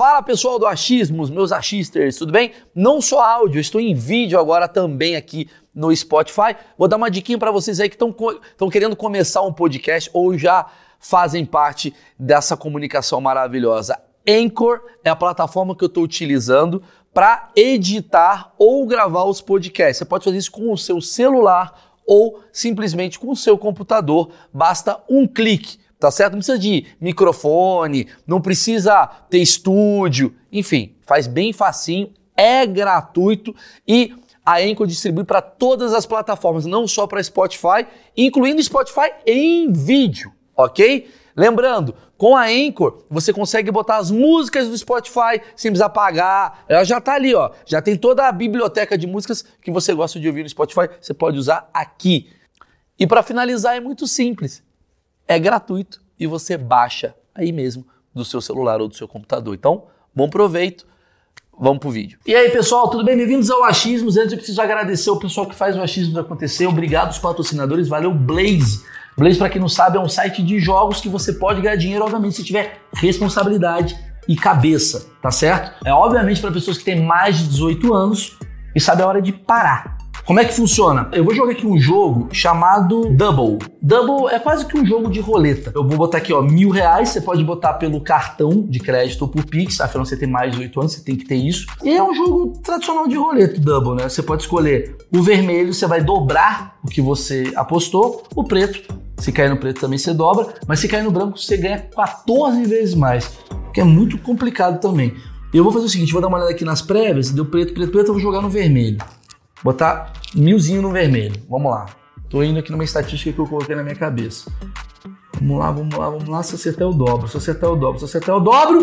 Fala pessoal do Achismos, meus achisters, tudo bem? Não só áudio, estou em vídeo agora também aqui no Spotify. Vou dar uma diquinha para vocês aí que estão querendo começar um podcast ou já fazem parte dessa comunicação maravilhosa. Anchor é a plataforma que eu estou utilizando para editar ou gravar os podcasts. Você pode fazer isso com o seu celular ou simplesmente com o seu computador. Basta um clique tá certo? Não precisa de microfone, não precisa ter estúdio, enfim, faz bem facinho, é gratuito e a Anchor distribui para todas as plataformas, não só para Spotify, incluindo Spotify em vídeo, ok? Lembrando, com a Anchor, você consegue botar as músicas do Spotify sem precisar pagar. Ela já está ali, ó. Já tem toda a biblioteca de músicas que você gosta de ouvir no Spotify, você pode usar aqui. E para finalizar é muito simples é gratuito e você baixa aí mesmo do seu celular ou do seu computador. Então, bom proveito. Vamos pro vídeo. E aí, pessoal, tudo bem? Bem-vindos ao Achismos. Antes eu preciso agradecer o pessoal que faz o Achismos acontecer. Obrigado aos patrocinadores. Valeu, Blaze. Blaze, para quem não sabe, é um site de jogos que você pode ganhar dinheiro, obviamente, se tiver responsabilidade e cabeça, tá certo? É obviamente para pessoas que têm mais de 18 anos e sabe a hora de parar. Como é que funciona? Eu vou jogar aqui um jogo chamado Double. Double é quase que um jogo de roleta. Eu vou botar aqui, ó, mil reais. Você pode botar pelo cartão de crédito ou por Pix. Afinal, você tem mais de 8 anos, você tem que ter isso. E é um jogo tradicional de roleta, Double, né? Você pode escolher o vermelho, você vai dobrar o que você apostou. O preto, se cair no preto também você dobra. Mas se cair no branco, você ganha 14 vezes mais. Que é muito complicado também. Eu vou fazer o seguinte, vou dar uma olhada aqui nas prévias, deu preto, preto, preto, eu vou jogar no vermelho. Botar milzinho no vermelho. Vamos lá. Tô indo aqui numa estatística que eu coloquei na minha cabeça. Vamos lá, vamos lá, vamos lá. Se acertar o dobro, se acertar o dobro, se acertar o dobro.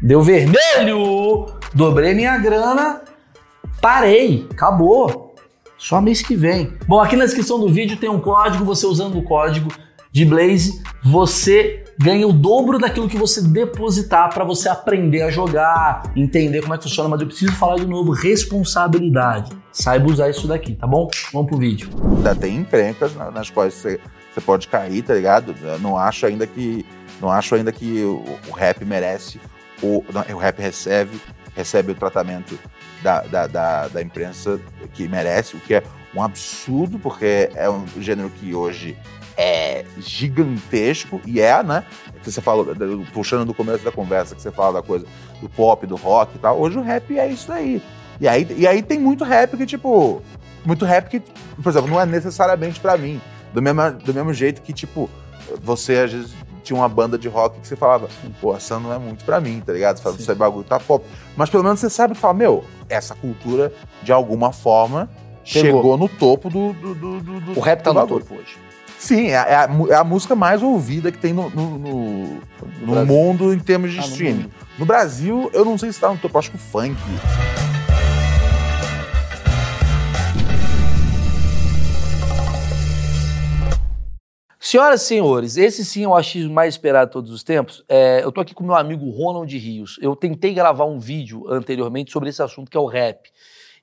Deu vermelho! Dobrei minha grana. Parei. Acabou. Só mês que vem. Bom, aqui na descrição do vídeo tem um código. Você usando o código de Blaze, você ganha o dobro daquilo que você depositar para você aprender a jogar, entender como é que funciona, mas eu preciso falar de novo, responsabilidade. Saiba usar isso daqui, tá bom? Vamos pro vídeo. Ainda tem encrencas nas quais você, você pode cair, tá ligado? Eu não acho ainda que não acho ainda que o, o rap merece o, o rap recebe recebe o tratamento da, da, da, da imprensa que merece, o que é um absurdo, porque é um gênero que hoje é gigantesco, e é, né? Que você falou, puxando do começo da conversa, que você fala da coisa do pop, do rock e tal. Hoje o rap é isso aí. E aí, e aí tem muito rap que, tipo. Muito rap que, por exemplo, não é necessariamente para mim. Do mesmo, do mesmo jeito que, tipo, você às vezes tinha uma banda de rock que você falava, pô, essa não é muito para mim, tá ligado? Você fala, esse bagulho tá pop. Mas pelo menos você sabe que fala, meu, essa cultura, de alguma forma, chegou, chegou no topo do, do, do, do O rap tá no topo hoje. Sim, é a, é a, música mais ouvida que tem no, no, no, no mundo em termos de ah, streaming. No, Brasil, eu não sei se está no topo, acho que o funk. Senhoras e senhores, esse sim é o achismo mais esperado de todos os tempos. É, eu tô aqui com meu amigo Ronald Rios. Eu tentei gravar um vídeo anteriormente sobre esse assunto que é o rap.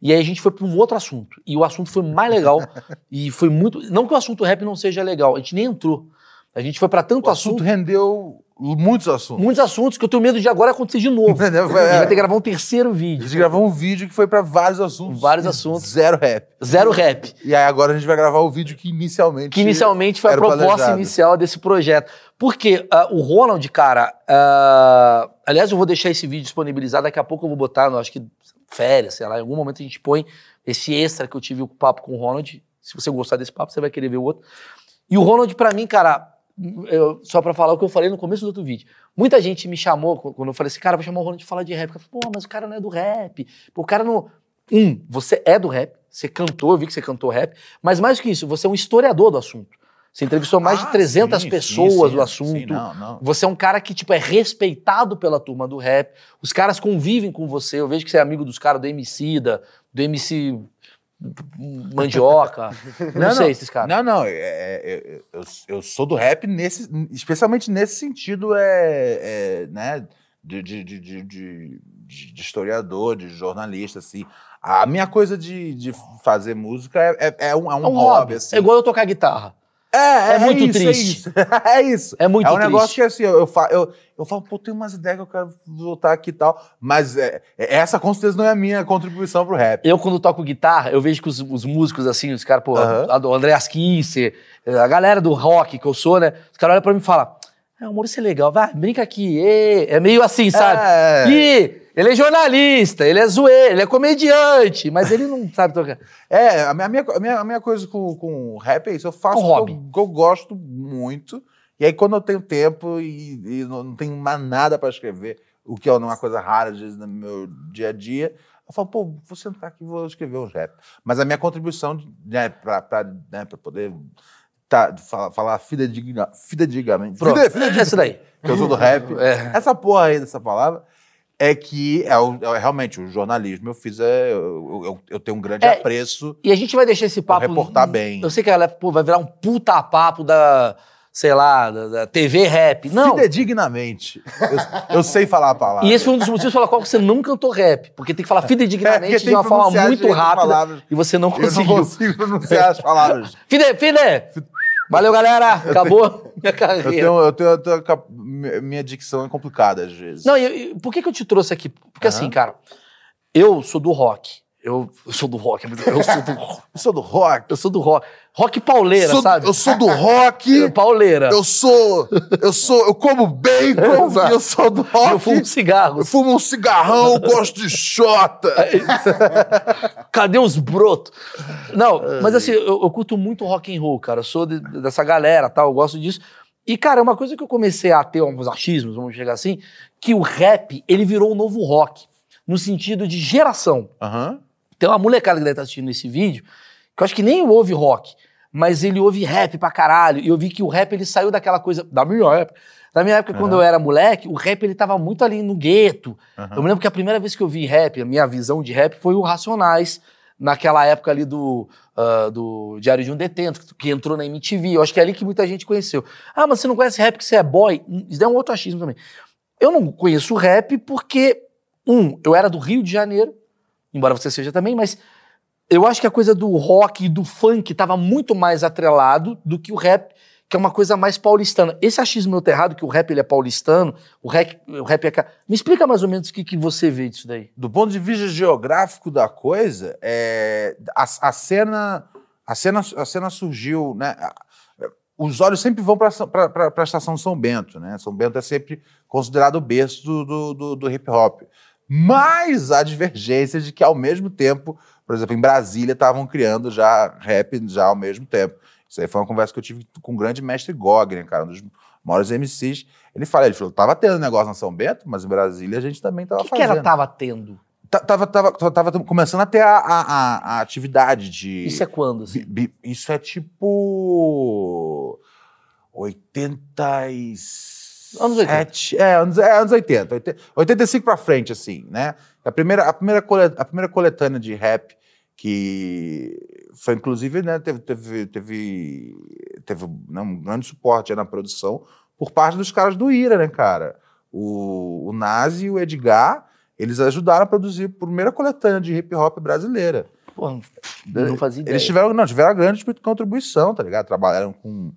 E aí a gente foi para um outro assunto. E o assunto foi mais legal. e foi muito. Não que o assunto rap não seja legal, a gente nem entrou. A gente foi para tanto o assunto. assunto rendeu muitos assuntos. Muitos assuntos que eu tenho medo de agora acontecer de novo. a gente vai ter que gravar um terceiro vídeo. A gente gravou um vídeo que foi para vários assuntos. Vários assuntos. Zero rap. Zero rap. E aí agora a gente vai gravar o vídeo que inicialmente. Que inicialmente foi a proposta planejado. inicial desse projeto. Porque uh, o Ronald, cara. Uh, aliás, eu vou deixar esse vídeo disponibilizado. Daqui a pouco eu vou botar, no, acho que férias, sei lá, em algum momento a gente põe esse extra que eu tive o papo com o Ronald. Se você gostar desse papo, você vai querer ver o outro. E o Ronald, para mim, cara, eu, só para falar o que eu falei no começo do outro vídeo. Muita gente me chamou, quando eu falei assim, cara, vou chamar o Ronald de falar de rap. Eu falei, pô, mas o cara não é do rap. O cara não. Um, você é do rap, você cantou, eu vi que você cantou rap, mas mais do que isso, você é um historiador do assunto. Você entrevistou mais ah, de 300 sim, pessoas sim, sim, do assunto. Não, não. Você é um cara que tipo é respeitado pela turma do rap. Os caras convivem com você. Eu vejo que você é amigo dos caras do MC da, do MC Mandioca. não, não, sei esses caras. Não, não. É, é, eu, eu sou do rap nesse, especialmente nesse sentido é, é né, de, de, de, de, historiador, de jornalista, assim. A minha coisa de, de fazer música é, é, é um, é um, é um hobby. hobby assim. É igual eu tocar guitarra. É, É muito isso, triste. É isso. é isso. É muito É um triste. negócio que assim, eu, eu, fa- eu, eu falo, pô, tem umas ideias que eu quero voltar aqui e tal. Mas é, é- essa com certeza não é a minha contribuição pro rap. Eu, quando toco guitarra, eu vejo que os, os músicos, assim, os caras, pô, Aham. a- o Andreas Kisser, a galera do rock que eu sou, né? Os caras olham pra mim e falam: É, o Maurício é legal, vai, brinca aqui. ê." É meio assim, sabe? É. Ih, ele é jornalista, ele é zoeiro, ele é comediante, mas ele não sabe tocar. É, a minha, a minha, a minha, coisa com, com rap é isso. Eu faço Um o que hobby. eu, eu gosto muito. E aí, quando eu tenho tempo e, e não, não tenho mais nada para escrever, o que é uma coisa rara, às vezes, no meu dia a dia, eu falo, pô, vou sentar aqui e vou escrever uns rap. Mas a minha contribuição, né, para né, pra poder tá, falar, falar fidedigna, fidedignamente. Pronto, fide- fidedigna- é isso daí. que eu sou do rap. É. Essa porra aí dessa palavra é que é, é realmente o jornalismo. Eu fiz, é, eu, eu, eu tenho um grande É, apreço E a gente vai deixar esse papo. reportar bem. Eu sei que ela pô, vai virar um puta papo da, sei lá, da, da TV rap. Não. fidedignamente. Eu, eu sei falar a palavra. E esse foi um dos motivos pela qual você não cantou rap. Porque tem que falar É, fidedignamente tem de uma forma muito rápida. E você não Eu não conseguiu. consigo pronunciar as palavras. Fide, Fide! Valeu, galera! Acabou minha Eu carreira. tenho, eu tenho, eu tenho cap- mi- minha dicção é complicada às vezes. Não, e, e por que, que eu te trouxe aqui? Porque Aham. assim, cara, eu sou do rock. Eu, eu sou do rock. Eu sou do, Eu sou do rock. eu sou do rock. Rock pauleira, Sou- sabe? Eu sou do rock. Pauleira. Eu sou. Eu sou. Eu como bacon. Exato. e eu sou do rock. Eu fumo cigarros. Eu fumo um cigarrão, gosto de xota. Cadê os brotos? Não, mas assim, eu, eu curto muito rock and roll, cara. Eu sou de- dessa galera, tal, eu gosto disso. E, cara, é uma coisa que eu comecei a ter alguns achismos, vamos chegar assim, que o rap, ele virou o novo rock, no sentido de geração. Aham. Tem uma molecada que deve estar assistindo esse vídeo, que eu acho que nem ouve rock, mas ele ouve rap pra caralho. E eu vi que o rap, ele saiu daquela coisa, da minha época. Na minha época, quando Aham. eu era moleque, o rap, ele tava muito ali no gueto, aham. eu me lembro que a primeira vez que eu vi rap, a minha visão de rap foi o Racionais, naquela época ali do, ah, do Diário de um Detento, que entrou na MTV. Eu acho que é ali que muita gente conheceu. Ah, mas você não conhece rap porque você é boy? Hum, Isso é um outro achismo também. Eu não conheço rap porque, um, eu era do Rio de Janeiro, embora você seja também, mas eu acho que a coisa do rock e do funk estava muito mais atrelado do que o rap, que é uma coisa mais paulistana. Esse achismo meu tá errado, que o rap ele é paulistano, o rap, o rap é... Me explica mais ou menos o que, que você vê disso daí. do ponto de vista geográfico da coisa, é, a, a cena, a cena, a cena surgiu, né? Os olhos sempre vão para a estação São Bento, né? São Bento é sempre considerado o berço do, do, do- do hip hop. Mas há divergências de que, ao mesmo tempo, por exemplo, em Brasília estavam criando já rap já ao mesmo tempo. Isso aí foi uma conversa que eu tive com o grande mestre Gogner, cara, um dos maiores MCs. Ele fala, ele falou, tava tendo negócio na São Bento, mas em Brasília a gente também O tava que, que fazendo. ela tava tendo? Ta- Tava, tava, tava, começando a ter a, a, a- atividade de. Isso é quando? Assim? isso é tipo. 87. Anos 80. É, anos, é, anos 80. 80 85 pra frente, assim, né? A primeira, a primeira, cole- a primeira coletânea de rap que foi, inclusive, né, teve, teve, teve, teve né, um grande suporte na produção por parte dos caras do Ira, né, cara? O, o Nazi e o Edgar, eles ajudaram a produzir a primeira coletânea de hip hop brasileira. Pô, não, não fazia ideia. Eles tiveram, não, tiveram grande contribuição, tá ligado? Trabalharam com,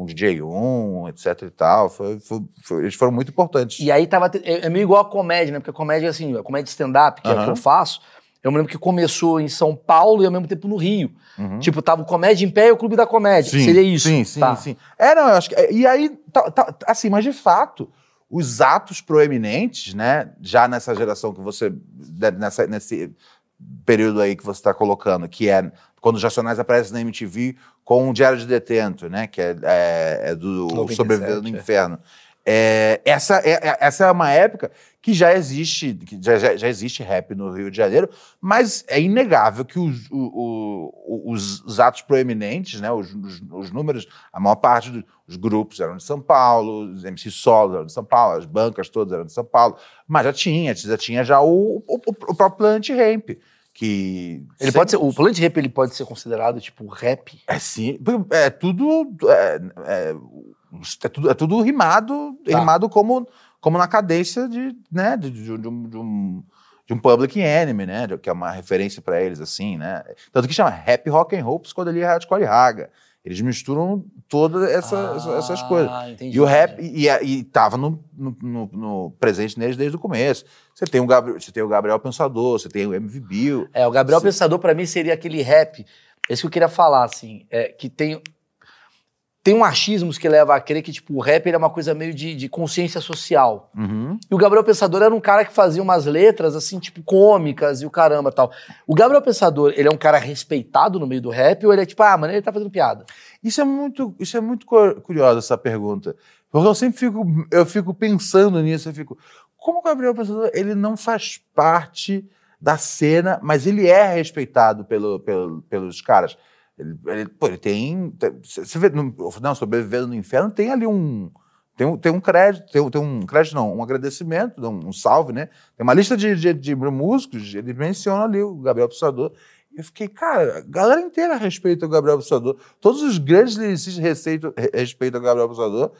com DJ 1, etc e tal. Foi, foi- foi- eles foram muito importantes. E aí tava. É é meio igual a comédia, né? Porque a comédia, assim, a comédia stand-up, que é o que eu faço, eu me lembro que começou em São Paulo e ao mesmo tempo no Rio. Uhum. Tipo, tava o Comédia em Pé e o Clube da Comédia. Seria isso. Sim, sim, Tá. sim. É, não, eu acho que. E aí, tá- tá- assim, mas de fato, os atos proeminentes, né, já nessa geração que você. né, Nessa, nesse período aí que você está colocando, que é quando os Racionais aparecem na MTV com o Diário de Detento, né, que é, é- é do 97, Sobrevivendo no é. Inferno. É, essa, é, é- essa é uma época que já existe, que já, já, existe rap no Rio de Janeiro, mas é inegável que os, o- o- os, os atos proeminentes, né, os, os- os números, a maior parte dos grupos eram de São Paulo, os MC solos eram de São Paulo, as bancas todas eram de São Paulo, mas já tinha, já tinha já o, o, o próprio Planet Ramp, que... Ele pode ser, o Planet Rap ele pode ser considerado tipo rap. É sim, é tudo... É, é, é tudo, é tudo rimado, Tá. rimado como, como na cadência de, né, de, de, de um, de um de um Public Enemy, né, que é uma referência para eles assim, né? Tanto que chama Rap Rock and Roll Psicodelia Hardcore Raga. Eles misturam todas essa, Ah, essas coisas. entendi, E o rap, e, e, tava no, no- no- no presente neles desde o começo. Você tem o Gabriel, você tem o Gabriel Pensador, você tem o MV Bill. É, o Gabriel Sim. Pensador, pra mim, seria aquele rap. Esse que eu queria falar, assim, é, que tem. Tem um achismos que leva a crer que, tipo, o rap ele é uma coisa meio de, de consciência social. Uhum. E o Gabriel Pensador era um cara que fazia umas letras, assim, tipo, cômicas e o caramba tal. O Gabriel Pensador, ele é um cara respeitado no meio do rap ou ele é tipo, ah, mano, ele tá fazendo piada? Isso é muito, isso é muito cu- curioso essa pergunta, porque eu sempre fico, eu fico pensando nisso, eu fico, como o Gabriel Pensador, ele não faz parte da cena, mas ele é respeitado pelo, pelo- pelos caras. Ele, ele, pô, ele tem, você vê, no, não, sobrevivendo no inferno tem ali um tem um, tem um crédito, tem, tem um crédito não, um agradecimento, um, um salve, né? Tem uma lista de, de, de músicos, ele menciona ali o Gabriel Pensador. Eu fiquei, cara, a galera inteira respeita o Gabriel Pensador. Todos os grandes lyricistas receitam- re- respeitam o Gabriel Pensador.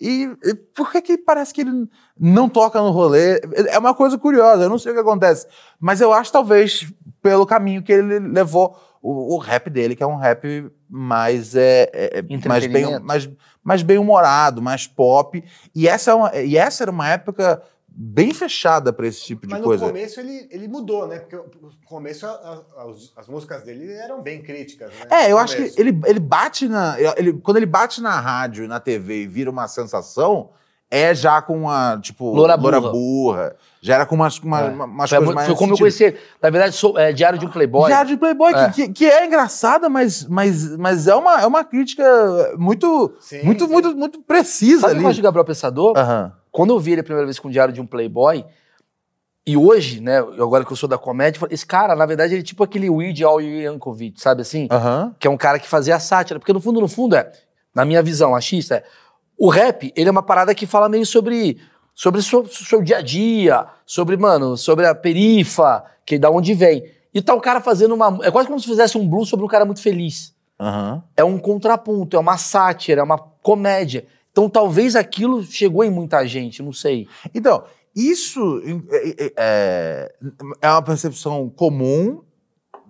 E, e por que, que parece que ele não toca no rolê? É uma coisa curiosa, eu não sei o que acontece. Mas eu acho, talvez, pelo caminho que ele levou o, o rap dele, que é um rap mais, é, é, é, mais, bem, mais, mais bem humorado, mais pop. E essa, é uma- e essa era uma época bem fechada para esse tipo de Mas coisa. no começo ele, ele mudou, né? Porque no começo a- a- as, as músicas dele eram bem críticas, né? É, eu acho que ele, ele bate na. Ele, quando ele bate na rádio, na TV e vira uma sensação, é já com uma, tipo, Loura burra. burra. Já era com umas, uma, É. uma- umas Foi, coisas mais. foi como eu conheci. Na verdade, sou, é Diário de um Playboy. Diário de Playboy, É. Que, que, é engraçada, mas, mas, mas é, uma, é uma crítica muito, Sim, muito, sim. muito, muito precisa Sabe o que eu ali. acho de Gabriel Pensador? Quando eu vi ele a primeira vez com o Diário de um Playboy, e hoje, né, agora que eu sou da comédia, eu falei, esse cara, na verdade, ele é tipo aquele Weird Al Yankovic, sabe assim? Que é um cara que fazia sátira. Porque no fundo, no fundo, é, na minha visão achista, é, o rap, ele é uma parada que fala meio sobre sobre o seu, seu dia a dia, sobre, mano, sobre a perifa, que da onde vem. E tá o cara fazendo uma... É quase como se fizesse um blues sobre um cara muito feliz. Aham. É um contraponto, é uma sátira, é uma comédia. Então talvez aquilo chegou em muita gente, não sei. Então, isso é, é- é uma percepção comum,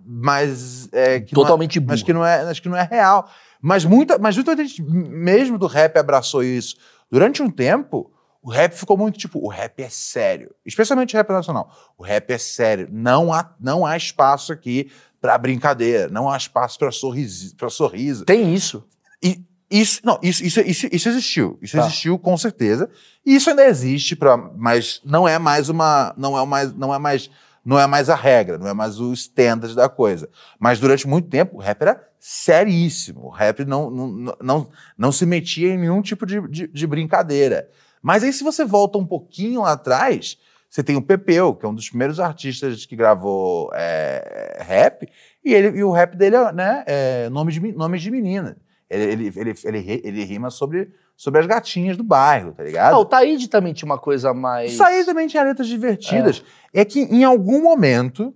mas é, não é- Totalmente mas que não é, mas que não é real. Mas muita, mas muita gente mesmo do rap abraçou isso. Durante um tempo, o rap ficou muito tipo, o rap é sério, especialmente o rap nacional. O rap é sério, não há, não há espaço aqui para brincadeira, não há espaço para sorriso, para sorriso. Tem isso. E isso, não, isso, isso, isso, isso existiu. Isso Tá. existiu com certeza. E isso ainda existe, pra, mas não é mais uma. Não é mais, não é mais. Não é mais a regra, não é mais o standard da coisa. Mas durante muito tempo, o rap era seríssimo. O rap não, não, não, não, se metia em nenhum tipo de, de, de brincadeira. Mas aí, se você volta um pouquinho lá atrás, você tem o Pepeu, que é um dos primeiros artistas que gravou é, rap, e, ele, e o rap dele é, né, é nome, de, nome de menina. Ele, ele, ele, ele, ele rima sobre, sobre as gatinhas do bairro, tá ligado? Ah, o Taíde também tinha uma coisa mais... Isso aí também tinha letras divertidas. É, que em algum momento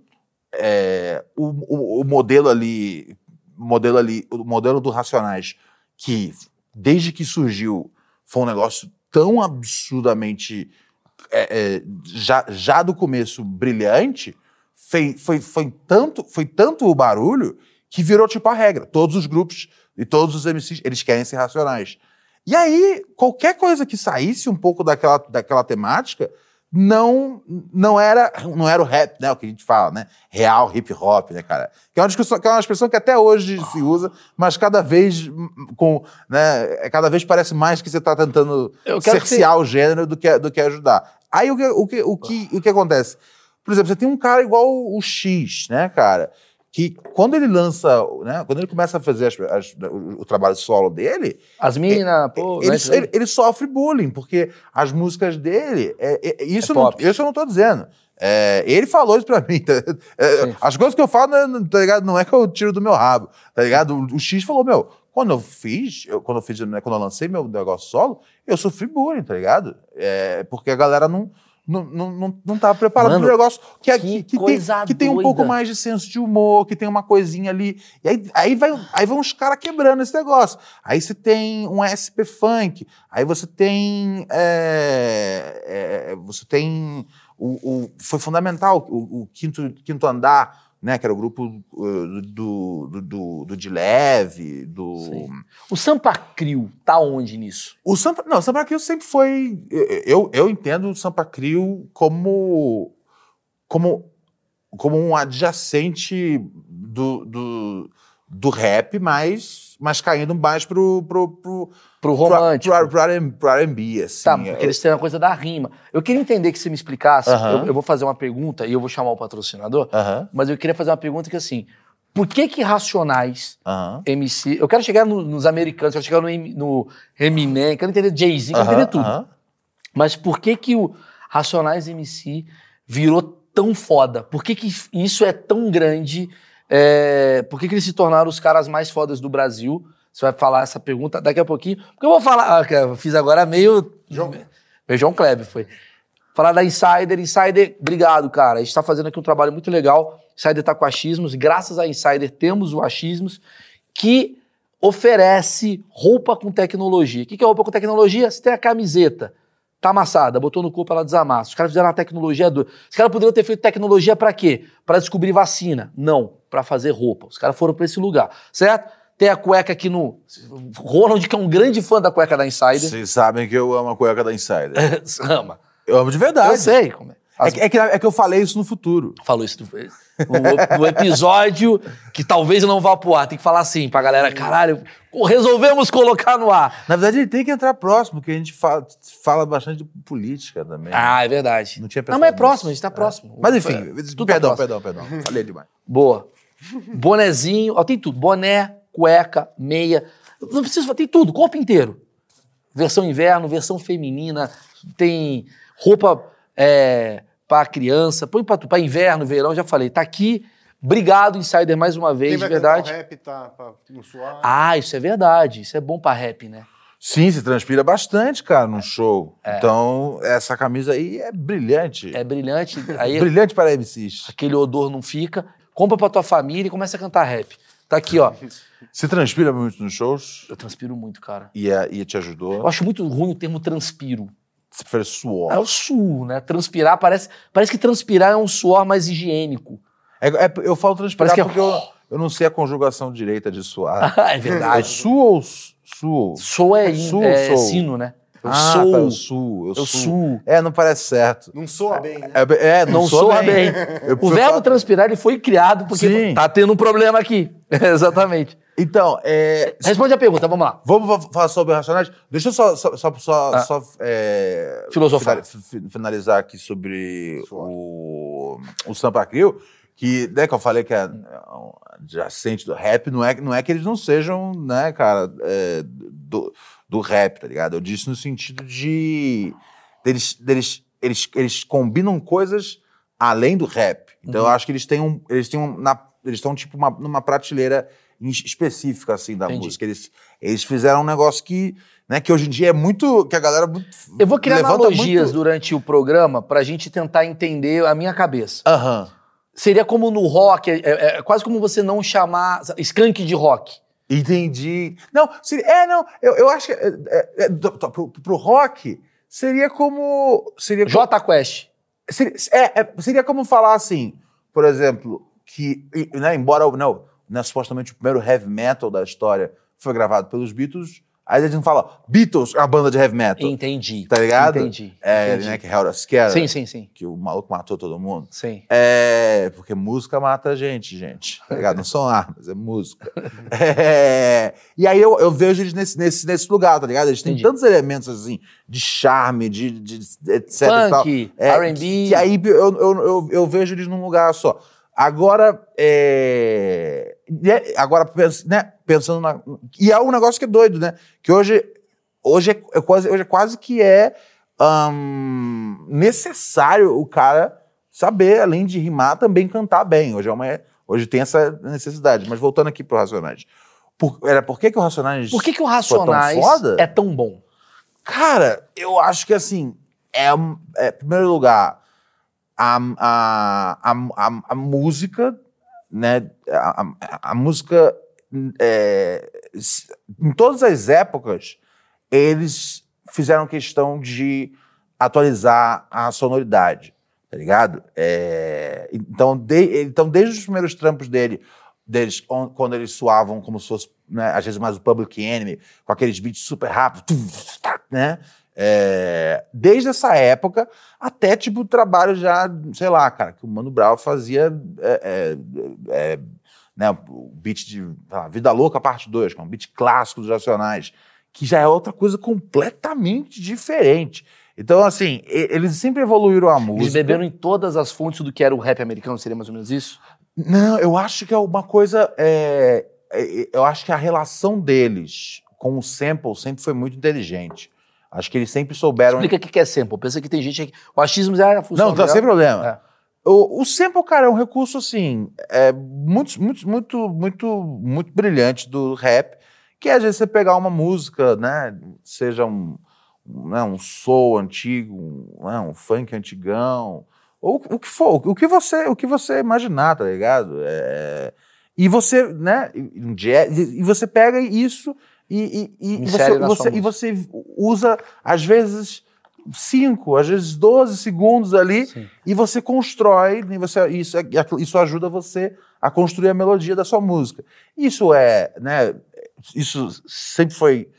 é, o, o, o modelo ali, o modelo ali, o modelo do Racionais, que desde que surgiu foi um negócio tão absurdamente é, é, já, já do começo brilhante, foi, foi, foi, tanto, foi tanto o barulho que virou tipo a regra. Todos os grupos e todos os MCs, eles querem ser racionais. E aí, qualquer coisa que saísse um pouco daquela, daquela temática não não era não era o rap, né? O que a gente fala, né? Real hip hop, né, cara? Que é uma discussão, que é uma expressão que até hoje se usa, mas cada vez com, né? é Cada vez parece mais que você está tentando quero que cercear o gênero do que do que ajudar. Aí o que o que o que, o que acontece? Por exemplo, você tem um cara igual o X, né, cara? Que quando ele lança, né? Quando ele começa a fazer as- as- o, o trabalho solo dele, As minas, pô... ele, né, ele- ele sofre bullying, porque as músicas dele. é- é- isso, É não, isso eu não tô dizendo. É, ele falou isso pra mim. tá? É, as coisas que eu falo, não, tá ligado? não é que eu tiro do meu rabo, tá ligado? O, o X falou, meu, quando eu fiz, eu- quando eu fiz, né, quando eu lancei meu negócio solo, eu sofri bullying, tá ligado? É, porque a galera não. Não, não, não, não tava preparada Mano, pro negócio que, é- que que, que tem, que tem um pouco mais de senso de humor, que tem uma coisinha ali. E aí, aí, vai, aí vão os caras quebrando esse negócio. Aí você tem um SP Funk, aí você tem. é, é, você tem. O, o- foi fundamental o, o quinto, quinto andar né? Que era o grupo uh, do, do, do, do De Leve, do. Sim. O Sampa Crio tá onde nisso? O Sampa. Não, o Sampa Crio sempre foi. Eu, eu entendo o Sampa Crio como. como, como um adjacente do, do, do rap, mas, mas caindo mais pro. pro, pro Pro romântico. Pro, pro, pro, R&B, assim. Tá, porque eles têm a coisa da rima. Eu queria entender que você me explicasse, Aham. eu, eu vou fazer uma pergunta e eu vou chamar o patrocinador, Aham, mas eu queria fazer uma pergunta que assim, por que que Racionais, aham. MC, eu quero chegar no- nos americanos, eu quero chegar no, no Eminem, quero entender Jay-Z, quero entender tudo. Mas por que que o Racionais MC virou tão foda? Por que que isso é tão grande? É, por que que eles se tornaram os caras mais fodas do Brasil? Você vai falar essa pergunta daqui a pouquinho. Porque eu vou falar... Ah, eu fiz agora meio... João. Meu João Kleber foi. Falar da Insider. Insider, obrigado, cara. A gente está fazendo aqui um trabalho muito legal. Insider está com achismos. Graças a Insider temos o achismos que oferece roupa com tecnologia. O que que é roupa com tecnologia? Você tem a camiseta, tá amassada, botou no corpo, ela desamassa. Os caras fizeram uma tecnologia do. Os caras poderiam ter feito tecnologia para quê? Para descobrir vacina. Não, para fazer roupa. Os caras foram para esse lugar, certo? Tem a cueca aqui no. Ronald, que é um grande fã da cueca da Insider. Vocês sabem que eu amo a cueca da Insider. Ama. Eu amo de verdade. Eu sei como é. É que, é, que, é que eu falei isso no futuro. Falou isso no, no episódio que talvez eu não vá pro ar. Tem que falar assim pra galera, caralho, resolvemos colocar no ar. Na verdade, ele tem que entrar próximo, porque a gente fala, fala bastante de política também. Ah, é verdade. Não tinha Não, mas é próximo, a gente tá próximo. Mas enfim, É, tudo tá perdão, perdão, perdão. Falei demais. Boa. Bonezinho, ó, tem tudo. Boné, cueca, meia. Não precisa, tem tudo, corpo inteiro. Versão inverno, versão feminina, tem roupa é, para criança, põe pra inverno, verão, já falei. Tá aqui. Obrigado, Insider, mais uma vez, Quem de vai verdade. rap tá pra não suar. Ah, isso é verdade. Isso é bom pra rap, né? Sim, se transpira bastante, cara, num show. Então, essa camisa aí é brilhante. É brilhante. Aí Brilhante para MCs. aquele odor não fica. Compra pra tua família e começa a cantar rap. Tá aqui, ó. Se transpira muito nos shows Eu transpiro muito, cara. e, é- e te Eu ajudou. acho muito ruim o termo transpiro. Você prefere suor. É o suor, né? Transpirar parece, parece que transpirar é um suor mais higiênico. É- é- eu falo transpirar Parece é- porque eu, eu não sei a conjugação direita de suar. é Eu verdade. suo ou su- suo? Sou é, in- é sou. sino, né? Eu ah, sou. tá, eu suo. Eu, eu suo. suo. É, não parece certo. Não soa bem, né? É, é, não, Não soa soa bem. Eu O verbo falar- transpirar ele foi criado porque Sim. tá tendo um problema aqui. Exatamente. Então, é, Responde a pergunta, vamos lá. Vamos fa- falar sobre Racionais? Deixa eu só, só, só, só, Ah. só, é, Filosofar. finali- fi- finalizar aqui sobre o, o Sampa Crio, que, né, que eu falei que é um adjacente do rap, não é, não é que eles não sejam, né, cara, é, do, do rap, tá ligado? Eu disse no sentido de deles, deles eles, eles combinam coisas além do rap. Então eu Uhum. acho que eles têm um, eles têm um, na, eles estão tipo uma, numa prateleira específica assim da Entendi. música. Eles, eles fizeram um negócio que, né, que hoje em dia é muito que a galera muito Eu vou criar analogias muito- durante o programa pra gente tentar entender a minha cabeça. Aham. Seria como no rock, é, é- é quase como você não chamar skunk de rock. Entendi. Não, seria, é, não, eu, eu acho que é, é, é, do- do- pro, pro rock seria como seria como- J Quest. Seria, é, é, seria como falar assim, por exemplo, que, né, embora não, né, supostamente o primeiro heavy metal da história foi gravado pelos Beatles, aí eles não falam Beatles é uma banda de heavy metal, Entendi. tá ligado? Entendi. É, entendi. né, que Hell Scare, Sim, sim, sim. que o maluco matou todo mundo. Sim. É, porque música mata a gente, gente. Tá ligado? Não são armas, é música. É, e aí eu, eu vejo eles nesse, nesse, nesse lugar, tá ligado? Eles têm Entendi. tantos elementos assim, de charme, de, de etc. e tal. Funk, É, R&B. Que aí eu, eu, eu, eu vejo eles num lugar só. Agora, e é- agora pens- né, pensando na. E é um negócio que é doido, né? Que hoje, hoje, é, é quase, hoje é quase que é necessário o cara saber, além de rimar, também cantar bem. Hoje, é uma, hoje tem essa necessidade. Mas voltando aqui pro Racionais. Por, era, por que, que o Racionais. Por que, que o tão Racionais foda? é tão bom? Cara, eu acho que assim, é, é em primeiro lugar, a, a, a, a, a música, né? A, a- a música, é, em todas as épocas, eles fizeram questão de atualizar a sonoridade. tá ligado? É, então, de- então, desde os primeiros trampos dele, deles, on- quando eles suavam como se fosse, né, às vezes mais o Public Enemy, com aqueles beats super rápidos, né? É, desde essa época até, tipo, trabalho já, sei lá, cara, que o Mano Brown fazia é, é, é, né, o beat de lá, Vida Louca, parte 2, que é um beat clássico dos Racionais, que já é outra coisa completamente diferente. Então, assim, eles sempre evoluíram a Eles música. beberam em todas as fontes do que era o rap americano, seria mais ou menos isso? Não, eu acho que é uma coisa. é, é, eu acho que a relação deles com o sample sempre foi muito inteligente. Acho que eles sempre souberam. Explica o que é sample. Pensa que tem gente que. O achismo já é a função Não, tá sem problema. É. O, o sample, cara, é um recurso assim, é muito, muito, muito, muito, muito brilhante do rap, que é às vezes você pegar uma música, né, seja um, né, um soul antigo, um, né, um funk antigão, ou o que for, o que você, o que você imaginar, tá ligado? É, e você, né, um jazz, e você pega isso e, e, e você, você- e você usa, às vezes, 5, às vezes 12 segundos ali, Sim. e você constrói, e você, isso, é- isso ajuda você a construir a melodia da sua música. Isso é, né, isso sempre foi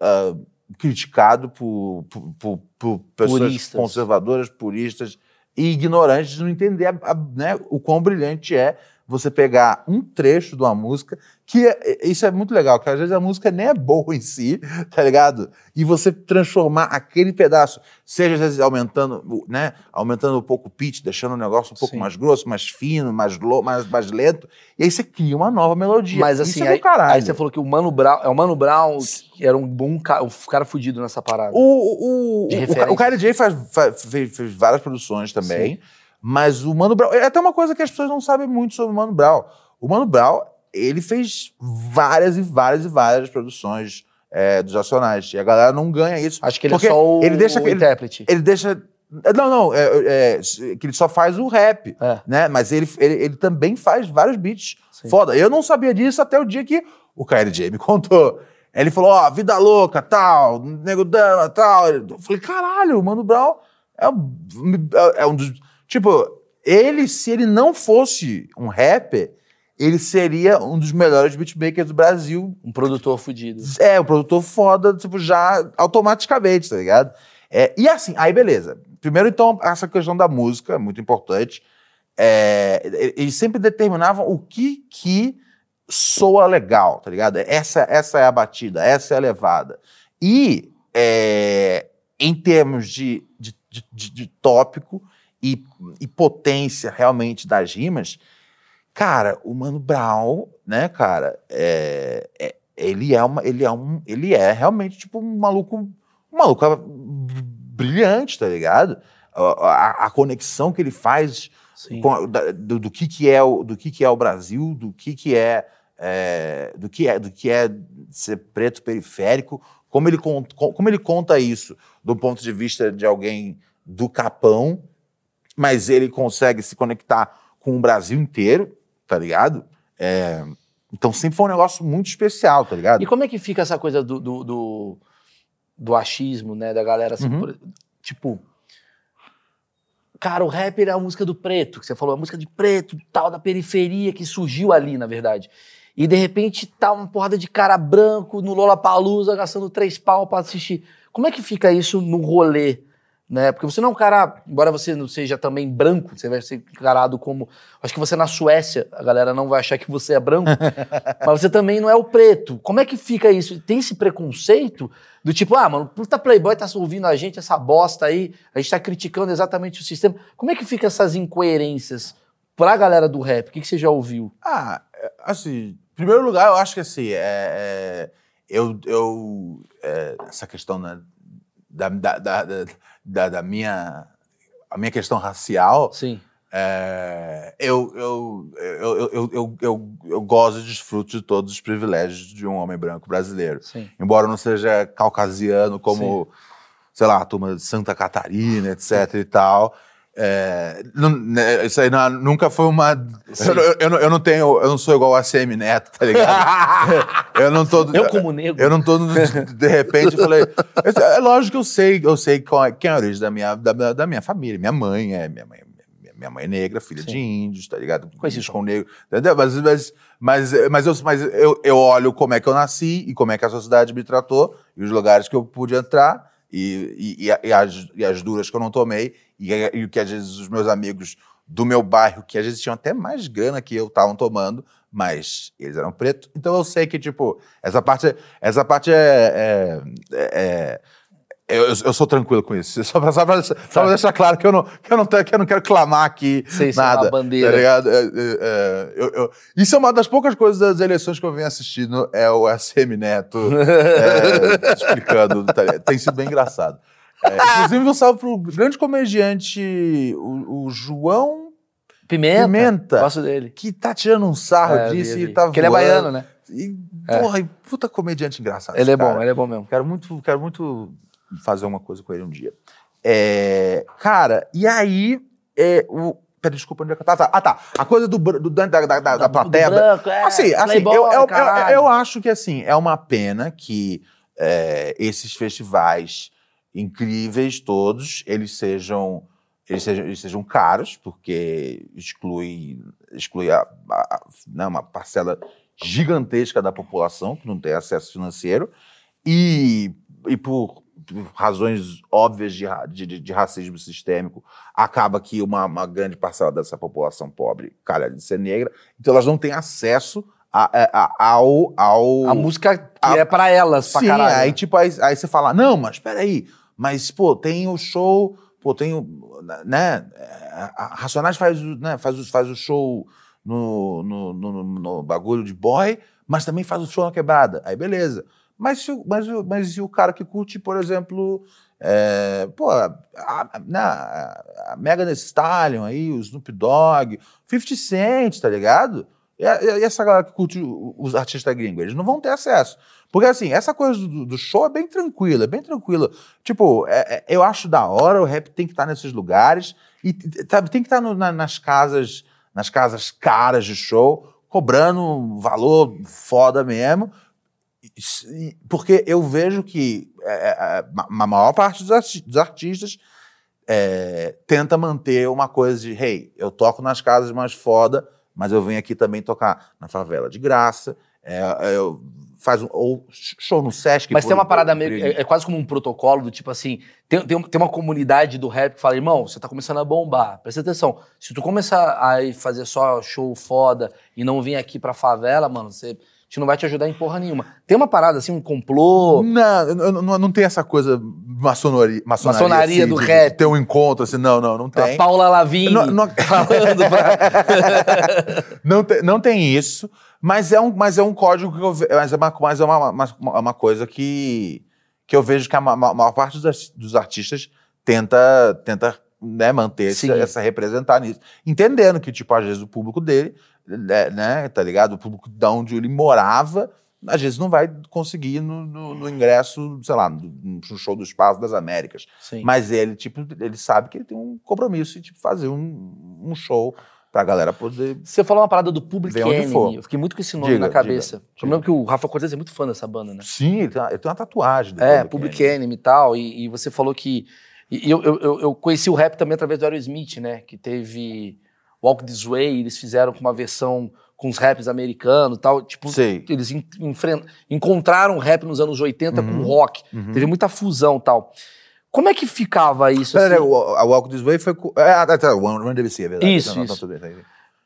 ah, criticado por, por, por- por pessoas Puristas. conservadoras, puristas e ignorantes de não entender a- a- né, o quão brilhante é você pegar um trecho de uma música, que é- isso é muito legal, que às vezes a música nem é boa em si, tá ligado? E você transformar aquele pedaço, seja às vezes aumentando, né, aumentando um pouco o pitch, deixando o negócio um pouco Sim. mais grosso, mais fino, mais, lo, mais, mais lento, e aí você cria uma nova melodia. Mas Isso assim, é do aí, caralho. aí você falou que o Mano Brown. É o Mano Brown que era um bom cara, um cara fudido nessa parada. O, o, o, o, referências. o Kylie J faz, fa- fez, fez várias produções também, mas o Mano Brown. É até uma coisa que as pessoas não sabem muito sobre o Mano Brown. O Mano Brown, ele fez várias e várias e várias produções é, dos Nacionais. E a galera não ganha isso. Acho que ele é só o, ele deixa o aquele- intérprete. Ele deixa. Não, não, é, é, que ele só faz o rap, É. né? Mas ele, ele, ele também faz vários beats Sim. foda. Eu não sabia disso até o dia que o KLJ me contou. Ele falou, ó, vida louca, tal, nego dama, tal. Eu falei, caralho, o Mano Brown é, um- é um dos. Tipo, ele, se ele não fosse um rapper, ele seria um dos melhores beatmakers do Brasil Um produtor fudido. é, o produtor foda, tipo, já automaticamente, tá ligado? É, e assim, aí beleza. Primeiro, então, essa questão da música, muito importante. É, e- eles sempre determinavam o que que soa legal, tá ligado? Essa, essa é a batida, essa é a levada. E é, em termos de, de, de, de- de tópico e, e potência realmente das rimas, cara, o Mano Brown, né, cara, é, é- ele é uma, ele é um, ele é realmente tipo um maluco, um maluco brilhante, tá ligado? A, a- a conexão que ele faz com da- do, do que que é o, do que que é o Brasil, do que que é, é, do que é, do que é ser preto periférico, como ele, como ele conta isso do ponto de vista de alguém do Capão, mas ele consegue se conectar com o Brasil inteiro, tá ligado? É, então sempre foi um negócio muito especial, tá ligado? E como é que fica essa coisa do, do, do, do achismo, né? Da galera assim, Uhum. por- tipo. Cara, o rap é a música do preto, que você falou, a música de preto, tal, da periferia, que surgiu ali, na verdade. E de repente tá uma porrada de cara branco no Lollapalooza gastando três pau pra assistir. Como é que fica isso no rolê? Né? Porque você não é um cara, embora você não seja também branco, você vai ser encarado como. Acho que você na Suécia, a galera não vai achar que você é branco, mas você também não é o preto. Como é que fica isso? Tem esse preconceito do tipo, ah, mano, puta Playboy tá ouvindo a gente, essa bosta aí, a gente tá criticando exatamente o sistema. Como é que fica essas incoerências pra galera do rap? O que, que você já ouviu? Ah, é, assim, em primeiro lugar, eu acho que assim, é, é, eu, eu é, essa questão né, da, da, da, da- da, da minha, a minha questão racial. Sim. É, eu, eu, eu, eu, eu, eu, eu, gozo e desfruto de todos os privilégios de um homem branco brasileiro. Sim. Embora não seja caucasiano como, Sim. sei lá, a turma de Santa Catarina, etc e tal. É, né, isso aí não- nunca foi uma. Eu, eu- eu não- eu não tenho. Eu não sou igual a ACM Neto, tá ligado? eu não tô. Eu, como negro. Eu não tô, de, de repente, eu falei. É lógico que eu sei, eu sei qual é- quem é a origem da minha, da, da- minha família. Minha mãe é. Minha mãe, minha mãe é negra, filha Sim. de índios, tá ligado? Conheci Índios com negro, entendeu? Mas, mas, mas, mas, eu, mas eu, eu olho como é que eu nasci e como é que a sociedade me tratou e os lugares que eu pude entrar e, e, e, as, e as duras que eu não tomei e, e o que às vezes os meus amigos do meu bairro, que às vezes tinham até mais grana que eu, estavam tomando, mas eles eram pretos. Então eu sei que, tipo, essa parte, essa parte é. é- é- eu, eu sou tranquilo com isso. Só pra, só pra- só pra deixar claro que eu, não, que, eu não, tenho- que eu não quero clamar aqui nada. bandeira. Tá ligado? É, é, é, eu- isso é uma das poucas coisas das eleições que eu venho assistindo, é o SM Neto é, explicando. tá? Tem sido bem engraçado. É, inclusive, um salve pro grande comediante, o, o João Pimenta. Pimenta. Gosto dele. que tá tirando um sarro É, disso vi, e vi. tá Porque ele é baiano, né? E, É. porra, e puta comediante engraçado. Ele é bom, cara. ele é bom mesmo. Quero muito, quero muito fazer uma coisa com ele um dia. É, cara, e aí. É, o, pera, desculpa, onde é que eu tava? Ah, tá. A coisa do, da, da, da, da, plateia. branco, é, assim, assim playboy, eu, eu, eu, eu acho que assim, é uma pena que é, esses festivais incríveis todos, eles sejam. Eles sejam, eles sejam caros, porque exclui, exclui a, a- né, uma parcela gigantesca da população que não tem acesso financeiro, e, e por razões óbvias de, de, de- racismo sistêmico, acaba que uma, uma grande parcela dessa população pobre calha de ser negra, então elas não têm acesso a- a- a- ao, ao, A música que A- é pra elas, pra Sim, caralho. aí né? tipo, aí, aí você fala, não, mas peraí, mas, pô, tem o show, pô, tem o, né, é, a Racionais faz, o- né, faz, faz o show no, no, no, no bagulho de boy, mas também faz o show na quebrada, aí beleza. Mas, mas, mas e o cara que curte, por exemplo, é, pô, a, a, né, a Megan Thee Stallion aí, o Snoop Dogg, 50 Cent, tá ligado? E, e essa galera que curte os artistas gringos, eles não vão ter acesso. Porque, assim, essa coisa do, do show é bem tranquila, é bem tranquila. Tipo, é- é- eu acho da hora, o rap tem que estar nesses lugares e sabe, tem que estar no- na- nas casas, nas casas caras de show, cobrando um valor foda mesmo. Porque eu vejo que é, é, a maior parte dos, arti- dos artistas é, tenta manter uma coisa de, hey, eu toco nas casas mais foda, mas eu venho aqui também tocar na favela de graça. É, eu faz um, ou show no Sesc. Mas por- tem uma parada meio. É, é quase como um protocolo do tipo assim. Tem, tem, tem uma comunidade do rap que fala, irmão, você tá começando a bombar. Presta atenção. Se tu começar a fazer só show foda e não vir aqui pra favela, mano, você. A gente não vai te ajudar em porra nenhuma. Tem uma parada assim, um complô. Não, não, não tem essa coisa maçonaria, maçonaria, Maçonaria assim, do de- rap. de ter um encontro assim, não, não, não A tem. Paula Lavigne Não- não- falando pra... não, tem, não tem isso, mas é um, mas é um código que eu ve- mas é uma, mas é uma, uma, uma coisa que, que eu vejo que a ma- ma- maior parte dos, dos artistas tenta, tenta né, manter Sim. essa representar nisso. Entendendo que, tipo, às vezes o público dele, né, né, tá ligado? O público de onde ele morava, às vezes não vai conseguir no, no- no ingresso, sei lá, no, no show do Espaço das Américas. Sim. Mas ele, tipo, ele sabe que ele tem um compromisso de tipo, fazer um, um show pra galera poder. Você falou uma parada do Public Enemy. for. Eu fiquei muito com esse nome Diga, na cabeça. diga, Eu lembro que o Rafa Cortez é muito fã dessa banda, né? Sim, ele tem uma, ele tem uma tatuagem. do É, Public Enemy. Enemy e tal. E, você falou que. E eu, eu, eu- eu conheci o rap também através do Aerosmith, né? Que teve Walk This Way, eles fizeram com uma versão com os raps americanos e tal. Tipo, Sei. eles en- encontraram rap nos anos 80 com Uhum. rock. Uhum. Teve muita fusão e tal. Como é que ficava isso? Pera, assim? a Walk This Way foi. com- É, ah, tá, tá, o One Run DBC, é verdade. Isso, Não, não, isso. bem, tá.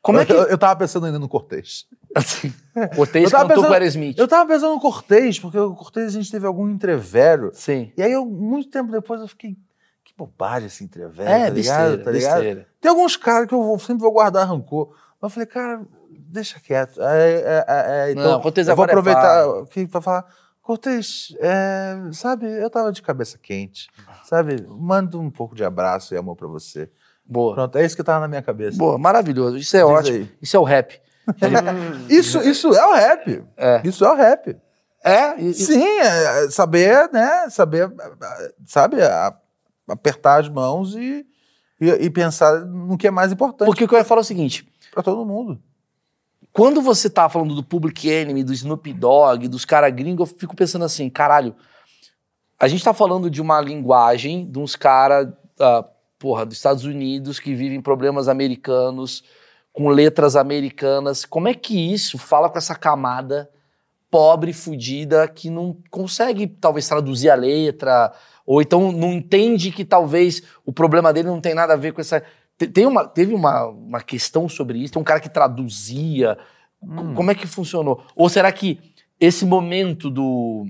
Como é que. Eu, eu tava pensando ainda no Cortez. Assim, Cortez Eu cantou com pensando- o Aerosmith. Eu tava pensando no Cortez, porque o Cortez a gente teve algum entrevero. Sim. E aí, eu, muito tempo depois, eu fiquei. Que bobagem esse entrevero, É, tá ligado? besteira, tá ligado? besteira. Tem alguns caras que eu vou- sempre vou guardar rancor. Mas eu falei, cara, deixa quieto. É, é, é, é, então, Não, Cortez eu vou é aproveitar aqui pra falar. Cortez, é, sabe, eu tava de cabeça quente. Sabe, mando um pouco de abraço e amor pra você. Boa. Pronto, é isso que tava na minha cabeça. Boa, maravilhoso. Isso é Diz ótimo. aí. Isso é o rap. Isso, isso é o rap. É. Isso é o rap. É, e- Sim, é, é saber, né? Saber, é, sabe, a- apertar as mãos e, e, e pensar no que é mais importante porque o que eu ia falar é o seguinte: pra todo mundo. quando você tá falando do Public Enemy, do Snoop Dogg, dos caras gringos, eu fico pensando assim, caralho, a gente tá falando de uma linguagem de uns caras porra, dos Estados Unidos, que vivem problemas americanos, com letras americanas. Como é que isso fala com essa camada pobre, fudida, que não consegue talvez traduzir a letra, ou então não entende que talvez o problema dele não tem nada a ver com essa. Tem uma, teve uma, uma questão sobre isso? Tem um cara que traduzia. Hum. Como é que funcionou? Ou será que esse momento do,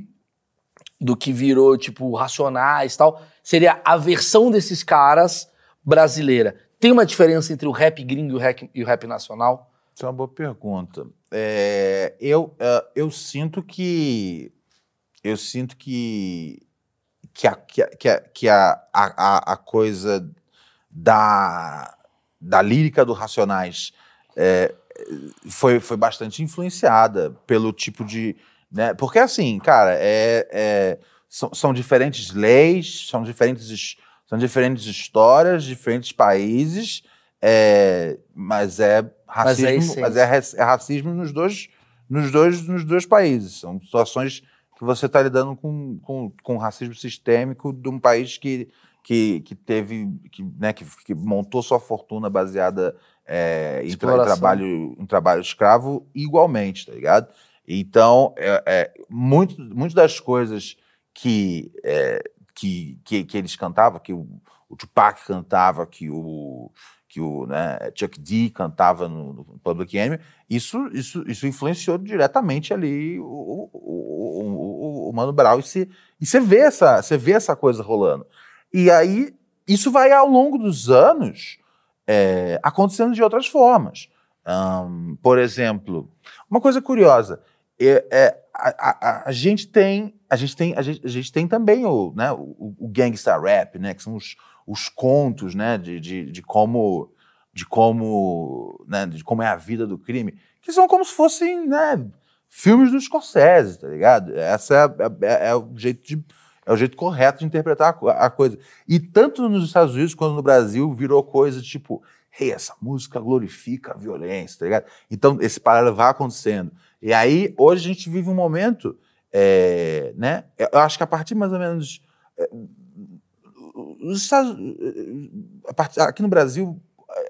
do que virou, tipo, Racionais e tal, seria a versão desses caras brasileira? Tem uma diferença entre o rap gringo e o rap, e o rap nacional? Isso é uma boa pergunta. É, eu, é, eu sinto que eu sinto que que a, que a, que a, que a, a, a coisa da, da lírica do Racionais é, foi, foi bastante influenciada pelo tipo de. Né? Porque, assim, cara, é, é são, são diferentes leis, são diferentes, são diferentes histórias, diferentes países, é, mas é racismo, mas, é, mas é, é, racismo nos dois, nos, dois, nos dois países. São situações que você está lidando com, com, com racismo sistêmico de um país que, que, que teve, que, né, que, que montou sua fortuna baseada é, em, tra em, trabalho, em trabalho escravo igualmente, tá ligado? Então, é, é, muito, muito das coisas que, é, que, que, que, eles cantavam, que o, o Tupac cantava, que o, que o né, Chuck D cantava no, no, Public Enemy, isso, isso, isso influenciou diretamente ali o, o, o, o Mano Brown e você, e você vê essa você vê essa coisa rolando. E aí isso vai ao longo dos anos é, acontecendo de outras formas. Um, por exemplo, uma coisa curiosa, é, é a, a, a, gente tem a gente tem a gente, a gente tem também o, né, o, o gangsta rap, né, que são os, os contos, né, de, de, de como de como né, de como é a vida do crime, que são como se fossem né, filmes do Scorsese, tá ligado? Essa é, é, é o jeito de é o jeito correto de interpretar a, a coisa. E tanto nos Estados Unidos quanto no Brasil virou coisa tipo, hey, essa música glorifica a violência, tá ligado? Então esse paralelo vai acontecendo. E aí, hoje a gente vive um momento, é, né? Eu acho que a partir mais ou menos. É, os Estados, partir, aqui no Brasil,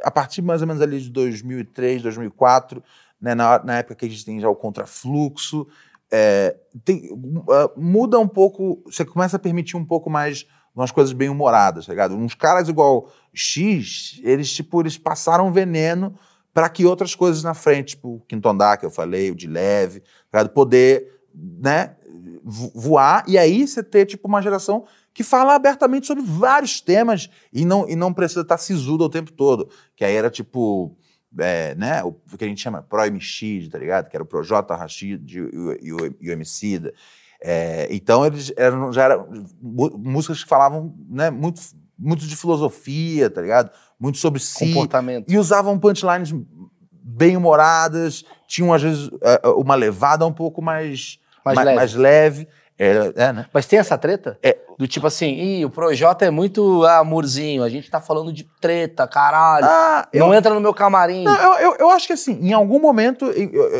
a partir mais ou menos ali de 2003, 2004, né, na, na época que a gente tem já o contrafluxo, é, tem, uh, muda um pouco, você começa a permitir um pouco mais umas coisas bem humoradas, tá ligado? Uns caras igual X, eles tipo, eles passaram veneno para que outras coisas na frente, tipo o Quinto Andar, que eu falei, o de leve, tá poder, né, voar e aí você ter tipo uma geração que fala abertamente sobre vários temas e não, e não precisa estar sisudo o tempo todo, que aí era tipo é, né, o, que a gente chama Pro MX, tá ligado? Que era o Projota Rashid e o, e o, e o Emicida. É, então eles eram, já eram músicas que falavam né, muito, muito de filosofia, tá ligado? Muito sobre si. Comportamento. E usavam punchlines bem humoradas, tinham às vezes é, uma levada um pouco mais, mais, mais leve. Mais leve. É, é, né? Mas tem essa treta? É. Do tipo assim, o Projota é muito amorzinho, a gente tá falando de treta, caralho. Ah, não eu, entra no meu camarim. Não, eu, eu, eu, acho que assim, em algum momento,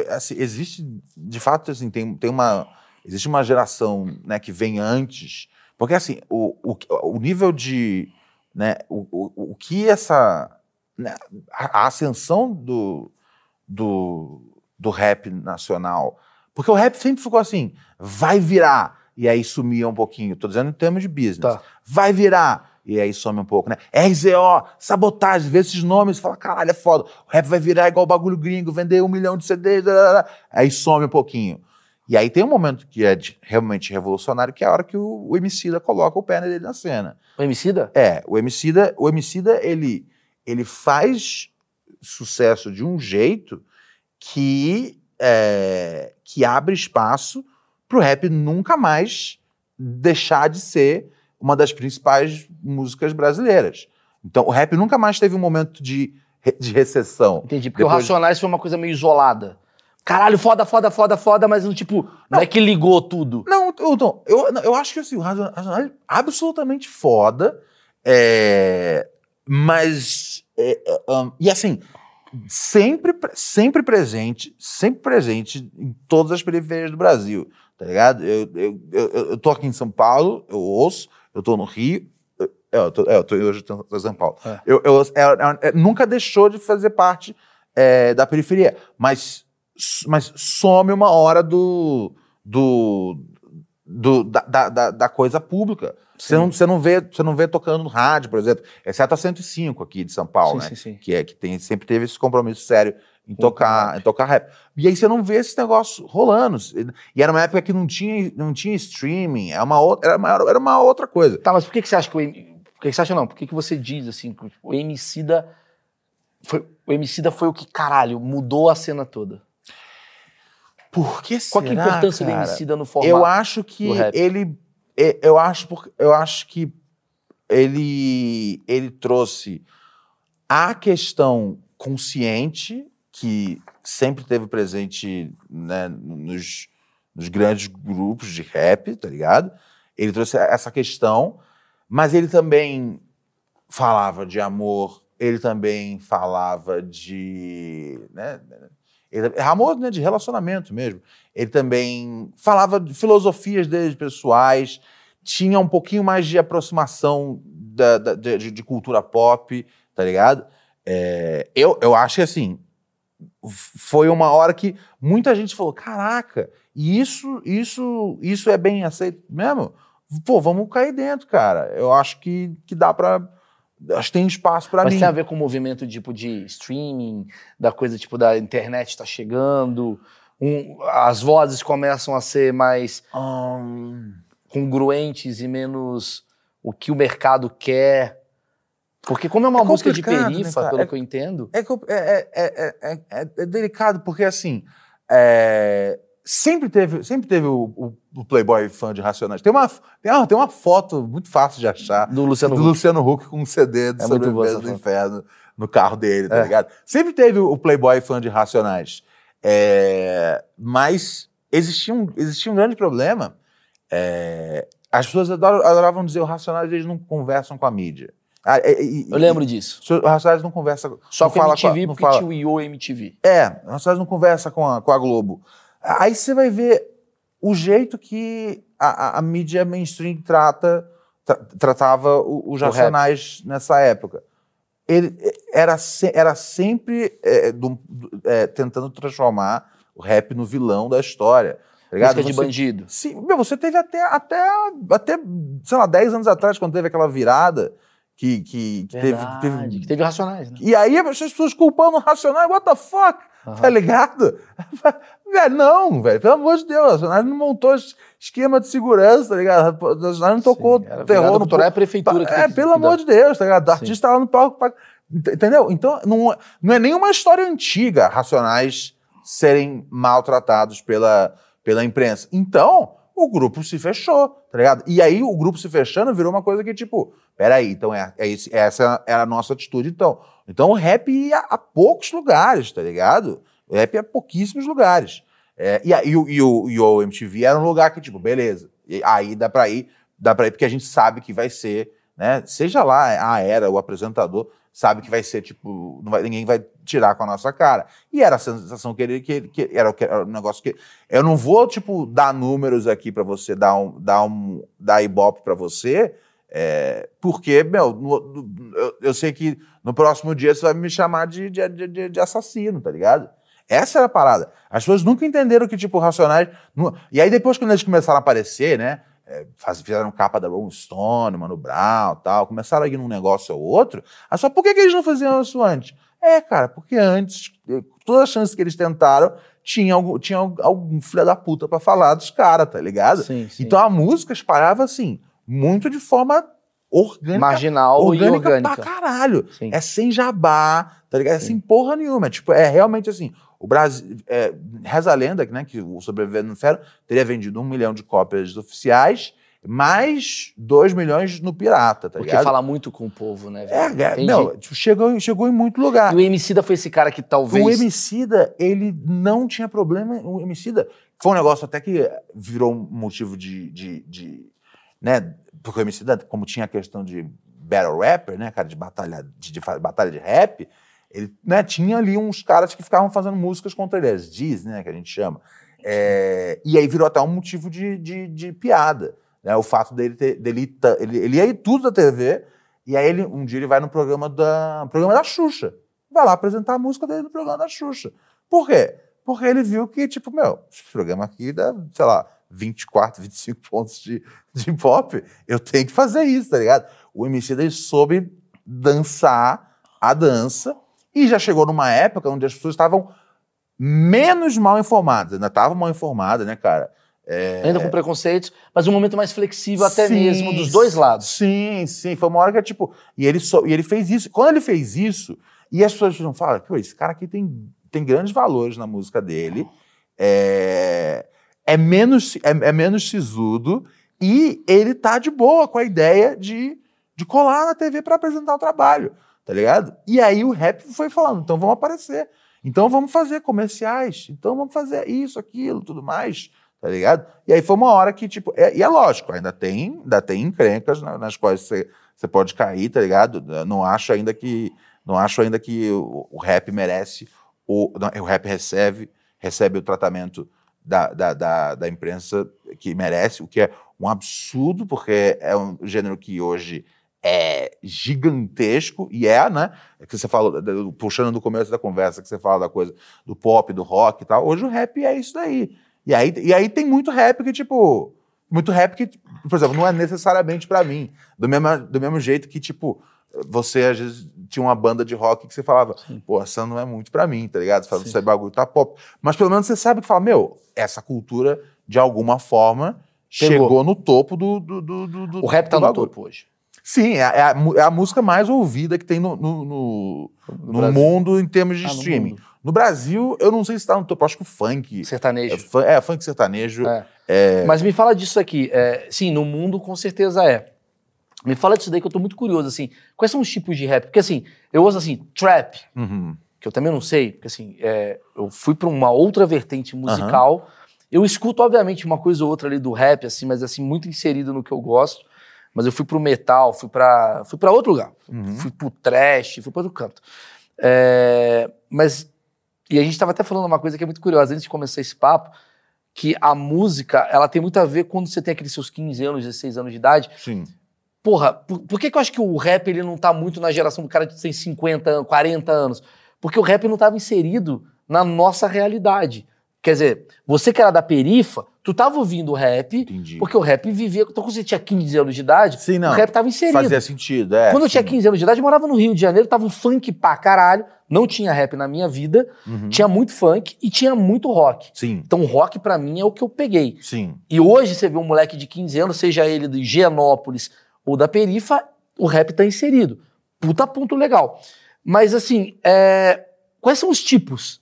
assim, existe, de fato, assim, tem, tem uma. Existe uma geração né, que vem antes. Porque assim, o, o, o nível de. Né, o, o, o que essa. Né, a ascensão do, do, do rap nacional porque o rap sempre ficou assim, vai virar, e aí sumia um pouquinho. Tô dizendo em termos de business. Tá. Vai virar, e aí some um pouco, né? RZO, sabotagem, vê esses nomes fala, caralho, é foda. O rap vai virar igual o bagulho gringo, vender um milhão de CDs, aí some um pouquinho. E aí tem um momento que é de, realmente revolucionário, que é a hora que o, o Emicida coloca o pé dele na cena. O Emicida? É, o Emicida, o Emicida ele, ele faz sucesso de um jeito que é, que abre espaço para o rap nunca mais deixar de ser uma das principais músicas brasileiras. Então, o rap nunca mais teve um momento de, de recessão. Entendi, porque Depois... o Racionais foi uma coisa meio isolada. Caralho, foda, foda, foda, foda, mas tipo, não, não é que ligou tudo. Não, eu, eu, eu acho que assim, o Racionais é absolutamente foda, é, mas. É, é um, e assim, sempre, sempre presente, sempre presente em todas as periferias do Brasil, tá ligado? Eu, eu, eu, eu tô aqui em São Paulo, eu ouço, eu tô no Rio, É, eu tô, é, eu tô hoje em São Paulo. É. Eu, eu- é- nunca deixou de fazer parte é, da periferia, mas, mas some uma hora do, do, do- da, da, da- coisa pública. Você não, você, não vê, você não vê tocando no rádio, por exemplo, exceto a 105 aqui de São Paulo, sim, né? sim, sim. que é que tem, sempre teve esse compromisso sério em tocar, rap. em tocar rap. E aí você não vê esse negócio rolando. E era uma época que não tinha, não tinha streaming, era uma outra, era uma, era uma outra coisa. Tá, mas por que, que você acha que o. Por que, que você acha não? Por que, que você diz assim que o Emicida foi o Emicida foi o que caralho mudou a cena toda? Por que Qual que é a será, importância do cara? Emicida no formato? Eu acho que do ele, eu acho, por- eu acho que ele, ele trouxe a questão consciente que sempre teve presente né, nos, nos grandes grupos de rap, tá ligado? Ele trouxe essa questão, mas ele também falava de amor, ele também falava de. Né, ele, amor né, de relacionamento mesmo. Ele também falava de filosofias dele pessoais, tinha um pouquinho mais de aproximação da, da- de, de cultura pop, tá ligado? É, eu, eu acho que assim, foi uma hora que muita gente falou: caraca, isso, isso, isso é bem aceito mesmo? Pô, vamos cair dentro, cara. Eu acho que, que dá pra. Acho que tem espaço pra Mas mim. tem a ver com o movimento tipo de streaming, da coisa tipo da internet tá chegando, um- as vozes começam a ser mais Ahn, congruentes e menos o que o mercado quer. Porque como é uma É música de né, perifa, cara? pelo É- que eu entendo, É, é, é, é, é, é- é delicado, porque assim. é, sempre teve, sempre teve o, o- o Playboy fã de Racionais. Tem uma, tem, uma, tem uma foto muito fácil de achar do Luciano do Huck. Luciano Huck com um CD de É Sobrevivência do. Inferno no carro dele, tá É. ligado? Sempre teve o Playboy fã de Racionais. É, mas existia um, existia um grande problema. é, as pessoas adoram- adoravam dizer o Racionais eles não conversam com a mídia. Ah, e- e- Eu lembro disso. O Racionais não conversa Só não com a MTV, não porque fala- tinha o Io MTV. é, o Racionais não conversa com a, com a Globo. Aí você vai ver o jeito que a, a- a mídia mainstream trata, tra- tratava os. Racionais nessa época. Ele eh, era, se- era sempre eh, do- eh, tentando transformar o rap no vilão da história. Tá? Música de Você- bandido. Sim, meu, você teve até, até, até, sei lá, 10 anos atrás, quando teve aquela virada que, que, que teve, Verdade, teve- que teve Racionais, né? E aí as pessoas culpando o Racionais, what the fuck? Aham. Tá ligado? Velho, não, velho, pelo amor de Deus, o Racionais não montou es- esquema de segurança, tá ligado? O Racionais não tocou Sim, era terror no é a prefeitura que É, pelo amor de Deus, tá ligado? O Sim. artista lá no palco. pra- Ent- Entendeu? Então, não, é- não é nenhuma história antiga Racionais serem maltratados pela, pela imprensa. Então, o grupo se fechou, tá ligado? E aí, o grupo se fechando virou uma coisa que, tipo, peraí, então é, é esse- essa é a nossa atitude, então. Então, o rap ia a poucos lugares, tá ligado? Rap a pouquíssimos lugares. É, e, o, e, o, e o MTV era um lugar que, tipo, beleza. E aí dá pra ir, dá pra ir porque a gente sabe que vai ser, né? Seja lá a era, o apresentador, sabe que vai ser, tipo, vai- ninguém vai tirar com a nossa cara. E era a sensação que ele, que, que era, o um negócio que. Eu não vou, tipo, dar números aqui pra você, dar um, dar um, dar ibope pra você, é, porque, meu, no- no- eu, eu sei que no próximo dia você vai me chamar de, de, de- de assassino, tá ligado? Essa era a parada. As pessoas nunca entenderam que, tipo, Racionais. E aí, depois, quando eles começaram a aparecer, né? é, fizeram capa da Rolling Stone, Mano Brown tal, começaram a ir num negócio ou outro. Aí só, por que, que eles não faziam isso antes? É, cara, porque antes, eh, todas as chances que eles tentaram, tinha algum, tinha algum filho da puta pra falar dos caras, tá ligado? Sim, sim. Então a música espalhava assim, muito de forma orgânica. Marginal orgânica, e orgânica. pra caralho. Sim. É sem jabá, tá ligado? É Sim. sem porra nenhuma. É, tipo, é realmente assim. O Brasil. É, reza a lenda né, que o Sobrevivendo no Inferno teria vendido um milhão de cópias oficiais, mais dois milhões no pirata, tá Porque ligado? fala muito com o povo, né? É, velho? é, Entendi. meu, tipo, chegou, em- chegou em muito lugar. E o Emicida foi esse cara que talvez... O Emicida, ele não tinha problema. O Emicida foi um negócio até que virou um motivo de. de, de né? Porque o Emicida, como tinha a questão de battle rapper, né, cara, de batalha de, de batalha de rap, ele né, tinha ali uns caras que ficavam fazendo músicas contra ele, as diz, né, que a gente chama. É, e aí virou até um motivo de, de, de piada. Né, o fato dele ter. Dele, ele, ele ia ir tudo da TV E aí ele, um dia ele vai no programa da, programa da Xuxa. Vai lá apresentar a música dele no programa da Xuxa. Por quê? Porque ele viu que, tipo, meu, esse programa aqui dá, sei lá, 24, 25 pontos de, de pop. Eu tenho que fazer isso, tá ligado? O MC daí soube dançar a dança e já chegou numa época onde as pessoas estavam menos mal informadas. Ainda estavam mal informadas, né, cara? É... Ainda com preconceitos, mas um momento mais flexível até sim, mesmo dos dois lados. Sim, sim. Foi uma hora que, tipo. E ele, so... e ele fez isso. Quando ele fez isso, e as pessoas não falam, pô, esse cara aqui tem, tem grandes valores na música dele. É, é menos, é, é menos sisudo e ele tá de boa com a ideia de, de colar na TV para apresentar o trabalho, tá ligado? E aí o rap foi falando, então vamos aparecer. Então vamos fazer comerciais. Então vamos fazer isso, aquilo, tudo mais tá ligado? E aí foi uma hora que, tipo, é, e é lógico, ainda tem, ainda tem encrencas nas quais você, você pode cair, tá ligado? Não acho ainda que, não acho ainda que o, o rap merece, o, não, o rap recebe, recebe o tratamento da, da, da, da, imprensa que merece, o que é um absurdo, porque é um gênero que hoje é gigantesco, e é, né? É que você falou, puxando no começo da conversa, que você fala da coisa do pop, do rock e tal, hoje o rap é isso daí. E aí, e aí tem muito rap que, tipo. Muito rap que, por exemplo, não é necessariamente para mim. Do mesmo, do mesmo jeito que, tipo, você às vezes tinha uma banda de rock que você falava, Sim. pô, essa não é muito para mim, tá ligado? Você fala, isso é bagulho tá pop. Mas pelo menos você sabe que fala, meu, essa cultura, de alguma forma, Pegou. chegou no topo do. do, do, do o rap tá no topo hoje. Sim, é, é, a, é a música mais ouvida que tem no, no, no, no, mundo em termos de ah, streaming. No Brasil, eu não sei se está no topo, acho que o funk. Sertanejo. É, é funk sertanejo. É. É... Mas me fala disso aqui. É, sim, no mundo com certeza é. Me fala disso daí que eu tô muito curioso, assim. Quais são os tipos de rap? Porque assim, eu ouço assim, trap, uhum. que eu também não sei, porque assim, é, eu fui para uma outra vertente musical. Uhum. Eu escuto, obviamente, uma coisa ou outra ali do rap, assim, mas assim, muito inserido no que eu gosto. Mas eu fui pro metal, fui para fui para outro lugar. Uhum. Fui pro trash, fui para outro canto. É, mas e a gente estava até falando uma coisa que é muito curiosa antes de começar esse papo, que a música, ela tem muito a ver quando você tem aqueles seus 15 anos, 16 anos de idade. Sim. Porra, por, por que, que eu acho que o rap ele não tá muito na geração do cara que tem 50, 40 anos? Porque o rap não estava inserido na nossa realidade. Quer dizer, você que era da perifa, tu tava ouvindo rap, Entendi. porque o rap vivia. Então, quando você tinha 15 anos de idade, sim, não. o rap tava inserido. Fazia sentido, é. Quando eu tinha 15 anos de idade, eu morava no Rio de Janeiro, tava um funk pra caralho. Não tinha rap na minha vida, uhum. tinha muito funk e tinha muito rock. Sim. Então, rock para mim é o que eu peguei. Sim. E hoje você vê um moleque de 15 anos, seja ele de Higienópolis ou da perifa, o rap tá inserido. Puta ponto legal. Mas assim, é... quais são os tipos?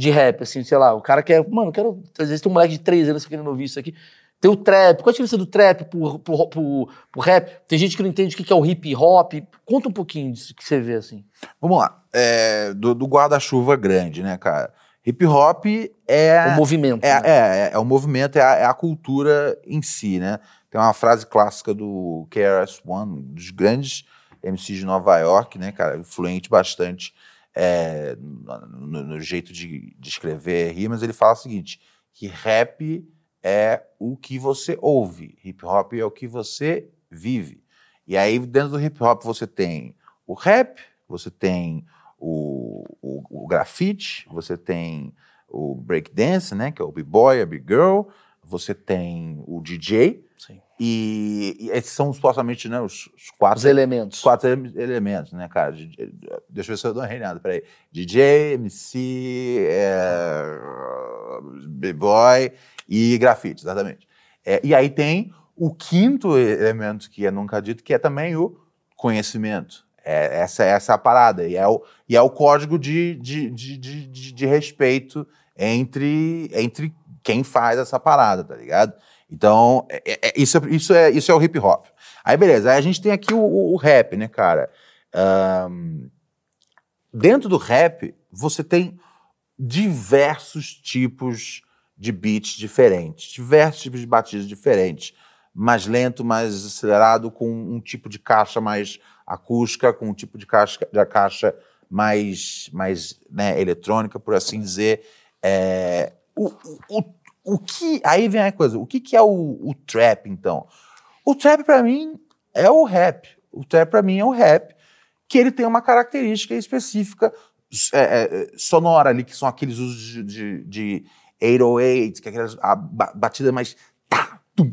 De rap, assim, sei lá, o cara quer, mano, quero, às vezes tem um moleque de três anos querendo ouvir isso aqui. Tem o trap, qual a diferença do trap pro, pro, pro, pro rap? Tem gente que não entende o que é o hip hop. Conta um pouquinho disso que você vê, assim. Vamos lá, é, do, do guarda-chuva grande, né, cara? Hip hop é... O movimento. É, né? é, é, é, o movimento, é a, é a, cultura em si, né? Tem uma frase clássica do KRS-One, dos grandes MCs de Nova York, né, cara? Influente bastante é, no, no, jeito de, de escrever rimas, ele fala o seguinte: que rap é o que você ouve, hip hop é o que você vive. E aí, dentro do hip hop, você tem o rap, você tem o, o, o grafite, você tem o breakdance, né, que é o b-boy, a b-girl, você tem o DJ, Sim. E, e, esses são supostamente né, os, os quatro os elementos. Os quatro elementos, né, cara? Deixa eu ver se eu dou uma reinada, peraí. DJ, MC, é, B-boy e grafite, exatamente. É, e aí tem o quinto elemento que é nunca dito, que é também o conhecimento. É, essa, essa é a parada. E é o, e é o código de, de, de, de, de respeito entre, entre quem faz essa parada, tá ligado? Então, é, é, é, isso, é, isso, é, isso é o hip hop. Aí, beleza. Aí a gente tem aqui o, o, o rap, né, cara? Um, dentro do rap, você tem diversos tipos de beats diferentes, diversos tipos de batidas diferentes. Mais lento, mais acelerado, com um tipo de caixa mais acústica, com um tipo de caixa, de caixa mais, mais né, eletrônica, por assim dizer. É, o, o, o que. Aí vem a coisa. O que, que é o, o trap, então? O trap, para mim, é o rap. O trap pra mim é o rap, que ele tem uma característica específica é, é, sonora ali, que são aqueles usos de, de, de 808, que é aquelas a batida mais tá, tum,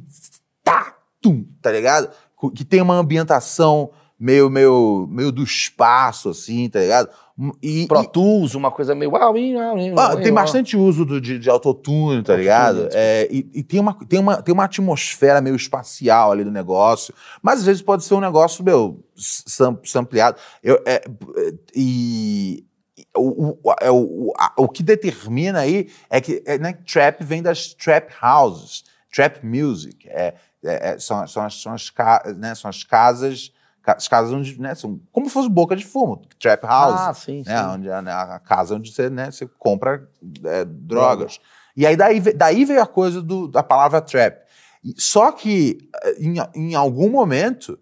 tá, tum, tá ligado? Que tem uma ambientação meio, meio, meio do espaço, assim, tá ligado? E, Pro Tools, uma coisa meio. Ah, tem bastante uso do, de, de autotune, tá ligado? É, e, e, tem, uma, tem, uma, tem uma atmosfera meio espacial ali do negócio. Mas às vezes pode ser um negócio, meu, sampleado. Eu, é, e o, o, é, o, a, o que determina aí é que é, né, trap vem das trap houses, trap music. É, é, é são, são, as, são, as, né, são as casas as casas onde, né, são como se fosse boca de fumo, trap house, ah, sim, né, sim. Onde, né, a casa onde você, né, você compra é, drogas. E aí daí, daí veio a coisa do, da palavra trap. Só que eh, em, em algum momento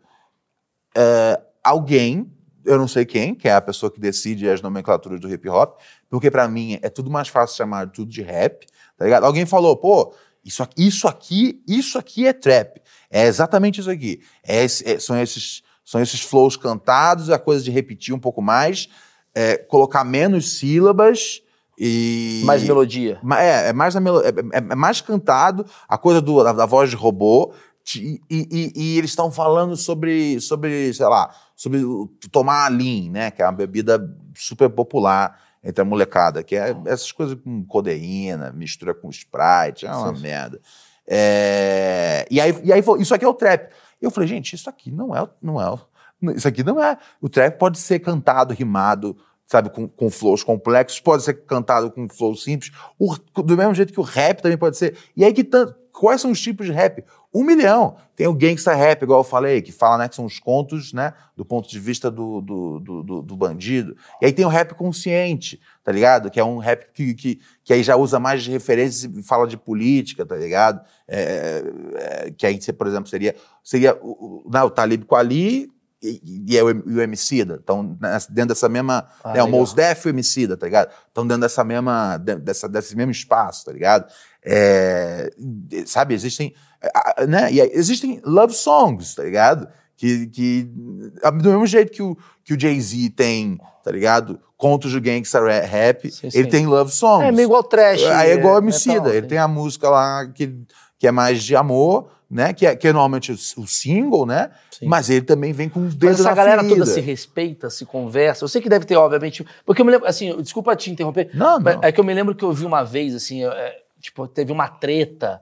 é, alguém, eu não sei quem, que é a pessoa que decide as nomenclaturas do hip hop, porque para mim é tudo mais fácil chamar tudo de rap, tá ligado? Alguém falou, pô, isso aqui, isso aqui, isso aqui é trap. É exatamente isso aqui. É, é, são esses são esses flows cantados, a coisa de repetir um pouco mais, é, colocar menos sílabas e. Mais melodia. É, é mais, é, é, é, mais cantado, a coisa do, da, da voz de robô. E, e, e eles estão falando sobre, sobre, sei lá, sobre tomar lean, né? Que é uma bebida super popular entre a molecada, que é essas coisas com codeína, mistura com Sprite, é uma Sim. merda. É, e, aí, e aí, isso aqui é o trap. Eu falei, gente, isso aqui não é, não é, isso aqui não é. O trap pode ser cantado, rimado, sabe, com, com flows complexos, pode ser cantado com flows simples, o, do mesmo jeito que o rap também pode ser. E aí que tanto, quais são os tipos de rap? Um milhão. Tem o gangsta rap, igual eu falei, que fala né, que são os contos, né, do ponto de vista do, do, do, do, bandido. E aí tem o rap consciente, tá ligado? Que é um rap que, que, que aí já usa mais de referências e fala de política, tá ligado? É, é, que aí, por exemplo, seria, seria o, o, né, o Talib Kweli e, e, é o, o Emicida. Então, dentro dessa mesma. Ah, né, o Mos Def e o Emicida, tá ligado? Estão dentro dessa mesma, dessa, desse mesmo espaço, tá ligado? É, sabe, existem. Né, e existem love songs, tá ligado? Que, que do mesmo jeito que o, que o Jay-Z tem, tá ligado? Contos de gangsta rap, sim, sim. ele tem love songs. É meio igual trash. É, é igual o Emicida. Ele tem a música lá que, que é mais de amor, né? Que é, que é normalmente o, single, né? Sim. Mas ele também vem com os dedos Mas essa galera ferida. toda se respeita, se conversa. Eu sei que deve ter, obviamente. Porque eu me lembro, assim, desculpa te interromper. Não, não. É que eu me lembro que eu vi uma vez, assim, é, tipo, teve uma treta.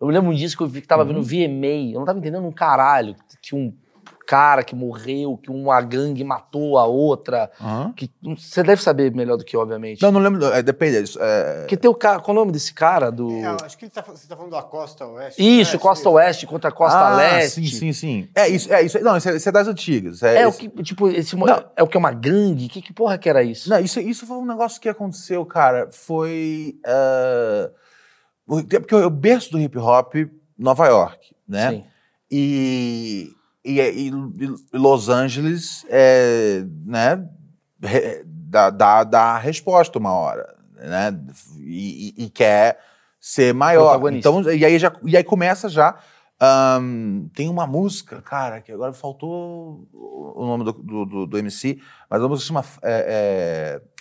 Eu me lembro disso que eu vi que tava uhum. vendo VMA. Eu não tava entendendo um caralho. Que um cara que morreu, que uma gangue matou a outra. Uhum. Que, você deve saber melhor do que, obviamente. Não, não lembro. É, depende. É... Que tem o cara. Qual é o nome desse cara? Do... É, acho que ele tá, você tá falando da Costa Oeste. Isso, Costa Oeste contra Costa ah, Leste. Sim, sim, sim. É isso, é isso. Não, isso é, isso é das antigas. É, é o que, tipo, esse, é o que é uma gangue? Que, que porra que era isso? Não, isso, isso foi um negócio que aconteceu, cara. Foi. Uh... Porque o berço do hip hop, Nova York, né? Sim. E e, e, e Los Angeles é, né, dá, dá, dá a resposta uma hora, né? E, e quer ser maior. Então, e aí, já, e aí começa já. Um, tem uma música, cara, que agora faltou o nome do, do, do MC, mas a música chama. É, é,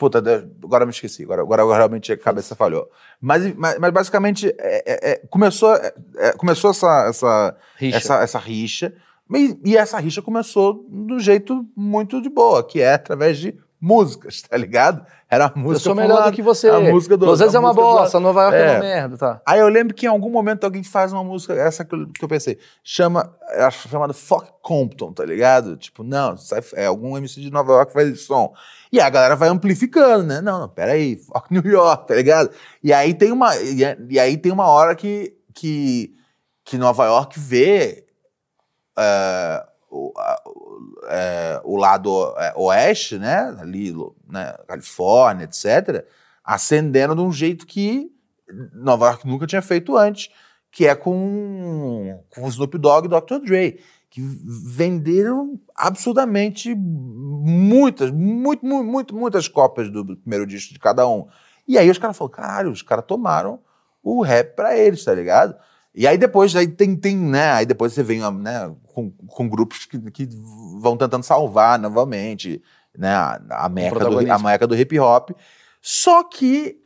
Puta, agora me esqueci, agora, agora realmente a cabeça falhou. Mas, mas, mas basicamente é, é, é começou, é, é, começou essa, essa, rixa. Essa, essa rixa, e, e, essa rixa começou do jeito muito de boa, que é através de músicas, tá ligado? Era a música. Eu sou melhor do que você. A música do. Às vezes é uma bosta. Nova York é. é uma merda, tá? Aí eu lembro que em algum momento alguém faz uma música, essa que eu, que eu pensei, chama, acho chamada Fuck Compton, tá ligado? Tipo, não, é algum MC de Nova York faz esse som. E a galera vai amplificando, né? Não, não, peraí, Fuck New York, tá ligado? E aí tem uma, e aí tem uma hora que, que, que Nova York vê. Uh, o, é, o lado é, oeste, né, ali, né, Califórnia, etc., ascendendo de um jeito que Nova York nunca tinha feito antes, que é com, com o Snoop Dogg e Dr. Dre, que venderam absurdamente muitas, muito, muito, muitas cópias do primeiro disco de cada um. E aí os caras falaram, caralho, os caras tomaram o rap para eles, tá ligado? E aí depois aí tem, tem, né? Aí depois você vem né, com, com grupos que, que vão tentando salvar novamente né, a, a, meca do, a meca do hip hop. Só que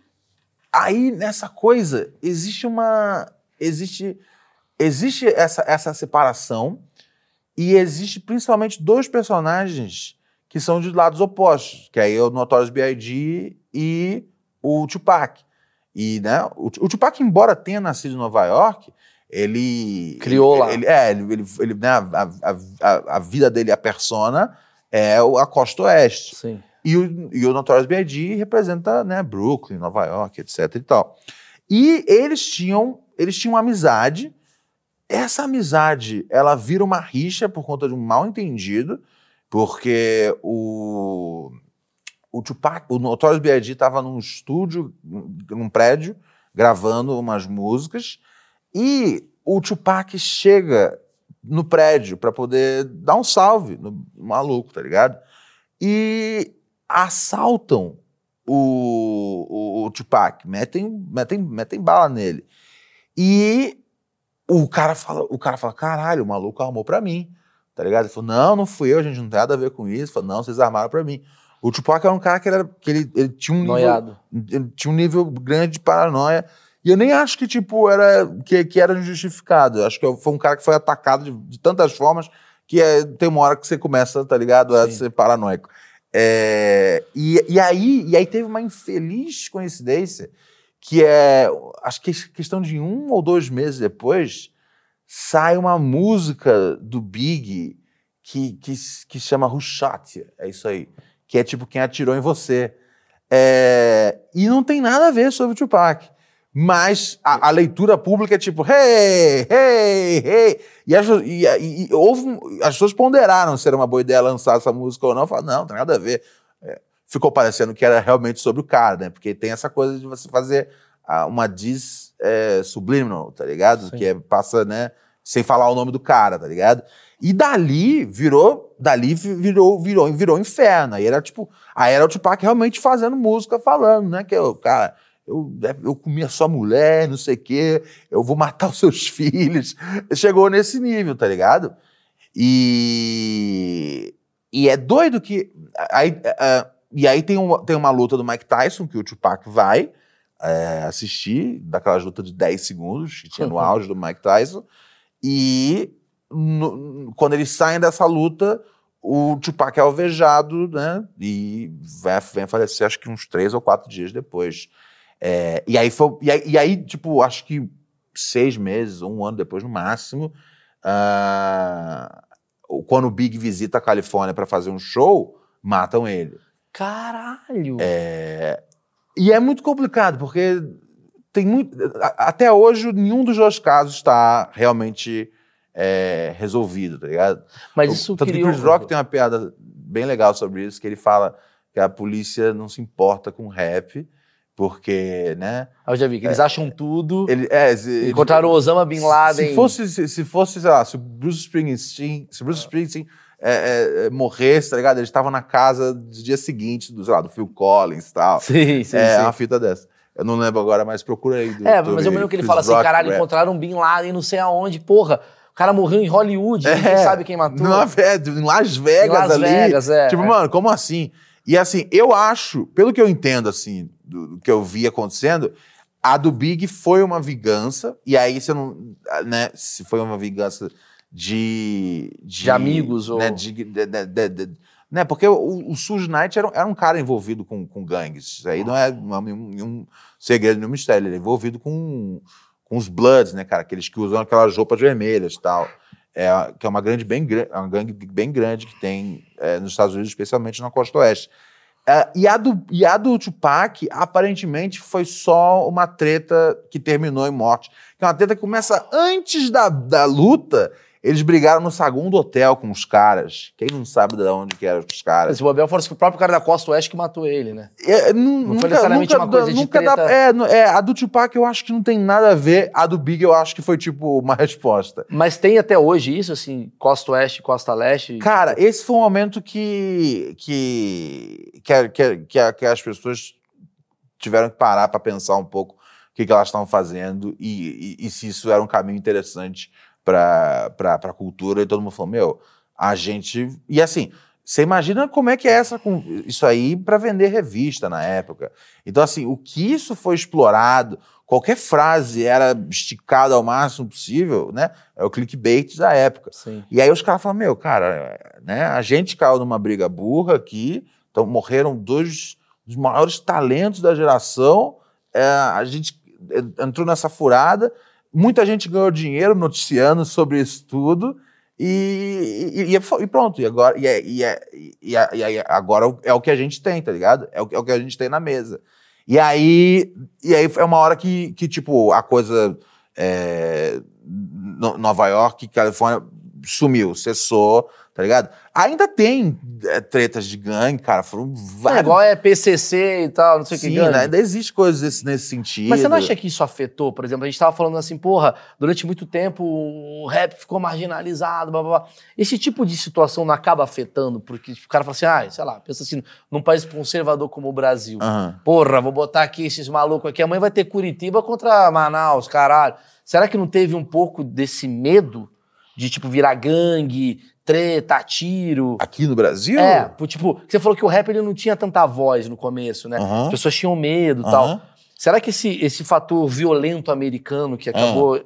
aí nessa coisa existe uma. Existe, existe essa, essa separação e existe principalmente dois personagens que são de lados opostos, que aí é o Notorious B.I.G. e o Tupac. E, né, o, o Tupac, embora tenha nascido em Nova York, ele... Criou ele, lá. Ele, é, ele, ele, ele né, a, a, a, vida dele, a persona, é a costa oeste. Sim. E o, e o Notorious B.I.G. representa né, Brooklyn, Nova York, etc e tal. E eles tinham, eles tinham uma amizade. Essa amizade, ela vira uma rixa por conta de um mal entendido, porque o, o Tupac, o Notorious B.I.G. estava num estúdio, num prédio, gravando umas músicas, e o Tupac chega no prédio para poder dar um salve no maluco, tá ligado? E assaltam o, o, o Tupac, metem, metem, metem bala nele. E o cara fala, o cara fala, caralho, o maluco armou para mim, tá ligado? Ele falou, não, não fui eu, a gente não tem nada a ver com isso. Ele falou, não, vocês armaram para mim. O Tupac era um cara que, era, que ele, ele tinha um nível, ele tinha um nível grande de paranoia. E eu nem acho que, tipo, era, que, que era injustificado. Eu acho que foi um cara que foi atacado de, de tantas formas que é, tem uma hora que você começa, tá ligado, a Sim. ser paranoico. É, e, e, aí, e aí teve uma infeliz coincidência que é, acho que questão de um ou dois meses depois, sai uma música do Big que, que, que chama Rushot, é isso aí, que é tipo quem atirou em você. É, e não tem nada a ver sobre o Tupac. Mas a, a, leitura pública é tipo, hey, hey, hey. E, as, e, e, e houve, as pessoas ponderaram se era uma boa ideia lançar essa música ou não. Falaram, não, não tem nada a ver. É, ficou parecendo que era realmente sobre o cara, né? Porque tem essa coisa de você fazer uma diz é, subliminal, tá ligado? Sim. Que é, passa, né? Sem falar o nome do cara, tá ligado? E dali virou, dali virou, virou, virou inferno. Aí era tipo, aí era o Tupac realmente fazendo música, falando, né? Que o cara eu, né, eu comi a sua mulher, não sei o quê, eu vou matar os seus filhos. Chegou nesse nível, tá ligado? E, e é doido que. Aí, uh, e aí tem, um, tem uma luta do Mike Tyson, que o Tupac vai é, assistir, daquela luta de 10 segundos, que tinha no auge do Mike Tyson. E no, quando eles saem dessa luta, o Tupac é alvejado, né? E vem, vem falecer acho que uns três ou quatro dias depois. É, e, aí foi, e, aí, e, aí, tipo, acho que seis meses, um ano depois no máximo, uh, quando o Big visita a Califórnia para fazer um show, matam ele. Caralho! É, e é muito complicado, porque tem muito. Até hoje, nenhum dos dois casos está realmente é, resolvido, tá ligado? Mas isso Tanto criou... que Chris Rock tem uma piada bem legal sobre isso, que ele fala que a polícia não se importa com rap, porque, né? Eu já vi que eles é, acham tudo. Ele, é, se, encontraram o Osama Bin Laden. Se fosse, se, se, fosse, sei lá, se o Bruce Springsteen, se Bruce Springsteen é, é, é, morresse, tá ligado? Eles estavam na casa do dia seguinte, do, sei lá, do Phil Collins e tal. Sim, sim, É sim. uma fita dessa. Eu não lembro agora, mas procura aí. Do, é, mas eu lembro que ele fala assim, caralho, encontraram um Bin Laden não sei aonde, porra. O cara morreu em Hollywood, é, ninguém sabe quem matou. Não, é, em Las Vegas em Las ali. Vegas, é. Tipo, mano, como assim? E assim, eu acho, pelo que eu entendo, assim, do, que eu vi acontecendo, a do Big foi uma vingança, e aí você não. né, se foi uma vingança de. De, de amigos, né, ou. De, de, né, porque o, o Suge Knight era, era um cara envolvido com, com gangues. Isso aí não é nenhum, nenhum segredo, nenhum mistério. Ele é envolvido com, com os Bloods, né, cara? Aqueles que usam aquelas roupas vermelhas e tal é, que é uma grande bem é uma gangue bem grande que tem é, nos Estados Unidos, especialmente na costa oeste. É, e, a do, e a do Tupac, aparentemente, foi só uma treta que terminou em morte. Que é uma treta que começa antes da, da luta eles brigaram no saguão do hotel com os caras. Quem não sabe de onde que eram os caras. Se o Abel fosse o próprio cara da Costa Oeste que matou ele, né? É, não, não foi necessariamente nunca, uma coisa de treta... Dá, é, é, a do Tupac eu acho que não tem nada a ver. A do Big eu acho que foi tipo uma resposta. Mas tem até hoje isso, assim, Costa Oeste, Costa Leste? Cara, esse foi um momento que, que, que, que, que, que as pessoas tiveram que parar para pensar um pouco que, que elas estavam fazendo e, e, e se isso era um caminho interessante para a cultura. E todo mundo falou: meu, a gente. E assim, você imagina como é que é essa, isso aí para vender revista na época. Então, assim, o que isso foi explorado, qualquer frase era esticada ao máximo possível, né? É o clickbait da época. Sim. E aí os caras falam, meu, cara, né, a gente caiu numa briga burra aqui, então morreram dois dos maiores talentos da geração, é, a gente entrou nessa furada, muita gente ganhou dinheiro noticiando sobre isso tudo, e, e, e, pronto, e agora, e, é, e, é, e, é, agora é o que a gente tem, tá ligado? É o, é o que a gente tem na mesa. E aí, e aí é uma hora que, que tipo, a coisa. É, Nova York, Califórnia, sumiu, cessou, tá ligado? Ainda tem é, tretas de gangue, cara, foram vários... É, igual é PCC e tal, não sei o que gangue. Né? ainda existe coisas nesse, nesse, sentido. Mas você não acha que isso afetou, por exemplo, a gente tava falando assim, porra, durante muito tempo o rap ficou marginalizado, blá, blá, blá. Esse tipo de situação não acaba afetando, porque o cara fala assim, ah, sei lá, pensa assim, num país conservador como o Brasil, uhum. porra, vou botar aqui esses malucos aqui, amanhã vai ter Curitiba contra Manaus, caralho. Será que não teve um pouco desse medo de, tipo, virar gangue, treta, tiro. Aqui no Brasil? É, tipo, você falou que o rap ele não tinha tanta voz no começo, né? Uhum. As pessoas tinham medo e uhum. tal. Será que esse, esse fator violento americano que acabou uhum.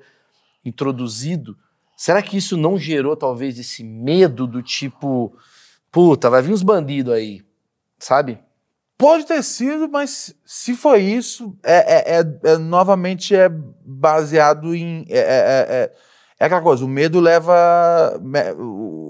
introduzido, será que isso não gerou talvez esse medo do tipo, puta, vai vir uns bandidos aí, sabe? Pode ter sido, mas se foi isso, é, é, é, é novamente é baseado em. É, é, é, é aquela coisa, o medo leva. O,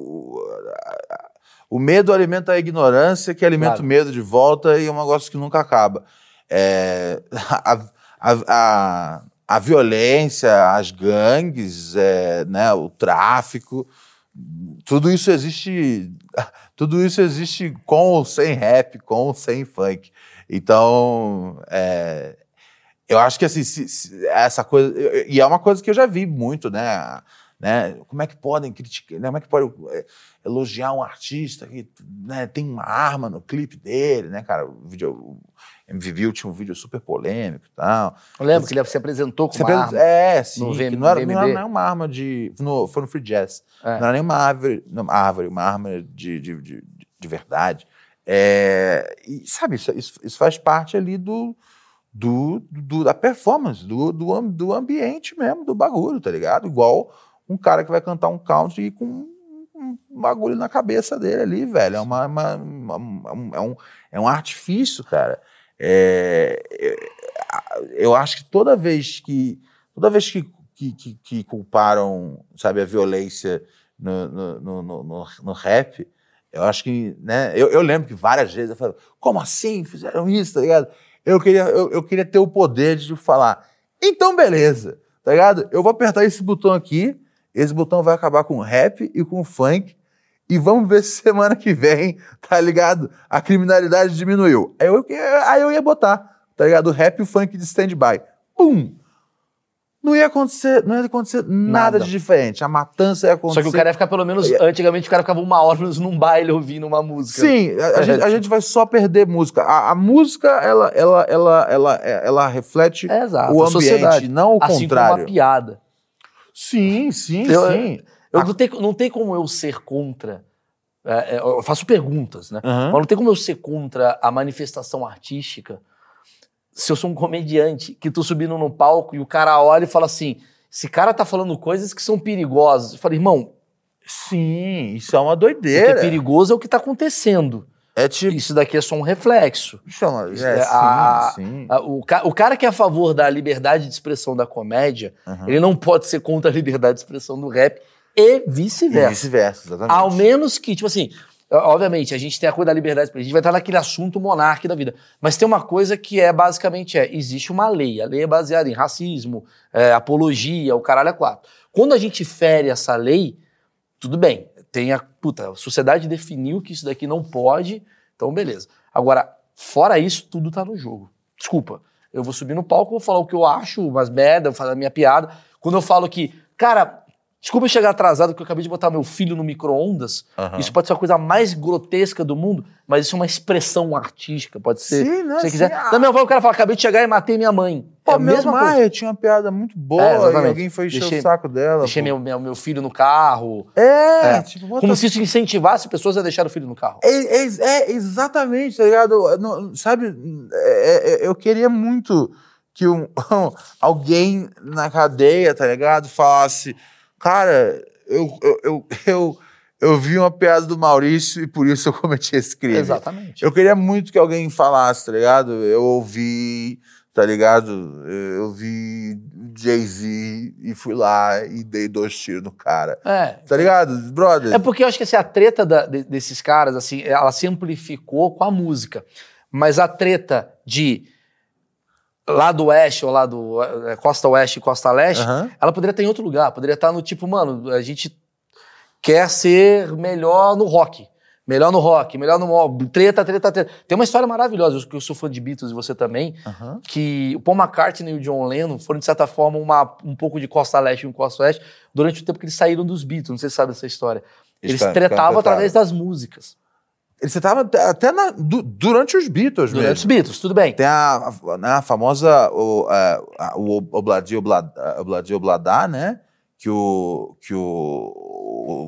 o medo alimenta a ignorância, que alimenta claro. o medo de volta e é um negócio que nunca acaba. É, a, a, a, a, violência, as gangues, é, né, o tráfico, tudo isso existe. Tudo isso existe com ou sem rap, com ou sem funk. Então, é, eu acho que assim, se, se, essa coisa. E é uma coisa que eu já vi muito, né? Né? Como é que podem criticar, né? como é que pode é, elogiar um artista que né, tem uma arma no clipe dele, né, cara? O vídeo, o MVView tinha um vídeo super polêmico e tal. Eu lembro que ele se apresentou com uma arma. É, sim. No VM, não, era, não era uma arma de. No, foi no Free Jazz. É. Não era nem uma árvore, uma árvore, uma arma de, de, de, de verdade. É, e sabe, isso, isso, isso faz parte ali do do, do, da performance, do, do, do ambiente mesmo, do bagulho, tá ligado? Igual um cara que vai cantar um country com um bagulho na cabeça dele ali, velho. É, uma, uma, uma, é, um, é um artifício, cara. É, eu acho que toda vez que toda vez que, que, que, que culparam, sabe, a violência no, no, no, no, no rap, eu acho que, né, eu, eu lembro que várias vezes eu falei, como assim fizeram isso, tá ligado? eu queria, eu, eu queria ter o poder de falar, então beleza, tá ligado? Eu vou apertar esse botão aqui, esse botão vai acabar com rap e com funk, e vamos ver se semana que vem, tá ligado? A criminalidade diminuiu. Aí eu, aí eu ia botar, tá ligado? Rap e o funk de stand-by. Pum! não ia acontecer, não ia acontecer nada, nada, de diferente. A matança ia acontecer. Só que o cara ia ficar pelo menos. Antigamente o cara ficava uma hora num baile ouvindo uma música. Sim, a, a, gente, a gente, vai só perder música. A, a, música, ela, ela, ela, ela, ela reflete é, exato, o ambiente, não o assim contrário. Como uma piada. Sim, sim, eu, sim. Eu, não, tem, não tem como eu ser contra. É, eu faço perguntas, né? Uhum. Mas não tem como eu ser contra a manifestação artística se eu sou um comediante que tô subindo no palco e o cara olha e fala assim: esse cara tá falando coisas que são perigosas. Eu falei, irmão. Sim, isso é uma doideira. O que é perigoso é o que tá acontecendo. É tipo... Isso daqui é só um reflexo. Chama, é, é, a, sim, sim. A, o, o, cara que é a favor da liberdade de expressão da comédia, uhum. ele não pode ser contra a liberdade de expressão do rap e vice-versa. Vice-versa, exatamente. Ao menos que, tipo assim, Obviamente, a gente tem a coisa da liberdade, a gente vai estar naquele assunto monarca da vida. Mas tem uma coisa que é basicamente é: existe uma lei. A lei é baseada em racismo, é, apologia, o caralho é quatro. Quando a gente fere essa lei, tudo bem. Tem a. Puta, a sociedade definiu que isso daqui não pode, então beleza. Agora, fora isso, tudo tá no jogo. Desculpa. Eu vou subir no palco, vou falar o que eu acho, umas merda, vou fazer a minha piada. Quando eu falo que, cara, Desculpa eu chegar atrasado, porque eu acabei de botar meu filho no micro-ondas. Uhum. Isso pode ser a coisa mais grotesca do mundo, mas isso é uma expressão artística, pode ser. Sim, não, se você sim, quiser. ah. Da minha avó, o cara fala: acabei de chegar e matei minha mãe. É Pô, meu mesma Maia tinha uma piada muito boa É, e alguém foi encher Deixei- o saco dela. Deixei meu, meu, meu filho no carro. É, É. tipo, Como se isso incentivasse pessoas a deixar o filho no carro. É, é- é, exatamente, tá ligado? Não, sabe, é- é- eu queria muito que um, alguém na cadeia, tá ligado, falasse, cara, eu, eu, eu, eu, eu vi uma piada do Maurício e por isso eu cometi esse crime. Exatamente. Eu queria muito que alguém falasse, tá ligado? Eu ouvi, tá ligado? Eu vi Jay-Z e fui lá e dei dois tiros no cara. É. Tá ligado? Brother. É porque eu acho que assim, a treta da- de- desses caras, assim, ela se amplificou com a música. Mas a treta de lado oeste ou lado eh, costa oeste e costa leste, Aham. ela poderia estar em outro lugar. Poderia estar no tipo, mano, a gente quer ser melhor no rock. Melhor no rock, melhor no mob. Treta, treta, treta. Tem uma história maravilhosa, eu- que eu sou fã de Beatles e você também, Aham. que o Paul McCartney e o John Lennon foram, de certa forma, uma, um pouco de costa leste e um costa oeste durante o tempo que eles saíram dos Beatles. Não sei se você sabe dessa história. Eles Ficaram- tretavam através das músicas. Você tava até- na- du- durante os Beatles Durante os mesmo. Beatles, tudo bem. Tem a, a, né, a famosa o, a- a- o Obladi Obladá, né? Que o, que o, o,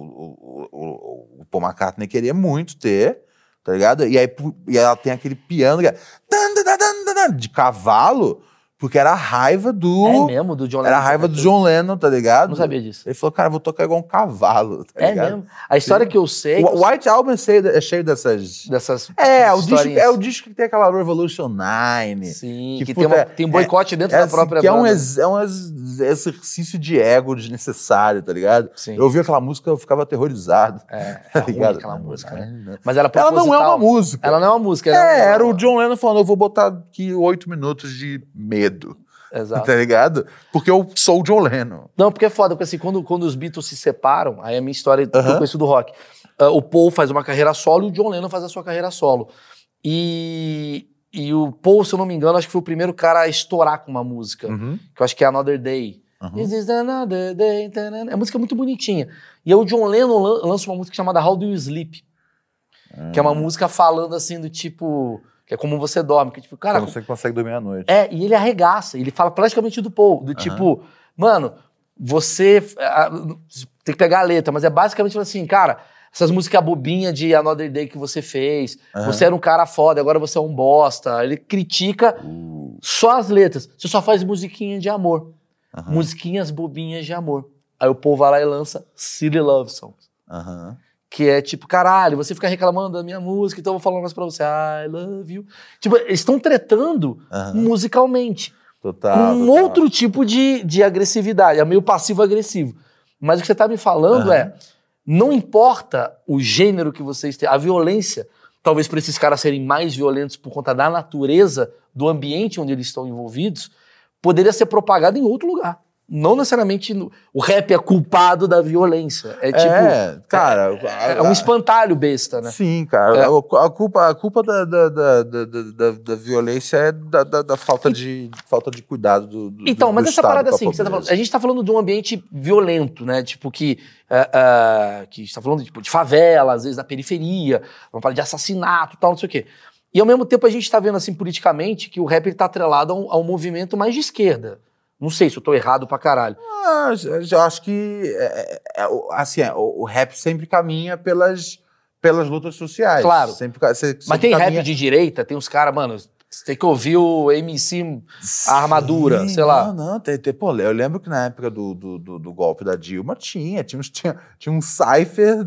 o, o, Paul McCartney queria muito ter, tá ligado? E aí e ela tem aquele piano que é de cavalo, porque era a raiva do. É mesmo, do John Lennon. era a raiva do John Lennon, tá ligado? Não sabia disso. Ele falou, cara, vou tocar igual um cavalo, tá É ligado? mesmo. A história que eu sei O White Album é cheio, é cheio dessas. dessas É, o disco, é o disco que tem aquela Revolution 9. Sim, que que, puta, tem, uma- é- tem um boicote dentro É da assim, própria que é um, banda. é um ex- exercício de ego desnecessário, tá ligado? Sim. Eu ouvi aquela música, eu ficava aterrorizado. É, Tá é ligado? aquela música, né? Mas ela, Ela não é uma música. Ela não é uma música. É, era o John Lennon falando, eu vou botar aqui oito minutos de medo, Exato. tá ligado? Porque eu sou o John Lennon. Não, porque é foda, porque assim, quando, quando os Beatles se separam, aí é a minha história que eu conheço do rock. Ah, o Paul faz uma carreira solo e o John Lennon faz a sua carreira solo. E, e o Paul, se eu não me engano, acho que foi o primeiro cara a estourar com uma música, Uhum. que eu acho que é Another Day. Uhum. This is another day. É uma música muito bonitinha. E aí o John Lennon lan- lança uma música chamada How Do You Sleep? Que é uma música falando assim do tipo. Que é como você dorme. Que tipo, cara, Como você consegue dormir à noite. é, e ele arregaça, ele fala praticamente do Paul, do tipo, mano, você ah, tem que pegar a letra, mas é basicamente assim, cara, essas músicas bobinhas de Another Day que você fez, Aham. você era um cara foda, agora você é um bosta. Ele critica Uh, só as letras. Você só faz musiquinha de amor, aham, musiquinhas bobinhas de amor. Aí o Paul vai lá e lança Silly Love Songs. aham. Que é tipo, caralho, você fica reclamando da minha música, então eu vou falar mais pra você. I love you. Tipo, eles estão tretando aham. musicalmente Total. com um total. outro tipo de, de agressividade, é meio passivo-agressivo. Mas o que você está me falando Aham. é, não importa o gênero que vocês têm, a violência, talvez para esses caras serem mais violentos por conta da natureza do ambiente onde eles estão envolvidos, poderia ser propagada em outro lugar. Não necessariamente o rap é culpado da violência. É tipo, é, cara. é, é um espantalho besta, né? Sim, cara. É. A, culpa, a culpa da, da, da, da, da, violência é da, da, falta, de, falta de cuidado do. do Então, do mas essa parada assim, que você tá falando, a gente tá falando de um ambiente violento, né? Tipo, que, é, é, que a gente tá falando tipo, de favela, às vezes da periferia, uma parada de assassinato tal, não sei o quê. E ao mesmo tempo a gente tá vendo, assim, politicamente, que o rap ele tá atrelado a um, a um movimento mais de esquerda. Não sei se eu tô errado pra caralho. Ah, eu acho que é, é, é, assim, é, o, o rap sempre caminha pelas, pelas lutas sociais. Claro. Sempre, sempre Mas tem caminha- rap de direita, tem uns caras, mano, você tem que ouvir o MC a armadura, sei lá. Não, não, tem, tem- pô, eu lembro que na época do, do, do- do golpe da Dilma tinha, tinha, tinha, tinha um cipher,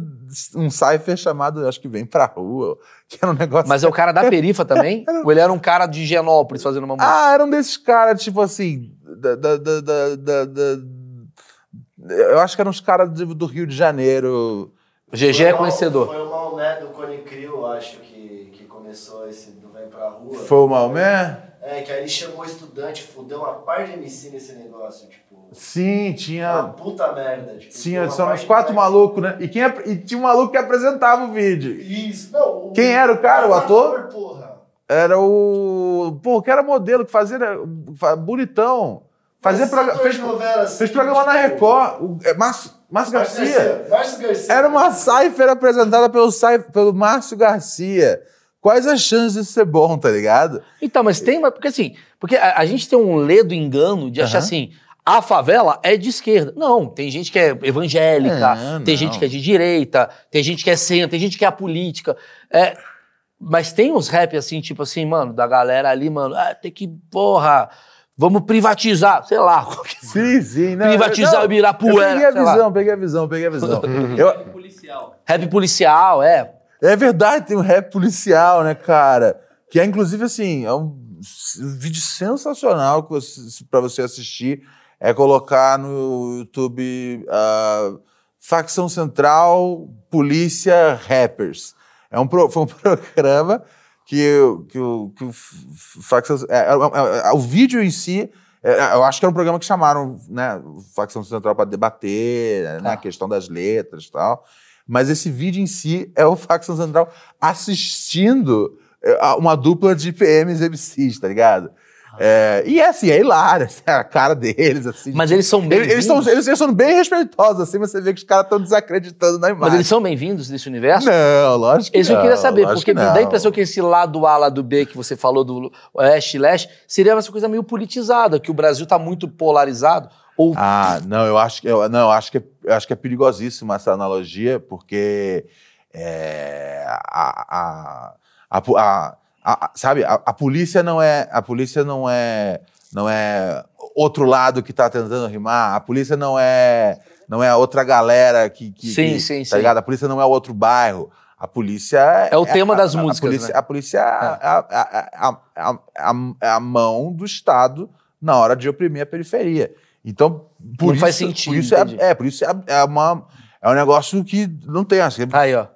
um cipher chamado, acho que vem pra rua, que era um negócio. Mas é o cara da perifa também? Ou ele era um cara de Genópolis fazendo uma música? Ah, era um desses caras, tipo assim, da, da, da, da- eu acho que eram os caras do, do Rio de Janeiro. GG é o- conhecedor. Foi o Maomé do Cone Crew, acho que, que começou esse do Vem Pra Rua. Foi o Maomé? É, que aí ele chamou estudante, fudeu uma par de MC nesse negócio, tipo. Sim, Uma tinha. puta merda. Tipo, Tinha, uma são par uns quatro malucos, né? E, quem, e tinha um maluco que apresentava o vídeo. Isso, não. Quem era o cara, o ator? porra. Era o. Pô, que era modelo, que fazia. né, Bonitão. Fazia Esse progra- ator fez, de novela, assim, fez programa na tipo, Record. O, é, Márcio, Márcio Garcia. Márcio Garcia. Era uma cipher apresentada pelo, pelo Márcio Garcia. quais as chances de ser bom, tá ligado? Então, mas tem, porque assim, porque a, a gente tem um ledo engano de achar assim, a favela é de esquerda. Não, tem gente que é evangélica, É, tem gente que é de direita, tem gente que é centro, tem gente que é a política. É, mas tem uns rap assim, tipo assim, mano, da galera ali, mano, ah, tem que, porra, vamos privatizar, sei lá. Sim, sim. Não, Privatizar não, o Ibirapuera, peguei a sei lá. visão, peguei a visão, peguei a visão. Eu- policial. Rap policial, é. é verdade, tem um rap policial, né, cara? Que é, inclusive, assim, é um vídeo sensacional que você, pra você assistir. É colocar no YouTube ah, Facção Central Polícia Rappers. É um, pro- foi um programa que, o- que, o- que o Facção. é, é, é, é, o vídeo em si. é, eu acho que era um programa que chamaram né, o Facção Central para debater né, a questão das letras e tal. Mas esse vídeo em si é o Facção Central assistindo é, a uma dupla de PMs MCs, tá ligado? É, e é assim, é hilário, assim, a cara deles, assim. Mas eles são bem eles, eles, são, eles, eles são bem respeitosos, assim, você vê que os caras estão desacreditando na imagem. Mas eles são bem-vindos nesse universo? Não, lógico que Isso eu não, queria saber, porque dá a impressão que esse lado A, lado B que você falou do Oeste e Leste seria essa coisa meio politizada, que o Brasil tá muito polarizado. Ou Ah, não, eu acho que eu, não, eu acho que é, eu acho que é perigosíssima essa analogia, porque é, a, a, a, a- a- sabe, a, a polícia não é a polícia não é não é outro lado que está tentando rimar, a polícia não é não é a outra galera que, que Sim, que- sim, tá sim. ligado? A polícia não é outro bairro. A polícia É o tema a- das músicas, A polícia, né? a, polícia é, a, a, a, mão do Estado na hora de oprimir a periferia. Então, por Não isso, faz sentido, Por isso, é, é, por isso é, é, uma, é um negócio que não tem assim. aí, ó.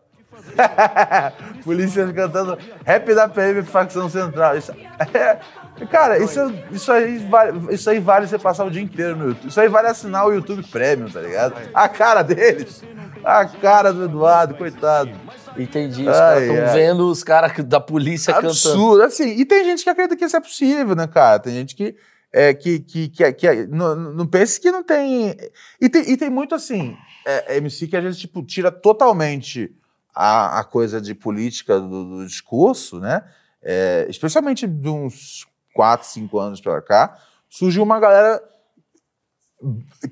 Polícia cantando rap da PM facção central. Isso, é- cara, isso, isso, aí vale, isso aí vale você passar o dia inteiro no YouTube. Isso aí vale assinar o YouTube Premium, tá ligado? A cara deles. A cara do Eduardo, coitado. Entendi. Os caras estão ai. vendo os caras da polícia cantando. Absurdo, assim. E tem gente que acredita que isso é possível, né, cara? Tem gente que. É, que, que, que, que não, não pense que não tem. E tem, e tem muito assim, é, MC que às vezes tipo, tira totalmente a, a coisa de política do, do discurso, né? É, especialmente de uns 4, 5 anos pra cá, surgiu uma galera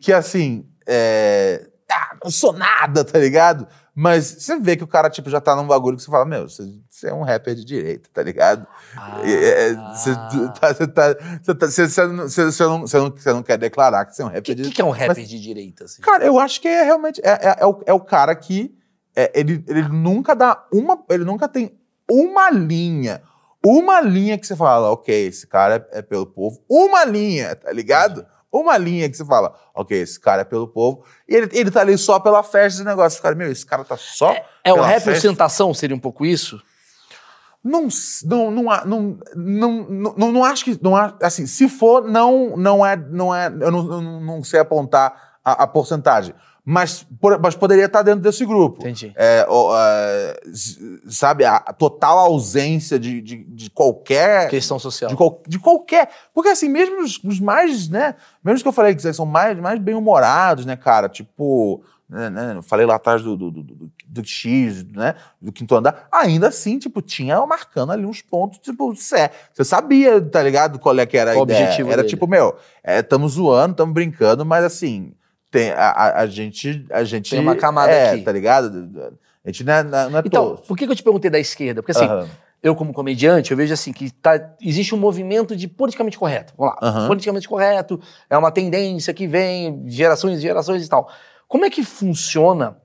que assim. É, ah, não sou nada, tá ligado? Mas você vê que o cara, tipo, já tá num bagulho que você fala, meu, você, você é um rapper de direita, tá ligado? Você não- quer declarar que você é um O rapper que, de que, que é um rapper Mas- de direita? Assim? Cara, eu acho que é realmente. É, é- é o, é o cara que. É, ele, ele nunca dá uma. Ele nunca tem uma linha. Uma linha que você fala, ok, esse cara é, é pelo povo. Uma linha, tá ligado? Uma linha que você fala, ok, esse cara é pelo povo. E ele, ele tá ali só pela festa do negócio. Fala, meu, esse cara tá só. é o rap festa. ostentação? Seria um pouco isso? Não, não, não, não, não, não, acho que. Não assim, se for, não, não é. Não é eu não, não, não sei apontar a, a porcentagem. Mas, mas poderia estar dentro desse grupo. Entendi. É, ó, é, s- sabe, a, total ausência de, de, de qualquer. Questão social. De, qual- de qualquer. Porque, assim, mesmo os, os mais, né? Mesmo que eu falei que são mais, mais bem-humorados, né, cara? Tipo. Né, né, falei lá atrás do, do, do, do- do X, né? Do quinto andar. Ainda assim, tipo, tinha marcando ali uns pontos, tipo, você, você sabia, tá ligado? Qual é que era a O ideia. objetivo Era dele. tipo, meu, estamos zoando, estamos brincando, mas assim. Tem, a, a, gente. A gente Tem uma camada é, aqui. Tá ligado? A gente não é, não é é Então, tosco. por que, eu te perguntei da esquerda? Porque assim, Aham. eu como comediante, eu vejo assim que tá, existe um movimento de politicamente correto. Vamos lá. Aham. Politicamente correto é uma tendência que vem de gerações e gerações e tal. Como é que funciona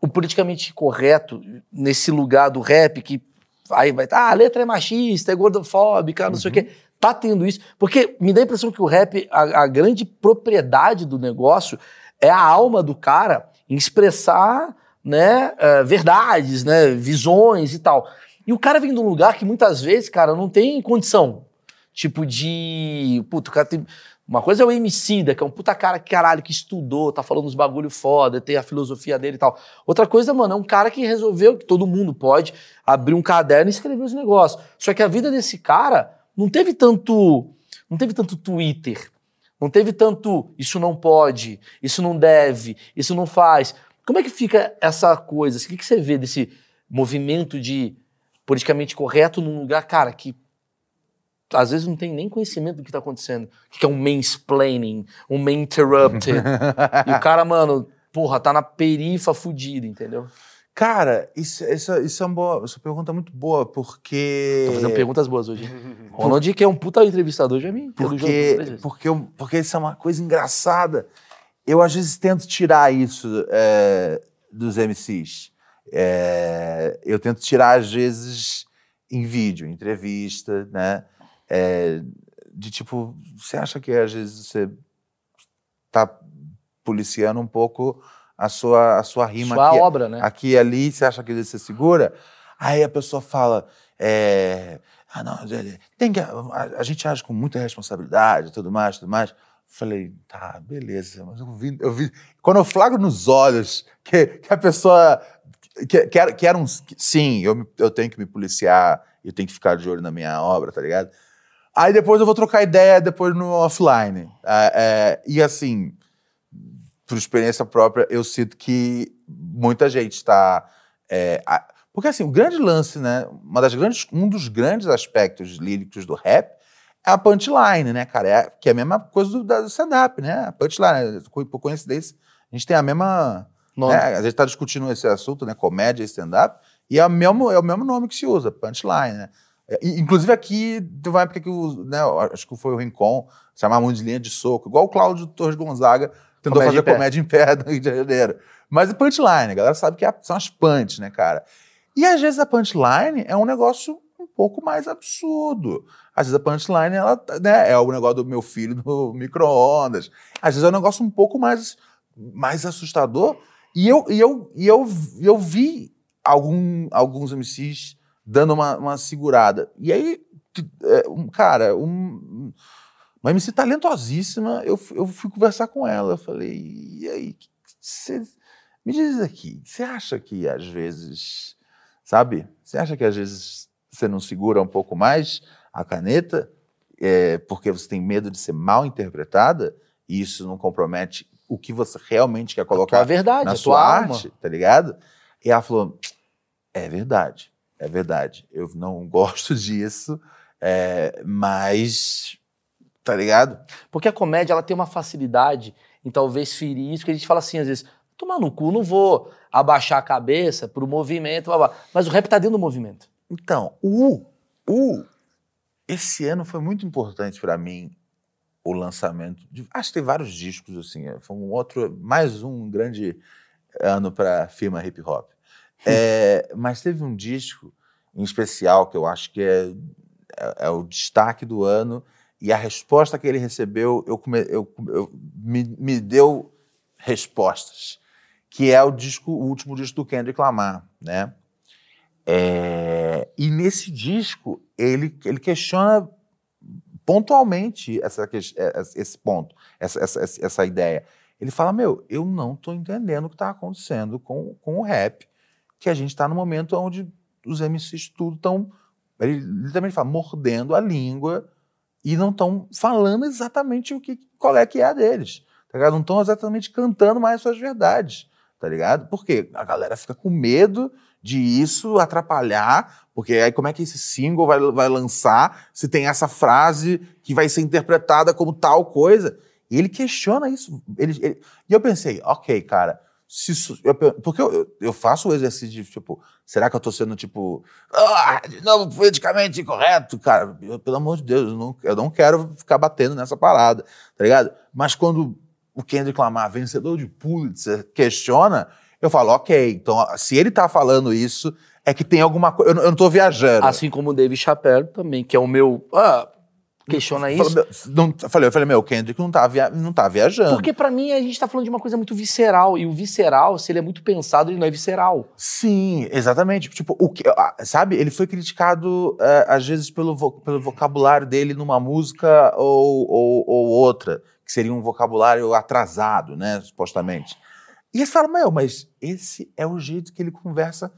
o politicamente correto nesse lugar do rap que aí vai, ah, a letra é machista, é gordofóbica, não sei o quê. Tá tendo isso. Porque me dá a impressão que o rap, a, a grande propriedade do negócio é a alma do cara em expressar né, eh, verdades, né, visões e tal. E o cara vem de um lugar que muitas vezes, cara, não tem condição. Tipo de. Puta, o cara tem. Uma coisa é o Emicida, que é um puta cara que caralho, que estudou, tá falando uns bagulho foda, tem a filosofia dele e tal. Outra coisa, mano, é um cara que resolveu que todo mundo pode abrir um caderno e escrever os negócios. Só que a vida desse cara não teve tanto. Não teve tanto Twitter. Não teve tanto isso não pode, isso não deve, isso não faz. Como é que fica essa coisa? O que, você vê desse movimento de politicamente correto num lugar, cara, que às vezes não tem nem conhecimento do que tá acontecendo. O que é um mansplaining, um main interrupted. e o cara, mano, porra, tá na perifa fudida, entendeu? Cara, isso, isso, isso é uma boa, essa pergunta é muito boa, porque. Tô fazendo perguntas boas hoje. Ronald, que é um puta entrevistador, já me Porque, porque, eu- porque isso é uma coisa engraçada. Eu, às vezes, tento tirar isso é, dos MCs. É, eu tento tirar, às vezes, em vídeo, em entrevista, né? É, de tipo, você acha que, às vezes, você tá policiando um pouco a sua, a sua rima Sua aqui, obra, né? aqui e ali, você acha que você segura? Aí a pessoa fala, é, ah, não, tem que, a, a gente age com muita responsabilidade, tudo mais, tudo mais. Falei, tá, beleza, mas eu vi, eu vi quando eu flagro nos olhos que, que a pessoa, que, que, era, que era um, que- sim, eu, eu tenho que me policiar, eu tenho que ficar de olho na minha obra, tá ligado? Aí depois eu vou trocar ideia depois no offline. Ah, é, e assim, por experiência própria, eu sinto que muita gente está. porque assim, o grande lance, né? Uma das grandes, um dos grandes aspectos líricos do rap é a punchline, né, cara? É, que é a mesma coisa do, do stand-up, né? A punchline, por coincidência, a gente tem a mesma. Nome. né, a gente está discutindo esse assunto, né? Comédia e stand-up, e é o, mesmo, é o mesmo nome que se usa, punchline, né? É, e, Inclusive aqui, teve uma época que o, né, acho que foi o Rincon, chamava muito de linha de soco, igual o Cláudio Torres Gonzaga tentou Comédia fazer comédia em pé no Rio de Janeiro. Mas é punchline, a galera sabe que é- são as punch, né, cara? E às vezes a punchline é um negócio um pouco mais absurdo. Às vezes a punchline ela, né, é o negócio do meu filho no micro-ondas. Às vezes é um negócio um pouco mais, mais assustador. E eu, e eu, e eu, e eu vi algum, alguns MCs dando uma, uma segurada. E aí, é, um, cara, um, uma MC talentosíssima, eu, eu fui conversar com ela. Eu falei, e aí, que- me diz aqui, você acha que às vezes, sabe? Você acha que às vezes você não segura um pouco mais a caneta é, porque você tem medo de ser mal interpretada e isso não compromete o que você realmente quer colocar verdade, na a sua arte, alma. tá ligado? E ela falou: é verdade, é verdade. Eu não gosto disso, é, mas. Tá ligado? Porque a comédia ela tem uma facilidade em talvez ferir isso, que a gente fala assim, às vezes, tomar no cu, não vou abaixar a cabeça pro movimento, blá, blá. mas o rap tá dentro do movimento. Então, o, o. Esse ano foi muito importante pra mim o lançamento. De, acho que tem vários discos, assim. é, Foi um outro. Mais um grande ano pra firma hip hop. É, mas teve um disco em especial que eu acho que é, é, é o destaque do ano. E a resposta que ele recebeu eu, eu- eu- me, me deu respostas. Que é o disco, o último disco do Kendrick Lamar, né? É, e nesse disco, ele, ele questiona pontualmente essa, é, esse ponto, essa, essa, essa- essa ideia. Ele fala: Meu, eu não estou entendendo o que está acontecendo com, com o rap, que a gente está no momento onde os MCs tudo estão. Ele literalmente fala, mordendo a língua e não estão falando exatamente o que, qual é que é a deles. Tá ligado? Não estão exatamente cantando mais suas verdades. Tá ligado? Porque a galera fica com medo de isso atrapalhar, porque aí como é que esse single vai, vai lançar se tem essa frase que vai ser interpretada como tal coisa? E ele questiona isso. Ele, ele- e eu pensei, ok, cara, se eu porque eu, eu- faço o exercício de, tipo, será que eu tô sendo, tipo, ah, de novo, politicamente incorreto? Cara, eu- pelo amor de Deus, eu não, eu não quero ficar batendo nessa parada, tá ligado? Mas quando o Kendrick Lamar, vencedor de Pulitzer, questiona, eu falo, ok, então se ele tá falando isso, é que tem alguma coisa. Eu, eu não tô viajando. Assim como o Dave Chappelle também, que é o meu. Ah, questiona isso. Falei, não, eu falei, eu falei, meu, o Kendrick não tá, via, não tá viajando. Porque pra mim a gente tá falando de uma coisa muito visceral. E o visceral, se ele é muito pensado, ele não é visceral. Sim, exatamente. Tipo, o que, ah, sabe, ele foi criticado eh, às vezes pelo, vo- pelo vocabulário dele numa música ou, ou, ou outra, que seria um vocabulário atrasado, né, supostamente. E eles falam, meu, mas esse é o jeito que ele conversa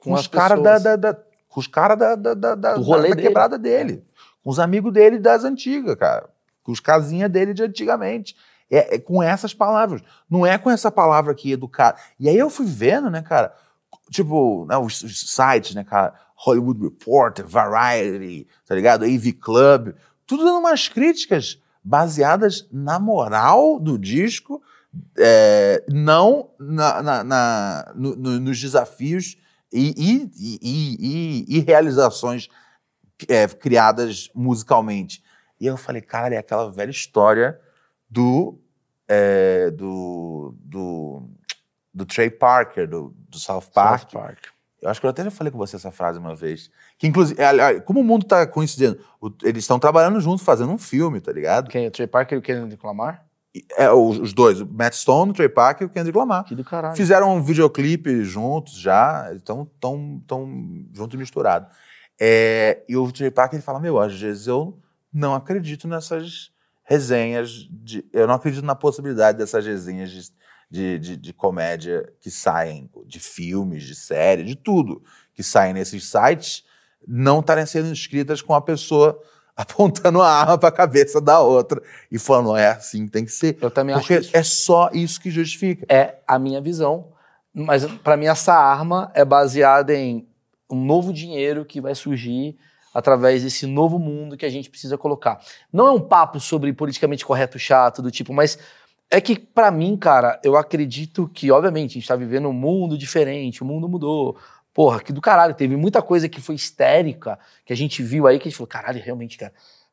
com, Com os as caras da, da, da- com os caras da, da, da, da, quebrada dele, com os amigos dele das antigas, cara, com os casinhas dele de antigamente. É, é com essas palavras. Não é com essa palavra aqui do cara. E aí eu fui vendo, né, cara, tipo, né, os, os sites, né, cara, Hollywood Reporter, Variety, tá ligado? AV Club, tudo dando umas críticas baseadas na moral do disco, é, não na, na, na no, no, nos desafios e, e, e, e realizações é, criadas musicalmente. E eu falei, cara, é aquela velha história do, é, do, do, do Trey Parker, do, do South Park. South Park. Eu acho que eu até já falei com você essa frase uma vez. Que, inclusive, como o mundo tá coincidindo, eles estão trabalhando juntos, fazendo um filme, tá ligado? Quem? O Trey Parker e o Kendrick Lamar? É, os, os dois, o Matt Stone, o Trey Parker e o Kendrick Lamar. Que do caralho. Fizeram um videoclipe juntos já, estão tão, tão junto e misturado. É, e o Trey Parker ele fala: Meu, às vezes eu não acredito nessas resenhas, de, eu não acredito na possibilidade dessas resenhas de, de, de, de comédia que saem, de filmes, de série, de tudo que saem nesses sites, não estarem sendo escritas com a pessoa apontando a arma para a cabeça da outra e falando: É assim que tem que ser. Eu também Porque acho que é só isso que justifica. é a minha visão. Mas pra mim essa arma é baseada em um novo dinheiro que vai surgir através desse novo mundo que a gente precisa colocar. Não é um papo sobre politicamente correto chato do tipo, mas é que pra mim, cara, eu acredito que obviamente a gente tá vivendo um mundo diferente, o mundo mudou. Porra, que do caralho, teve muita coisa que foi histérica, que a gente viu aí que a gente falou, caralho, realmente, cara.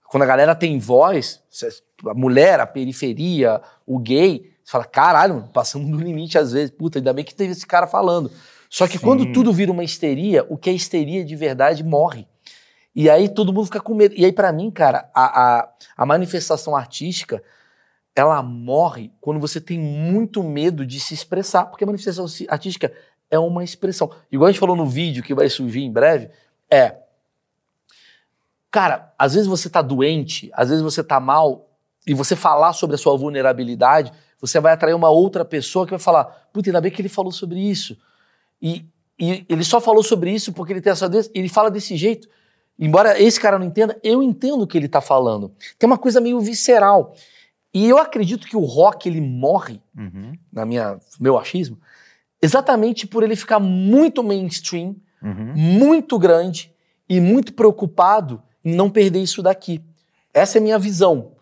Quando a galera tem voz, a mulher, a periferia, o gay, você fala, caralho, passamos do limite às vezes. Puta, ainda bem que teve esse cara falando. Só que Sim. quando tudo vira uma histeria, o que é histeria de verdade morre. E aí todo mundo fica com medo. E aí, pra mim, cara, a, a, a manifestação artística, ela morre quando você tem muito medo de se expressar. Porque a manifestação artística é uma expressão. Igual a gente falou no vídeo que vai surgir em breve, é. Cara, às vezes você tá doente, às vezes você tá mal, e você falar sobre a sua vulnerabilidade, você vai atrair uma outra pessoa que vai falar: Puta, ainda bem que ele falou sobre isso. E, e ele só falou sobre isso porque ele tem essa doença, ele fala desse jeito. Embora esse cara não entenda, eu entendo o que ele tá falando. Tem uma coisa meio visceral. E eu acredito que o rock ele morre, Uhum, na minha meu achismo, exatamente por ele ficar muito mainstream, uhum. muito grande e muito preocupado em não perder isso daqui. Essa é a minha visão.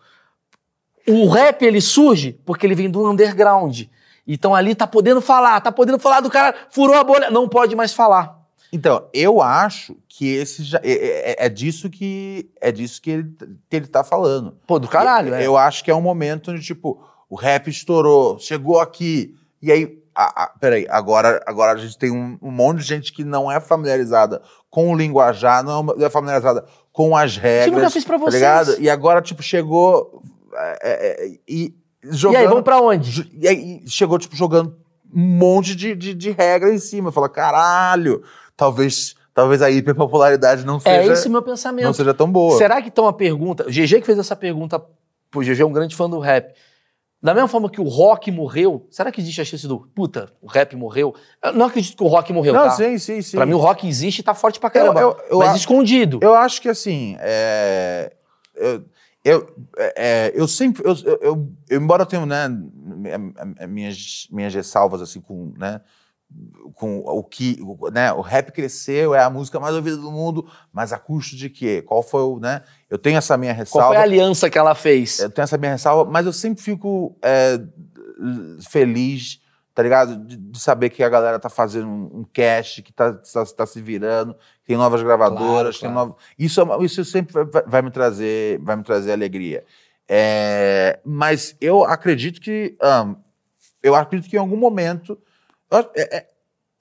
O rap ele surge porque ele vem do underground. Então ali tá podendo falar, tá podendo falar do cara, furou a bolha, não pode mais falar. Então, eu acho que esse já, é, é- é disso que é disso que ele, que ele tá falando. Pô, do caralho, eu, é. eu acho que é um momento onde, tipo, o rap estourou, chegou aqui, e aí. a- a- peraí, agora, agora a gente tem um, um monte de gente que não é familiarizada com o linguajar, não é familiarizada com as regras. nunca fiz pra tá vocês. ligado? E agora, tipo, chegou. é, é, é, e jogando. E aí, vamos pra onde? E aí chegou, tipo, jogando um monte de, de, de regra em cima. Fala, caralho, talvez, talvez a hiperpopularidade não É seja, esse o meu não pensamento. seja tão boa. Será que então a pergunta. O GG que fez essa pergunta. Pô, o GG é um grande fã do rap. Da mesma forma que o rock morreu, será que existe a chance do. Puta, o rap morreu? Eu não acredito que o rock morreu, não, tá? sim, sim, sim. Pra mim o rock existe e tá forte pra caramba. Eu- eu- mas escondido. Eu acho que assim, é, eu, eu, é, eu sempre, eu, eu- eu- embora eu tenha, né, minhas, minhas ressalvas assim com, né, com o que, o, né, o rap cresceu, é a música mais ouvida do mundo, mas a custo de quê? Qual foi o, né? Eu tenho essa minha Qual ressalva. foi a aliança que ela fez? Eu tenho essa minha ressalva, mas eu sempre fico é, feliz, tá ligado? De, de saber que a galera tá fazendo um, um cast, que tá, tá, tá se virando, tem novas gravadoras, Claro, tem claro. novo- Isso, é isso sempre vai, vai me trazer, vai me trazer alegria. É, mas eu acredito que, ahn, eu acredito que em algum momento, eu é- é-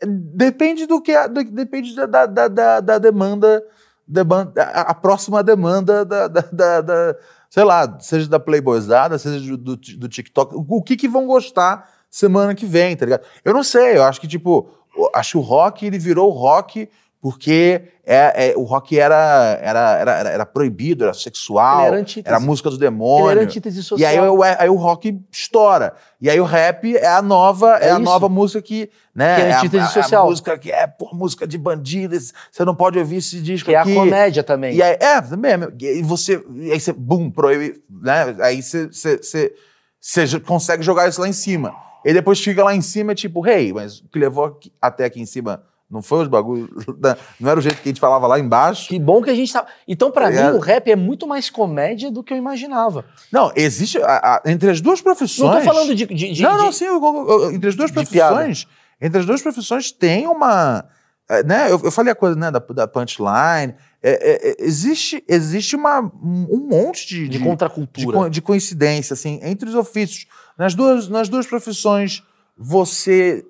depende do que, do- depende da, da, da- da- da demanda, demanda a, a próxima demanda da, da, da- da- sei lá, seja da Playboyzada, seja do, do, do TikTok, o, o que que vão gostar semana que vem, tá ligado? Eu não sei, eu acho que, tipo, acho que o rock, ele virou rock porque é, é- o rock era, era, era, era- proibido, era sexual, Ele era era, a música do Ele demônio. era antítese social. E aí, o- aí o rock estoura. E aí o rap é a nova, é, É a nova música que, né? Que é a- antítese a, social. A música que é por música de bandidos. Você não pode ouvir esse disco Que é a aqui. comédia também. E aí, é, também. E você, e aí você, bum, proíbe, né? Aí você, você, você, você consegue jogar isso lá em cima. E depois fica lá em cima, tipo, hey, mas o que levou aqui- até aqui em cima Não foi os bagulhos. Não era o jeito que a gente falava lá embaixo. Que bom que a gente tá. Então, pra mim, Obrigado. o rap é muito mais comédia do que eu imaginava. Não, existe. a- a- entre as duas profissões. Não tô falando de. de, de- não, não, de- sim, eu- eu- eu- entre as duas de profissões, entre as duas profissões tem uma, é, né? Eu, eu falei a coisa, né, da, da punchline. é, é, é, existe, existe uma, um monte de, de de, contracultura. co- de coincidência, assim, entre os ofícios. Nas duas, nas duas profissões, você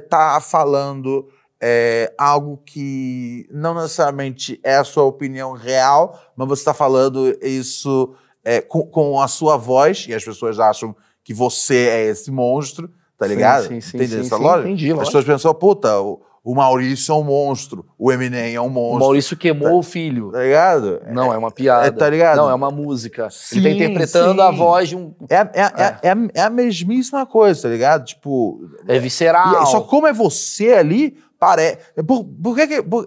está falando é, algo que não necessariamente é a sua opinião real, mas você está falando isso é, com, com a sua voz, e as pessoas acham que você é esse monstro, tá Sim, ligado? Sim, sim, Entende sim, essa sim, lógica? Entendi, As lógico. pessoas pensam, puta, o, o Maurício é um monstro, o Eminem é um O monstro, Maurício queimou o filho. tá ligado? Não, é uma piada. é, tá ligado? Não, é uma música. Sim, Ele tá interpretando a sim. voz de um. É, é, é. é a- é a mesmíssima coisa, tá ligado? Tipo, É visceral. E só como é você ali, parece. Por, por que que. Por,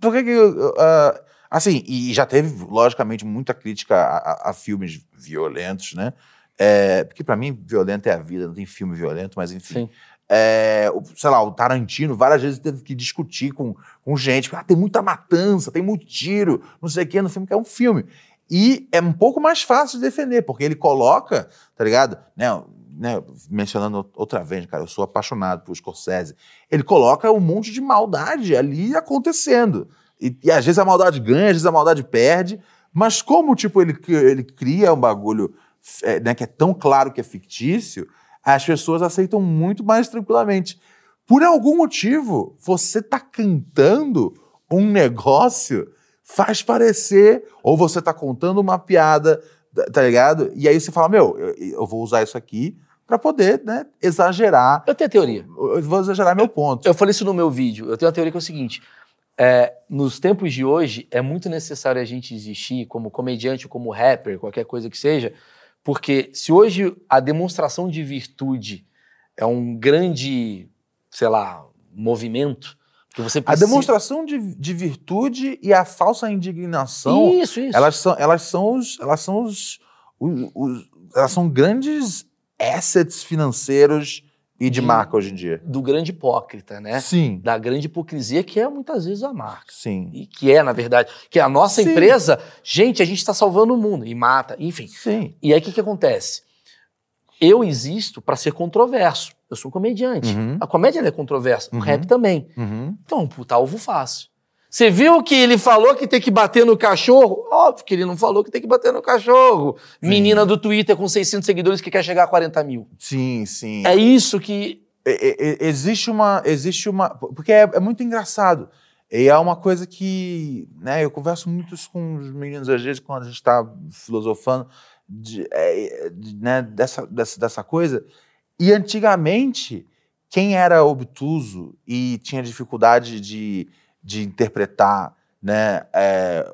por que que. ah, assim, e já teve, logicamente, muita crítica a, a- a filmes violentos, né? É, porque pra mim, violento é a vida, não tem filme violento, mas enfim. Sim. É, sei lá, o Tarantino várias vezes teve que discutir com, com gente. Ah, tem muita matança, tem muito tiro, não sei o quê, no filme que é um filme. E é um pouco mais fácil de defender, porque ele coloca, tá ligado? Né, né, mencionando outra vez, cara, eu sou apaixonado por Scorsese. Ele coloca um monte de maldade ali acontecendo. E, e às vezes a maldade ganha, às vezes a maldade perde. Mas como, tipo, ele, ele cria um bagulho é, né, que é tão claro que é fictício, as pessoas aceitam muito mais tranquilamente. Por algum motivo, você tá cantando um negócio, faz parecer, ou você tá contando uma piada, tá- tá ligado? E aí você fala, meu, eu, eu vou usar isso aqui pra poder, né, exagerar, Eu tenho a teoria. eu vou exagerar meu ponto. Eu falei isso no meu vídeo. Eu tenho uma teoria que é o seguinte: é, nos tempos de hoje, é muito necessário a gente existir como comediante, como rapper, qualquer coisa que seja, porque se hoje a demonstração de virtude é um grande, sei lá, movimento, que você A precisa... demonstração de, de virtude e a falsa indignação, Isso, isso. elas são, elas são os, elas são os, os- os- elas são grandes assets financeiros e de De- marca hoje em dia. Do grande hipócrita, né? Sim, Da grande hipocrisia que é muitas vezes a marca. sim, E que é, na verdade, que a nossa Sim. empresa, gente, a gente está salvando o mundo e mata, enfim. sim. E aí o que, que acontece? Eu existo para ser controverso. Eu sou um comediante. Uhum. A comédia é controversa, o Uhum. rap também. Uhum. Então, puta, alvo fácil. Você viu que ele falou que tem que bater no cachorro? Óbvio que ele não falou que tem que bater no cachorro. Menina do Twitter com 600 seguidores que quer chegar a 40 mil. Sim, sim. É isso que. É- é- é- existe uma existe uma porque é, é muito engraçado e é uma coisa que né eu converso muito isso com os meninos às vezes quando a gente está filosofando de, é, de, né, dessa, dessa dessa coisa e antigamente quem era obtuso e tinha dificuldade de, de interpretar né é,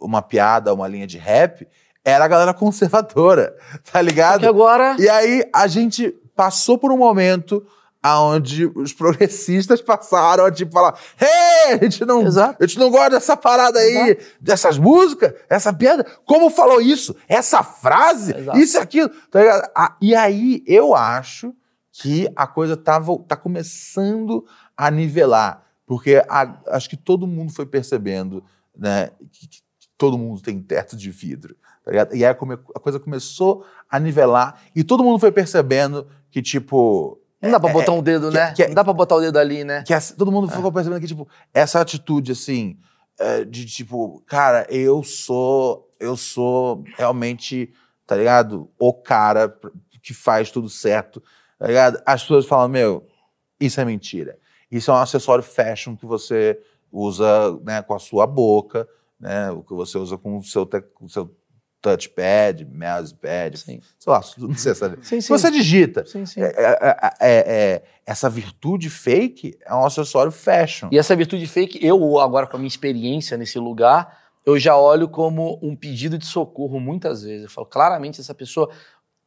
uma piada uma linha de rap era a galera conservadora tá ligado Porque agora. e aí a gente passou por um momento aonde os progressistas passaram a tipo falar: "Hey, a gente não, Exato. a gente não gosta dessa parada aí, dessas músicas, essa piada. Como falou isso? Essa frase, Exato. isso e aquilo". Tá ligado? Ah, e aí eu acho que a coisa tá, tá começando a nivelar, porque a- acho que todo mundo foi percebendo, né, que, que todo mundo tem teto de vidro. Tá? E aí a coisa começou a nivelar e todo mundo foi percebendo que, tipo. Não dá pra é- botar um dedo, que- né? que- não dá pra botar o dedo ali, né? que essa- todo mundo ficou percebendo que, tipo, essa atitude, assim, é, de tipo, cara, eu sou. Eu sou realmente, tá ligado? O cara que faz tudo certo, tá ligado? As pessoas falam, meu, isso é mentira. Isso é um acessório fashion que você usa né, com a sua boca, né? O que você usa com o seu, com o seu touchpad, mousepad, Sim. sei lá, não sei, sabe? Sim, sim. Você digita. Sim, sim. É, é, é, é, essa virtude fake é um acessório fashion. E essa virtude fake, eu agora com a minha experiência nesse lugar, eu já olho como um pedido de socorro muitas vezes. Eu falo, claramente essa pessoa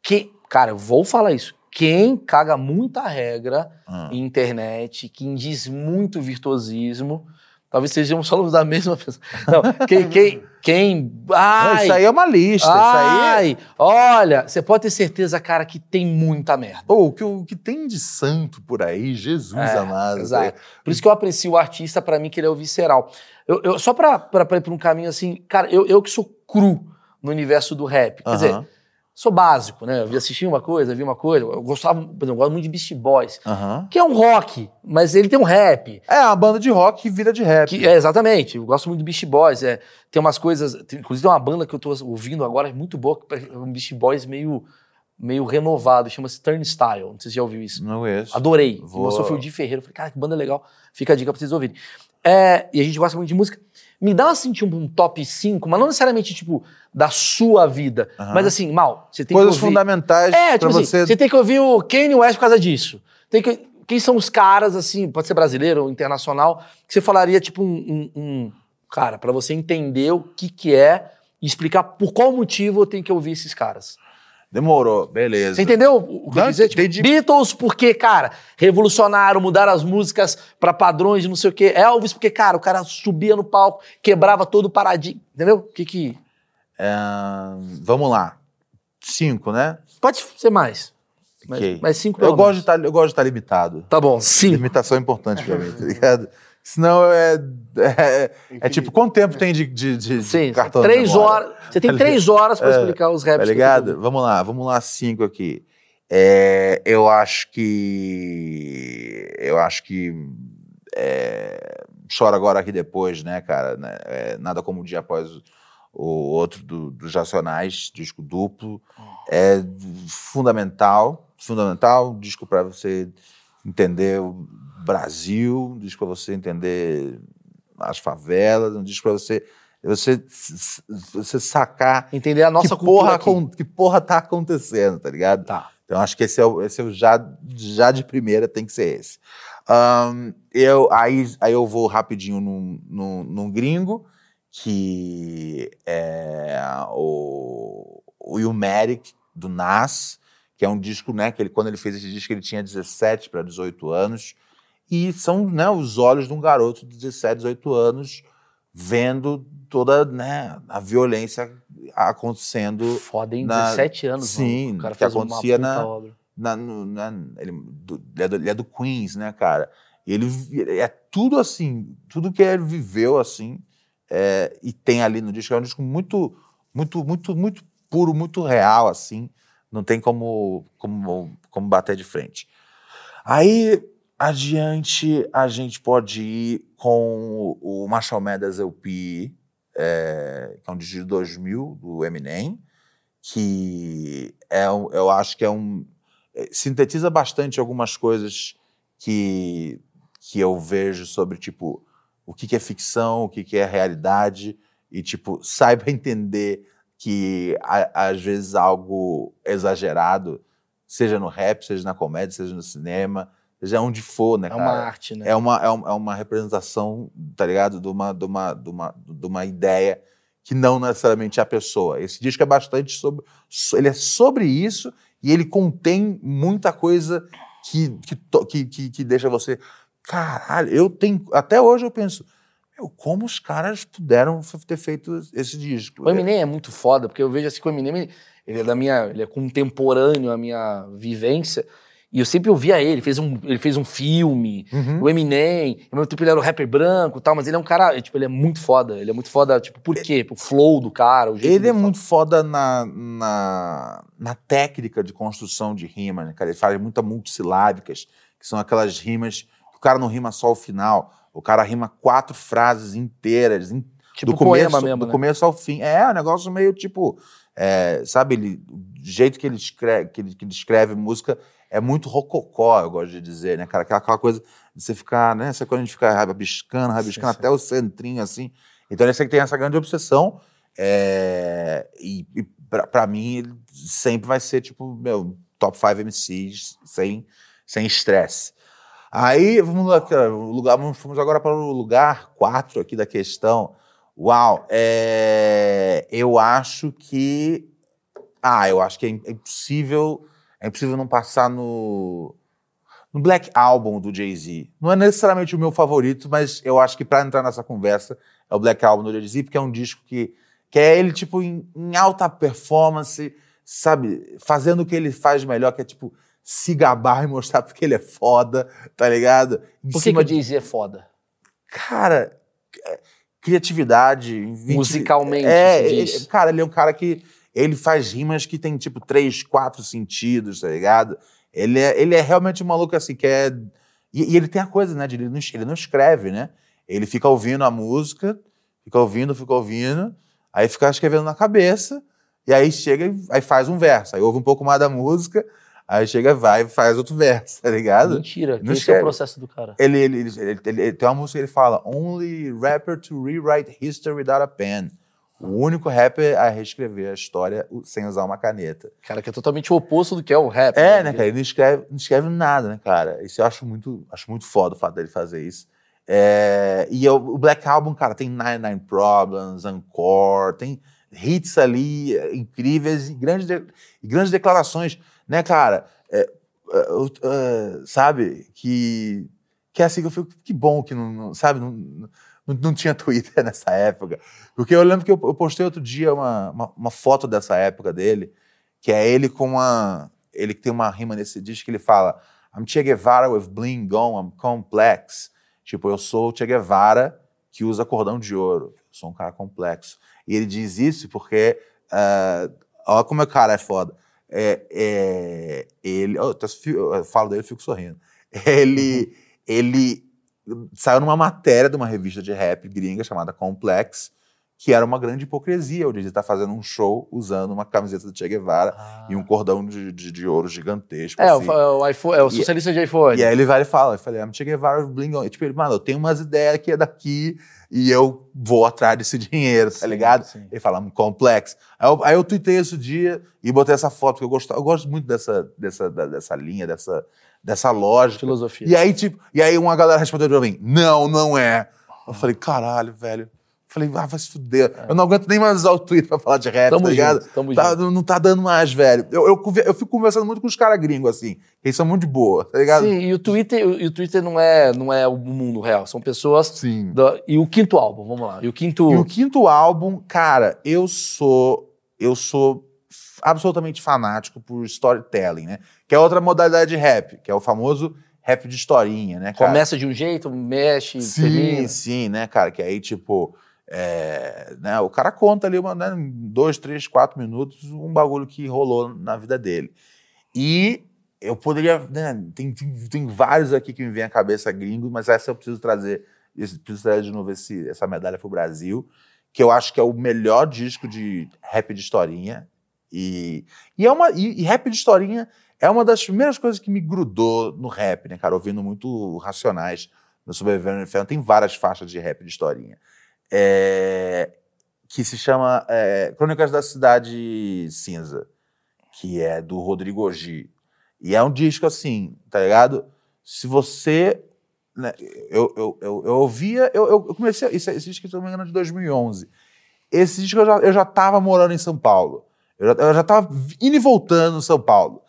que, cara, eu vou falar isso. Quem caga muita regra Ah. em internet, quem diz muito virtuosismo, Talvez sejamos falando da mesma pessoa. Não, quem. quem, quem Não, ai, isso aí é uma lista. Isso aí. ai, olha, você pode ter certeza, cara, que tem muita merda. Pô, o que, o que tem de santo por aí, Jesus É, amado. Exato. Por isso que eu aprecio o artista, pra mim, que ele é o visceral. Eu, eu- só pra ir pra um caminho assim, cara, eu, eu que sou cru no universo do rap. Quer dizer, Aham, sou básico, né? Eu vi assistir uma coisa, vi uma coisa. Eu gostava, por exemplo, eu gosto muito de Beast Boys, que é um rock, mas ele tem um rap. É uma banda de rock que vira de rap. Que, é, exatamente, eu gosto muito de Beast Boys. É, tem umas coisas. tem- inclusive, tem uma banda que eu tô ouvindo agora, é muito boa, é um Beast Boys meio, meio renovado, chama-se Turnstile. Não sei se já ouviu isso. Não conheço. Adorei. Vou- Mostrou foi o Di Ferreira. Eu Falei, cara, que banda legal. Fica a dica pra vocês ouvirem. É, e a gente gosta muito de música. Me dá assim, tipo, um top 5, mas não necessariamente, tipo, da sua vida. Mas assim, mal, você tem Coisas que ouvir. fundamentais É, pra tipo assim, você. você tem que ouvir o Kanye West por causa disso. Tem que, quem são os caras, assim, pode ser brasileiro ou internacional, que você falaria, tipo, um. um- um- cara, pra você entender o que que é e explicar por qual motivo eu tenho que ouvir esses caras. Demorou, beleza. Você entendeu o que eu dizer? Tipo, entendi. Beatles, porque, cara, revolucionaram, mudaram as músicas pra padrões de não sei o quê. Elvis, porque, cara, o cara subia no palco, quebrava todo o paradigma. Entendeu? O que que. É, vamos lá. Cinco, né? Pode ser mais. Mas, Ok. mas cinco Eu gosto, de estar, eu gosto de estar limitado. Tá bom, cinco. Limitação é importante pra mim, tá ligado? Senão é. É, é tipo, quanto tempo tem de, de, de- de Sim, cartão de três memória? horas. Você tem três horas pra É, explicar os raps. Tá ligado? Vamos lá, vamos lá, cinco aqui. É, eu acho que. Eu acho que. É, chora agora aqui depois, né, cara? né, é, nada como um dia após o, o outro do- dos Racionais, disco duplo. É fundamental, fundamental, um disco para você entender o Brasil, um disco para você entender as favelas, um disco para você, você, você sacar Entender a nossa que cultura. porra, que porra tá acontecendo, tá ligado? Tá. Então acho que esse é o, esse é o já, já de primeira tem que ser esse. Ahn, eu, aí, aí eu vou rapidinho num, num, num gringo, que é o, o Ilmatic, do Nas, que é um disco, né, que ele, quando ele fez esse disco ele tinha 17 para 18 anos, e são né, os olhos de um garoto de 17, 18 anos vendo toda né, a violência acontecendo Foda, hein? na- 17 anos, Sim, mano. O cara que fez uma acontecia na- obra. na, na- ele, do, ele, é do, ele é do Queens, né, cara? Ele é tudo assim, tudo que ele viveu assim, é, e tem ali no disco, é um disco muito, muito, muito, muito puro, muito real, assim, não tem como, como, como bater de frente. Aí, adiante, a gente pode ir com o Marshall Mathers LP, é, que é um disco de 2000, do Eminem, que é, eu acho que é um é, sintetiza bastante algumas coisas que que eu vejo sobre tipo o que, que é ficção, o que, que é realidade e tipo saiba entender que a- às vezes algo exagerado, seja no rap, seja na comédia, seja no cinema, seja onde for, né, É cara? uma arte, né? É uma, é, um- é uma representação, tá ligado? De uma, de, uma, de, uma, de uma ideia que não necessariamente é a pessoa. Esse disco é bastante sobre. so- Ele é sobre isso e ele contém muita coisa que, que, que, que, deixa você. Caralho, eu tenho. Até hoje eu penso. Meu, como os caras puderam ter feito esse disco? O Eminem é muito foda, porque eu vejo assim que o Eminem, ele é da minha, ele é contemporâneo à minha vivência, e eu sempre ouvia ele, fez um, ele fez um filme, Uhum. o Eminem, ao mesmo tempo ele era o rapper branco e tal, mas ele é um cara, tipo, ele é muito foda, ele é muito foda, tipo, por quê? O flow do cara, o jeito Ele é muito foda na, na, na técnica de construção de rima, né, cara? Ele faz muitas multissilábicas, que são aquelas rimas que o cara não rima só o final, o cara rima quatro frases inteiras, in- Tipo do começo, mesmo, do né? começo ao fim. É um negócio meio tipo, é, sabe, ele, o jeito que ele, escreve, que, ele, que ele escreve música é muito rococó, eu gosto de dizer, né, cara? Aquela, aquela coisa de você ficar, né? Você quando a gente fica rabiscando, rabiscando sim. até o centrinho, assim. Então ele sempre tem essa grande obsessão. é, e e pra mim, ele sempre vai ser, tipo, meu, top 5 MCs sem sem estresse. Aí, vamos lugar, vamos, agora para o lugar 4 aqui da questão. Uau, é, eu acho que. Ah, eu acho que é é impossível. É impossível não passar no. no Black Album do Jay-Z. Não é necessariamente o meu favorito, mas eu acho que para entrar nessa conversa é o Black Album do Jay-Z, porque é um disco que, que é ele, tipo, em, em alta performance, sabe? Fazendo o que ele faz melhor, que é, tipo, se gabar e mostrar porque ele é foda, tá ligado? Em Por que, que o Jay-Z é foda? Cara, é, criatividade. Musicalmente, é, diz. cara, ele é um cara que ele faz rimas que tem tipo três, quatro sentidos, tá ligado? Ele é, ele é realmente um maluco assim que é e, e ele tem a coisa, né? De ele não, ele não escreve, né? Ele fica ouvindo a música, fica ouvindo, fica ouvindo, aí fica escrevendo na cabeça e aí chega e aí faz um verso, aí ouve um pouco mais da música, aí chega, vai e faz outro verso, tá ligado? Mentira, Não esse é o processo do cara. Ele, ele, ele, ele- ele- ele tem uma música que ele fala: Only rapper to rewrite history without a pen. O único rapper a reescrever a história sem usar uma caneta. Cara, que é totalmente o oposto do que é o rap. É, né, cara? Ele não escreve, não escreve nada, né, cara? Isso eu acho muito, acho muito foda o fato dele fazer isso. É, e eu- o Black Album, cara, tem Nine Nine Problems, Encore, tem hits ali incríveis e grandes, de- grandes declarações, né, cara? É, eu- é, sabe? Que, que é assim que eu fico, que bom que não, não- sabe? Não, não, não tinha Twitter nessa época. Porque eu lembro que eu, eu postei outro dia uma, uma, uma foto dessa época dele, que é ele com uma. Ele tem uma rima nesse disco que ele fala: I'm Che Guevara with bling gone, I'm complex. Tipo, eu sou o Che Guevara que usa cordão de ouro. Eu sou um cara complexo. E ele diz isso porque. ah, olha como o cara é foda. É, é, ele. eu eu falo dele e fico sorrindo. Ele. Ele saiu numa matéria de uma revista de rap gringa chamada Complex, que era uma grande hipocrisia. O Jay-Z tá fazendo um show usando uma camiseta do Che Guevara e um cordão de, de, de ouro gigantesco. É, assim. o, o iPhone, é o E- socialista de iPhone. E aí ele vai e fala, eu falei, I'm Che Guevara bling on. E, tipo, ele, mano, eu tenho umas ideias que é daqui e eu vou atrás desse dinheiro, tá Sim, ligado? sim. Ele fala, complex. Aí eu, aí eu tuitei esse dia e botei essa foto, porque eu gosto, eu gosto muito dessa, dessa, dessa linha, dessa, dessa lógica. Filosofia. E aí, tipo, e aí uma galera respondeu pra mim, não, não é. Eu falei, caralho, velho. Eu falei, ah, vai se fuder. Eu não aguento nem mais usar o Twitter pra falar de rap, Tamo tá ligado? junto, tamo Tá- junto. não, tá dando mais, velho. Eu, eu, eu fico conversando muito com os caras gringos, assim, eles são muito de boa, tá ligado? Sim, e o Twitter, e o Twitter não é, não é o mundo real, são pessoas. Sim. da- e o quinto álbum, vamos lá. E o quinto. E o quinto álbum, cara, eu sou eu sou absolutamente fanático por storytelling, né? Que é outra modalidade de rap, que é o famoso rap de historinha, né, cara? Começa de um jeito, mexe, Sim, termina. sim, né, cara? Que aí, tipo, é, né, o cara conta ali uma, né, em dois, três, quatro minutos um bagulho que rolou na vida dele. E eu poderia, né, tem, tem, tem vários aqui que me vem à cabeça gringo, mas essa eu preciso trazer, eu preciso trazer de novo esse, essa medalha pro Brasil, que eu acho que é o melhor disco de rap de historinha. E, e, é uma, e, e rap de historinha é uma das primeiras coisas que me grudou no rap, né, cara? Ouvindo muito Racionais no Sobrevivendo no Inferno, tem várias faixas de rap de historinha. É, que se chama é, Crônicas da Cidade Cinza, que é do Rodrigo Ogi. E é um disco assim, tá ligado? Se você. né, eu, eu, eu, eu ouvia, eu, eu comecei. Esse, esse disco, se não me engano, é de 2011. Esse disco eu já, eu já tava morando em São Paulo. Eu já, eu já tava indo e voltando em São Paulo.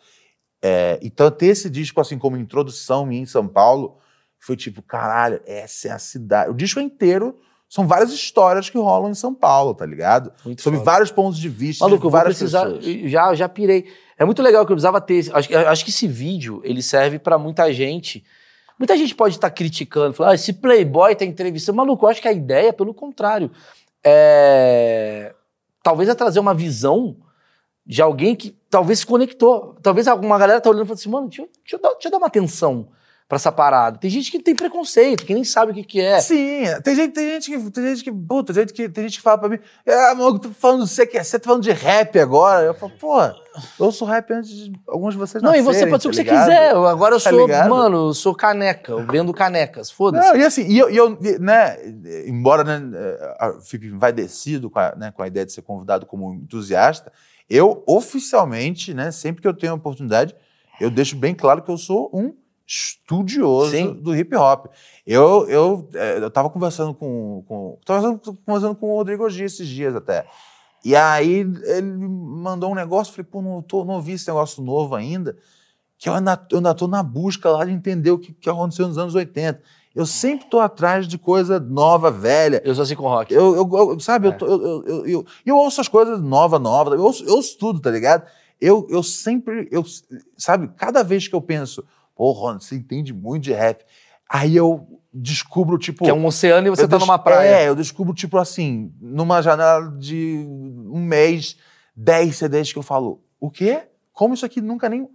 É, então, ter esse disco assim como introdução minha em São Paulo foi tipo, caralho, essa é a cidade. O disco inteiro são várias histórias que rolam em São Paulo, tá ligado? Muito Sobre foda. vários pontos de vista Maluco, de eu vou várias precisar. pessoas. eu Já, já pirei. É muito legal que eu precisava ter. esse- Acho, que- acho que esse vídeo ele serve pra muita gente. Muita gente pode estar criticando, falando, ah, esse Playboy tá entrevistando. Maluco, eu acho que a ideia, pelo contrário, é. Talvez é trazer uma visão de alguém que talvez se conectou. Talvez alguma galera tá olhando e falando assim, mano, deixa, eu- deixa eu dar, deixa eu dar uma atenção pra essa parada. Tem gente que tem preconceito, que nem sabe o que, que é. Sim, tem gente, tem gente que. Tem gente que. Puta, tem gente que, tem gente que fala pra mim, ah, mano, tô falando de CQC, você tá falando de rap agora. Eu falo, pô, eu sou rap antes de alguns de vocês Não, e você pode ser o tá que você ligado? quiser. Agora eu Tá sou, ligado? mano, eu sou caneca. Eu vendo canecas. Foda-se. Não, e assim, e eu, e eu, né, embora né, fique envaidecido com a, né, com a ideia de ser convidado como entusiasta, eu oficialmente, né, sempre que eu tenho a oportunidade, eu deixo bem claro que eu sou um estudioso Sim. do hip hop. Eu, eu, eh, eu tava conversando com, com tava conversando- com o Rodrigo G esses dias até. E aí ele me mandou um negócio, falei, pô, não, tô, não ouvi esse negócio novo ainda. que eu ainda, eu ainda tô na busca lá de entender o que, que aconteceu nos anos 80. Eu sempre tô atrás de coisa nova, velha. Eu sou assim com rock. Eu, eu, eu- sabe, É. eu, tô- eu, eu, eu, eu, ouço as coisas nova, nova, eu ouço, eu ouço tudo, tá ligado? Eu, eu sempre, eu, sabe, cada vez que eu penso, pô, Ron, você entende muito de rap, aí eu descubro, tipo. Que é um oceano e você tá numa praia. É, eu descubro, tipo assim, numa janela de um mês, 10 CDs que eu falo, o quê? Como isso aqui nunca nem.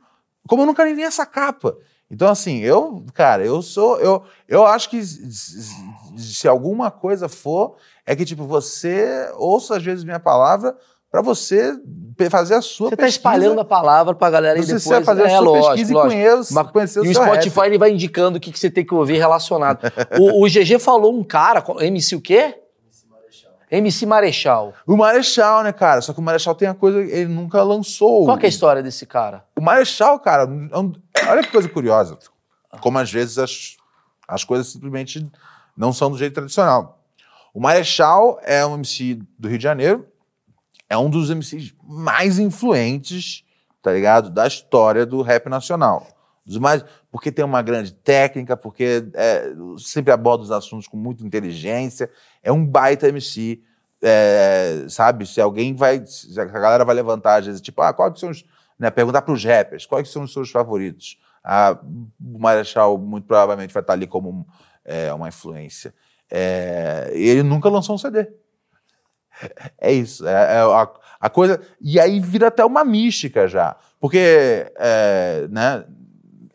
Como eu nunca nem vi essa capa. Então, assim, eu, cara, eu sou. Eu, eu acho que se alguma coisa for, é que, tipo, você ouça às vezes minha palavra pra você fazer a sua Você tá pesquisa. espalhando a palavra pra galera e Você depois... fazer a é, sua lógico, pesquisa lógico. e conhecer, Mas- conhecer o E o seu rap. Spotify ele vai indicando o que, que você tem que ouvir relacionado. o, o GG falou um cara, MC o quê? MC Marechal. O Marechal, né, cara? Só que o Marechal tem a coisa, ele nunca lançou. Qual é a história desse cara? O Marechal, cara, é olha que coisa curiosa. Como às vezes as, as coisas simplesmente não são do jeito tradicional. O Marechal é um MC do Rio de Janeiro, é um dos MCs mais influentes, tá ligado? Da história do rap nacional. Dos mais, porque tem uma grande técnica, porque é, sempre aborda os assuntos com muita inteligência. É um baita MC, é, sabe? Se alguém vai. Se a galera vai levantar, às vezes, tipo, ah, quais são os. Né, perguntar para os rappers, quais são os seus favoritos? Ah, o Marechal muito provavelmente vai estar ali como é, uma influência. É, ele nunca lançou um CD. É isso. É, é a, a coisa. E aí vira até uma mística já. Porque é, né,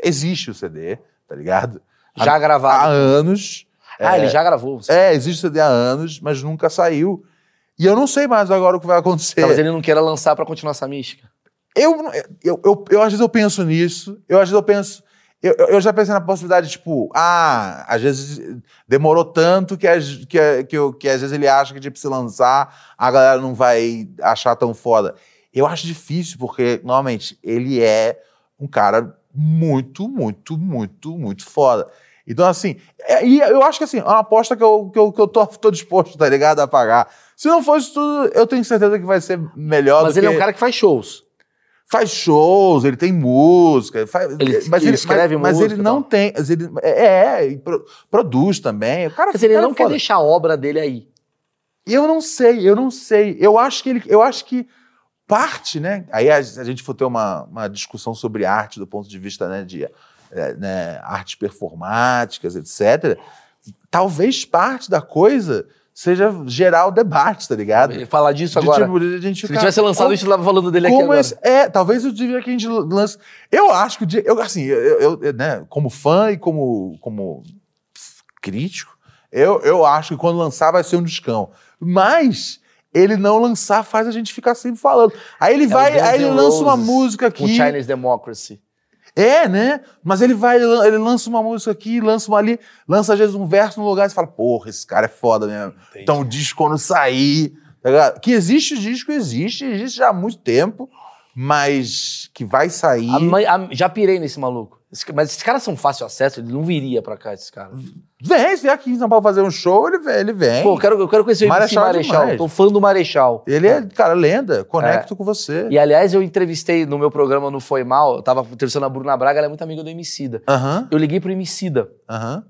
existe o CD, tá ligado? Já Há gravado. anos. ah, ele já gravou. É, existe o CD há anos, mas nunca saiu. E eu não sei mais agora o que vai acontecer. Talvez ele não queira lançar pra continuar essa mística. Eu, eu, eu, eu, às vezes eu penso nisso, eu às vezes eu penso. Eu, eu- já pensei na possibilidade, tipo, ah, às vezes demorou tanto que, às- que, que, eu- que às vezes ele acha que tipo, se lançar, a galera não vai achar tão foda. Eu acho difícil, porque, normalmente, ele é um cara muito, muito, muito, muito foda. Então, assim, é- e eu acho que assim, é uma aposta que eu, que eu, que eu tô, tô disposto, tá ligado, a pagar. Se não fosse tudo, eu tenho certeza que vai ser melhor Mas ele que é um cara que faz shows. faz shows, ele tem música, faz, Ele- mas ele escreve mas, mas música ele e não tal. tem, mas ele, é, é, pro- produz também. O cara, Mas ele cara não é quer deixar a obra dele aí. Eu não sei, eu não sei. Eu acho que ele, eu acho que parte, né? Aí a, a gente for ter uma, uma discussão sobre arte do ponto de vista né, de é, né, artes performáticas, etc. Talvez parte da coisa seja gerar o debate, tá ligado? Falar disso De, agora. tipo, de a gente Se ficar, tivesse lançado como- isso, eu tava falando dele aqui agora. esse- é, talvez eu devia que a gente lance. Eu acho que o dia, eu assim, eu, eu- eu, né, como fã e como, como crítico, eu, eu acho que quando lançar vai ser um discão. Mas ele não lançar faz a gente ficar sempre falando. Aí ele É o vai, aí ele lança uma música Com aqui. Chinese Democracy. É, né? Mas ele vai, ele lança uma música aqui, lança uma ali, lança às vezes um verso num lugar e fala, porra, esse cara é foda mesmo. Então o disco quando sair, tá? Que existe o disco, existe, existe já há muito tempo, mas que vai sair. A mãe- a- já pirei nesse maluco. Mas esses caras são fácil acesso, ele não viria pra cá, esses caras. Vem, se vier aqui em São Paulo fazer um show, ele vem. Ele, vem. Pô, eu quero, eu quero conhecer o Marechal é Marechal. demais. Tô fã do Marechal. ele é, cara, lenda. Conecto com você. E aliás, eu entrevistei no meu programa no Foi Mal, eu tava entrevistando a Bruna Braga, ela é muito amiga do Emicida. Aham, Eu liguei pro Emicida. aham.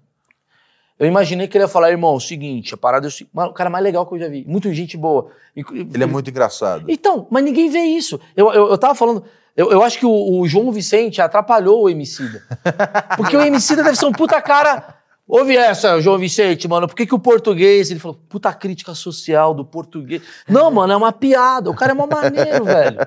Eu imaginei que ele ia falar, irmão, o seguinte, a parada é o seguinte. Mano, o cara mais legal que eu já vi. Muito gente boa. Ele é muito engraçado. Então, mas ninguém vê isso. Eu, eu, eu tava falando. Eu, eu acho que o, o João Vicente atrapalhou o Emicida. Porque o Emicida deve ser um puta cara. Ouve essa, João Vicente, mano. Por que, que o português. Ele falou, puta crítica social do português. Não, mano, é uma piada. O cara é mó maneiro, velho.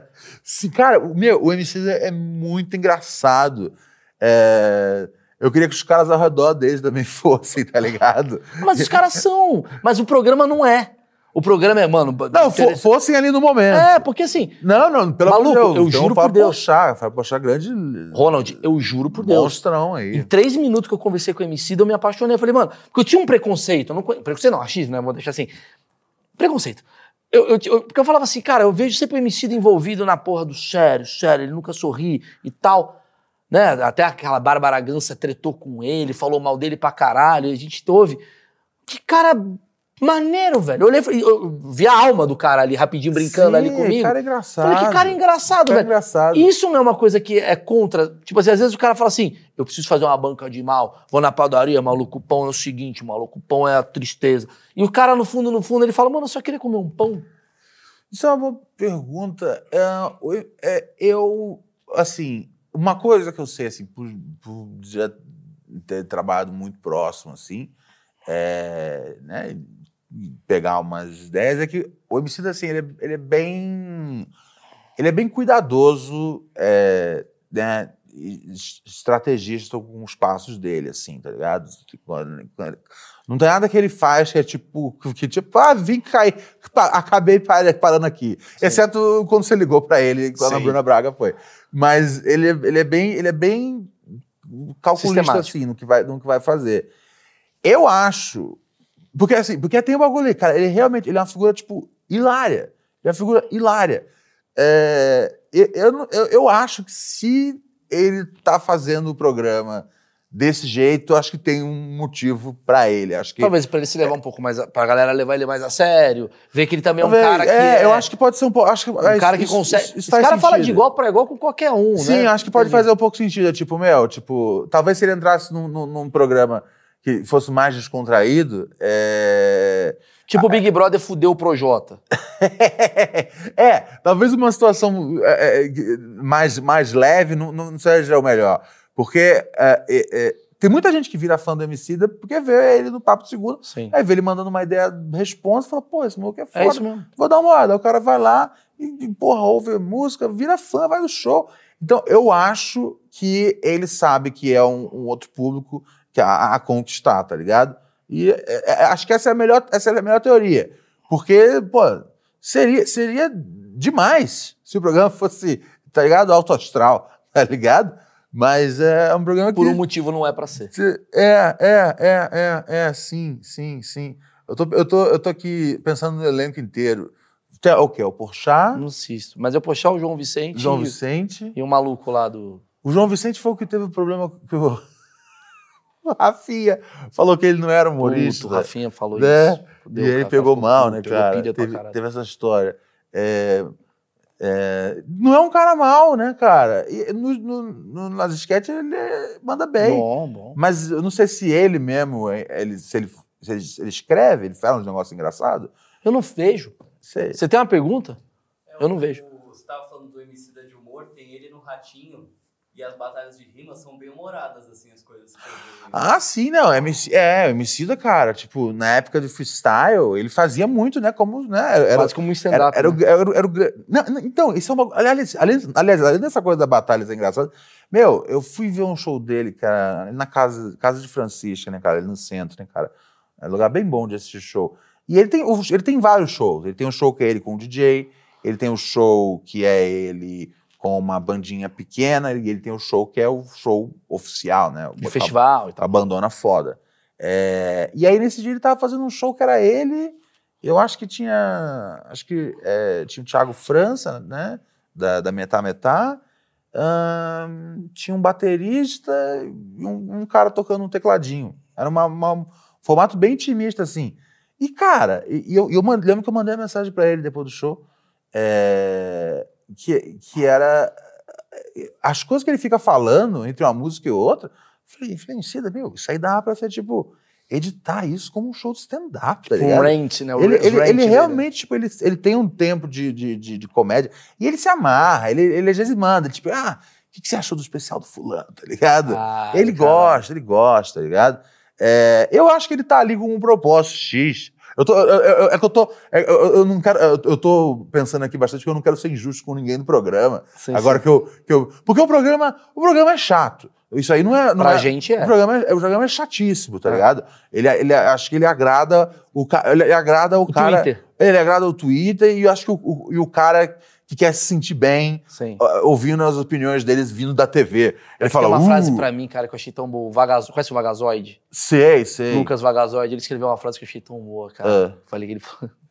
Sim, cara, o meu, o MC é muito engraçado. É, Eu queria que os caras ao redor deles também fossem, tá ligado? Mas os caras são. Mas o programa não é. O programa é, mano. Não, interessa- fossem ali no momento. É, porque assim. Não, não, pelo amor de Deus. eu Então, juro por Deus. Pochá, Fábio Pochá, grande Ronald, eu juro por Deus. monstrão aí. Em três minutos que eu conversei com o MC, eu me apaixonei. Eu falei, mano, porque eu tinha um preconceito. Não, preconceito não, achismo, né? Vou deixar assim. Preconceito. Eu, eu- eu- porque eu falava assim, cara, eu vejo sempre o MC envolvido na porra do sério, sério, ele nunca sorri e tal. Né? Até aquela Bárbara Gança tretou com ele, falou mal dele pra caralho, e a gente ouve. Que cara Maneiro, velho. Eu, olhei, eu vi a alma do cara ali rapidinho brincando Sim, ali comigo. cara é engraçado. Falei, que cara engraçado, Cara velho. engraçado. Isso não é uma coisa que é contra. Tipo assim, às vezes o cara fala assim: eu preciso fazer uma banca de mal, vou na padaria, maluco, o pão é o seguinte, maluco, o pão é a tristeza. E o cara, no fundo, no fundo, ele fala, mano, eu só queria comer um pão. Isso é uma boa pergunta. É, eu- é, eu, assim, uma coisa que eu sei, assim, por, por já ter trabalhado muito próximo, assim, é, né, pegar umas ideias, é que o Emicida, assim, ele é, ele é bem... Ele é bem cuidadoso, é, né, es- estrategista com os passos dele, assim, tá ligado? Não tem nada que ele faz que é tipo, que tipo, ah, vim cair, acabei par- parando aqui. Exceto quando você ligou pra ele, quando a Sim. Bruna Braga foi. Mas ele, é- ele é bem, ele é bem calculista assim no que vai, no que vai fazer. Eu acho, porque assim, porque tem um bagulho ali, cara, ele realmente, ele é uma figura tipo hilária. Ele é uma figura hilária. É, eu, eu, eu acho que se ele tá fazendo o programa desse jeito, acho que tem um motivo pra ele. Acho que Talvez pra ele se levar um pouco mais. A, pra galera levar ele mais a sério, ver que ele também é um Talvez, cara que. é, eu acho que pode ser um pouco. Acho que, Um cara que consegue. Esse cara fala de igual pra igual com qualquer um, Sim, né? acho que pode fazer um pouco sentido. É Tipo, meu, tipo, talvez se ele entrasse num, num- num programa que fosse mais descontraído. É... Tipo o Big Brother fudeu o Projota. é, talvez uma situação é, é, mais, mais leve não, não seja o melhor. Porque é, é, é, tem muita gente que vira fã do Emicida porque vê ele no Papo Segunda, Sim. aí vê ele mandando uma ideia, responsa e fala, pô, esse maluco é foda. É isso mesmo. Vou dar uma olhada. Aí O cara vai lá e, e, porra, ouve música, vira fã, vai no show. Então, eu acho que ele sabe que é um, um outro público que a, a conquistar, tá ligado? E é, é, acho que essa é, a melhor, essa é a melhor teoria. Porque, pô, seria, seria demais se o programa fosse, tá ligado? Alto astral, tá ligado? Mas é um programa que. Por um motivo não é pra ser. Se- É, é, é, é, é, sim, sim, sim. Eu tô, eu tô, eu tô aqui pensando no elenco inteiro. Tem o quê? O Porchat, Não assisto. Mas eu puxar o João Vicente João e, Vicente. e o maluco lá do. O João Vicente foi o que teve o problema que o, o Rafinha falou que ele não era humorista. Puto, o Rafinha falou né? isso. Fudeu, e ele pegou mal, né, cara? Teve, teve essa história. É, é, não é um cara mal, né, cara? E no, no- no- nas sketches ele é- manda bem. Bom, bom. Mas eu não sei se ele mesmo, é, ele, se, ele, se ele, ele escreve, ele fala uns negócios engraçados. Eu não vejo. Sei. Você tem uma pergunta? Eu não vejo. Você tava falando do Emicida de humor, tem ele no Ratinho. E as batalhas de rima são bem humoradas, assim, as coisas. Ah, sim, não. MC, é, o Emicida, cara, tipo, na época do freestyle, ele fazia muito, né? Como, né? Era, Quase como um era, stand-up. era, né? era, era o gra- não, não, então, isso é uma. Aliás, aliás, aliás, além dessa coisa da batalha ser engraçada, meu, eu fui ver um show dele, cara, na casa, casa de Francisca, né, cara? Ali no centro, né, cara? É um lugar bem bom de assistir show. E ele tem, ele tem vários shows. Ele tem um show que é ele com o DJ, ele tem um show que é ele com uma bandinha pequena, e ele tem um show que é o show oficial, né? De festival e tal. Abandona foda. É, e aí, nesse dia, ele tava fazendo um show que era ele. Eu acho que tinha. Acho que é, tinha o Thiago França, né? Da, da Metá Metá. Ahn, tinha um baterista e um, um cara tocando um tecladinho. Era uma, uma- um formato bem intimista, assim. E, cara, e, eu, eu lembro que eu mandei uma mensagem pra ele depois do show. é, que, que era as coisas que ele fica falando entre uma música e outra, falei, falei, Cida, meu, isso aí dá pra ser, tipo, editar isso como um show de stand-up, tá Um ligado? rant, né? O Ele, ele, ele realmente, tipo, ele, ele tem um tempo de, de, de, de comédia e ele se amarra, ele, ele às vezes manda, tipo, ah, o que, que você achou do especial do fulano, tá ligado? Ah, ele caralho. gosta, ele gosta, tá ligado? É, eu acho que ele tá ali com um propósito X. Eu tô, eu- eu- é que eu tô. é, Eu, eu não quero. Eu, tô pensando aqui bastante porque eu não quero ser injusto com ninguém no programa. Sim, Agora sim. que eu, que eu. Porque o programa, o programa é chato. Isso aí não é. Não Pra é- gente é. O programa é, o programa é chatíssimo, tá É. ligado? Ele, ele acho que ele agrada o cara. Ele agrada o, O cara. Twitter. Ele agrada o Twitter e eu acho que o, o- e o cara que quer se sentir bem Sim. ouvindo as opiniões deles vindo da TV. Ele fala. Tem uma "Uh, frase pra mim, cara, que eu achei tão boa. O Vagazo... Conhece o Vagazoide? Sei, sei. Lucas Vagazoide, ele escreveu uma frase que eu achei tão boa, cara. Ah. Falei que ele falou.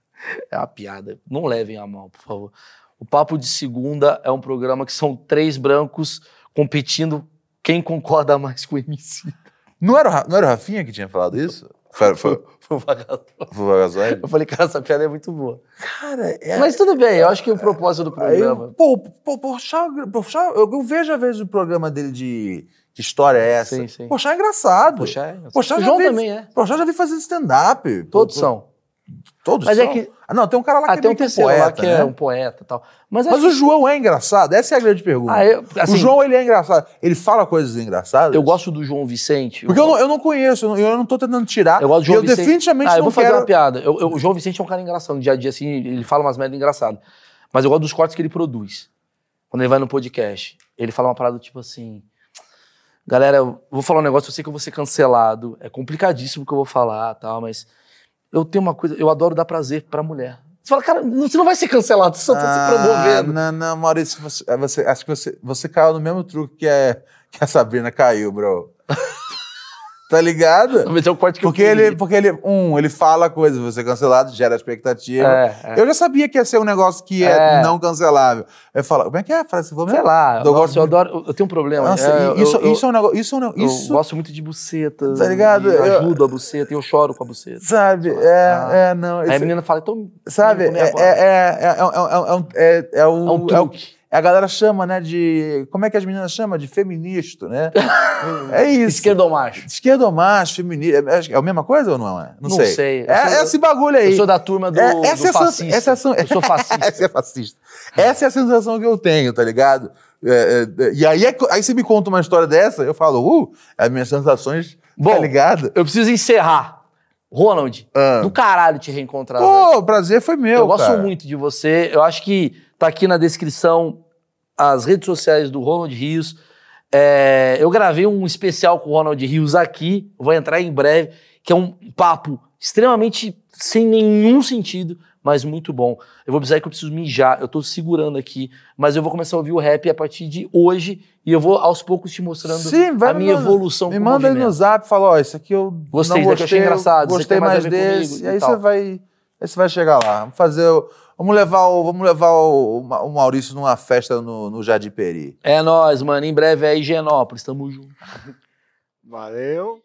É uma piada. Não levem a mal, por favor. O Papo de Segunda é um programa que são três brancos competindo quem concorda mais com o MC. Não era, o não era o Rafinha que tinha falado isso? Foi, foi- Vagalume. Vagazoide? Eu falei, cara, essa piada é muito boa. Cara, é. Mas tudo bem, eu acho que o propósito do Aí, programa. pô, pô, Porchat, Porchat, eu, eu vejo às vezes o programa dele de que história é essa. Sim, sim. Porchat é engraçado. Poxa, é. Poxa, o já João vi- também é. Porchat já vi fazendo stand-up. Todos Pô, são. Todos Mas é são? que- Ah, não, tem um cara lá que Ah, é tem um que um terceiro poeta, lá que né? é um poeta e tal. Mas, Mas o João é engraçado, essa é a grande pergunta. Ah, eu- assim- o João, ele é engraçado. Ele fala coisas engraçadas. que eu gosto do João Vicente. Porque eu não, eu não conheço, eu não, eu não tô tentando tirar. Eu gosto do João eu Vicente. definitivamente ah, eu não vou fazer quero... uma piada. Eu- eu- o João Vicente é um cara engraçado. No dia a dia, assim, ele fala umas merdas engraçadas. Mas eu gosto dos cortes que ele produz. Quando ele vai no podcast. Ele fala uma parada tipo assim. Galera, eu vou falar um negócio, eu sei que eu vou ser cancelado. É complicadíssimo o que eu vou falar tal, mas eu tenho uma coisa, eu adoro dar prazer pra mulher. Você fala, cara, você não vai ser cancelado, você só tá se promovendo. Ah, não, não, Maurício, você, é, você- acho que você, você caiu no mesmo truque que, é, que a Sabrina caiu, bro. Tá ligado? Mas é o corte que Porque eu queria. ele, porque ele, um, ele fala coisas, você é cancelado, gera expectativa. É, é. Eu já sabia que ia ser um negócio que é, É. não cancelável. Eu falo, como é que é a frase? Falou Sei lá, Eu eu, gosto eu adoro. Eu tenho um problema. Nossa, é, eu- isso, eu- isso é um negócio. Isso é um negócio. Eu Isso, gosto muito de buceta. Tá ligado? e Eu Eu- ajudo a buceta e eu choro com a buceta. sabe? É, Ah. é, não. Aí a menina fala, então. sabe? É, é, agora. é, é, é, é, um- é, é, o. É um é o- truque. A galera chama, né, de. Como é que as meninas chamam? De feminista, né? é isso. Esquerdo ou macho? Esquerdo ou macho, feminista. É, é a mesma coisa ou não é? Não, Não sei. sei. É, sou- é esse bagulho aí. Eu sou da turma do, É, do essa, é a sen- fascista. essa é a sen- Eu sou fascista. essa é fascista. Essa é a sensação que eu tenho, tá ligado? É, é, e aí, é aí você me conta uma história dessa, eu falo, uh, as minhas sensações, Bom, tá ligado? Eu preciso encerrar. Ronald, Ah. do caralho te reencontrar. Pô, o prazer foi meu, eu gosto cara. muito de você. Eu acho que tá aqui na descrição as redes sociais do Ronald Rios. É, eu gravei um especial com o Ronald Rios aqui, vou entrar em breve, que é um papo extremamente sem nenhum sentido, mas muito bom. Eu vou precisar que eu preciso mijar, eu tô segurando aqui, mas eu vou começar a ouvir o rap a partir de hoje e eu vou aos poucos te mostrando Sim, a minha mandar- evolução Me manda aí no zap, fala, ó, isso aqui eu Gostei, não aqui eu achei gostei, engraçado, gostei mais mais ver comigo desse. e E aí tal. você vai, aí você vai chegar lá. Vamos fazer, o- vamos levar o, vamos levar o, o Maurício numa festa no, no Jardim Peri. É nóis, mano. Em breve é Higienópolis, tamo junto. Valeu.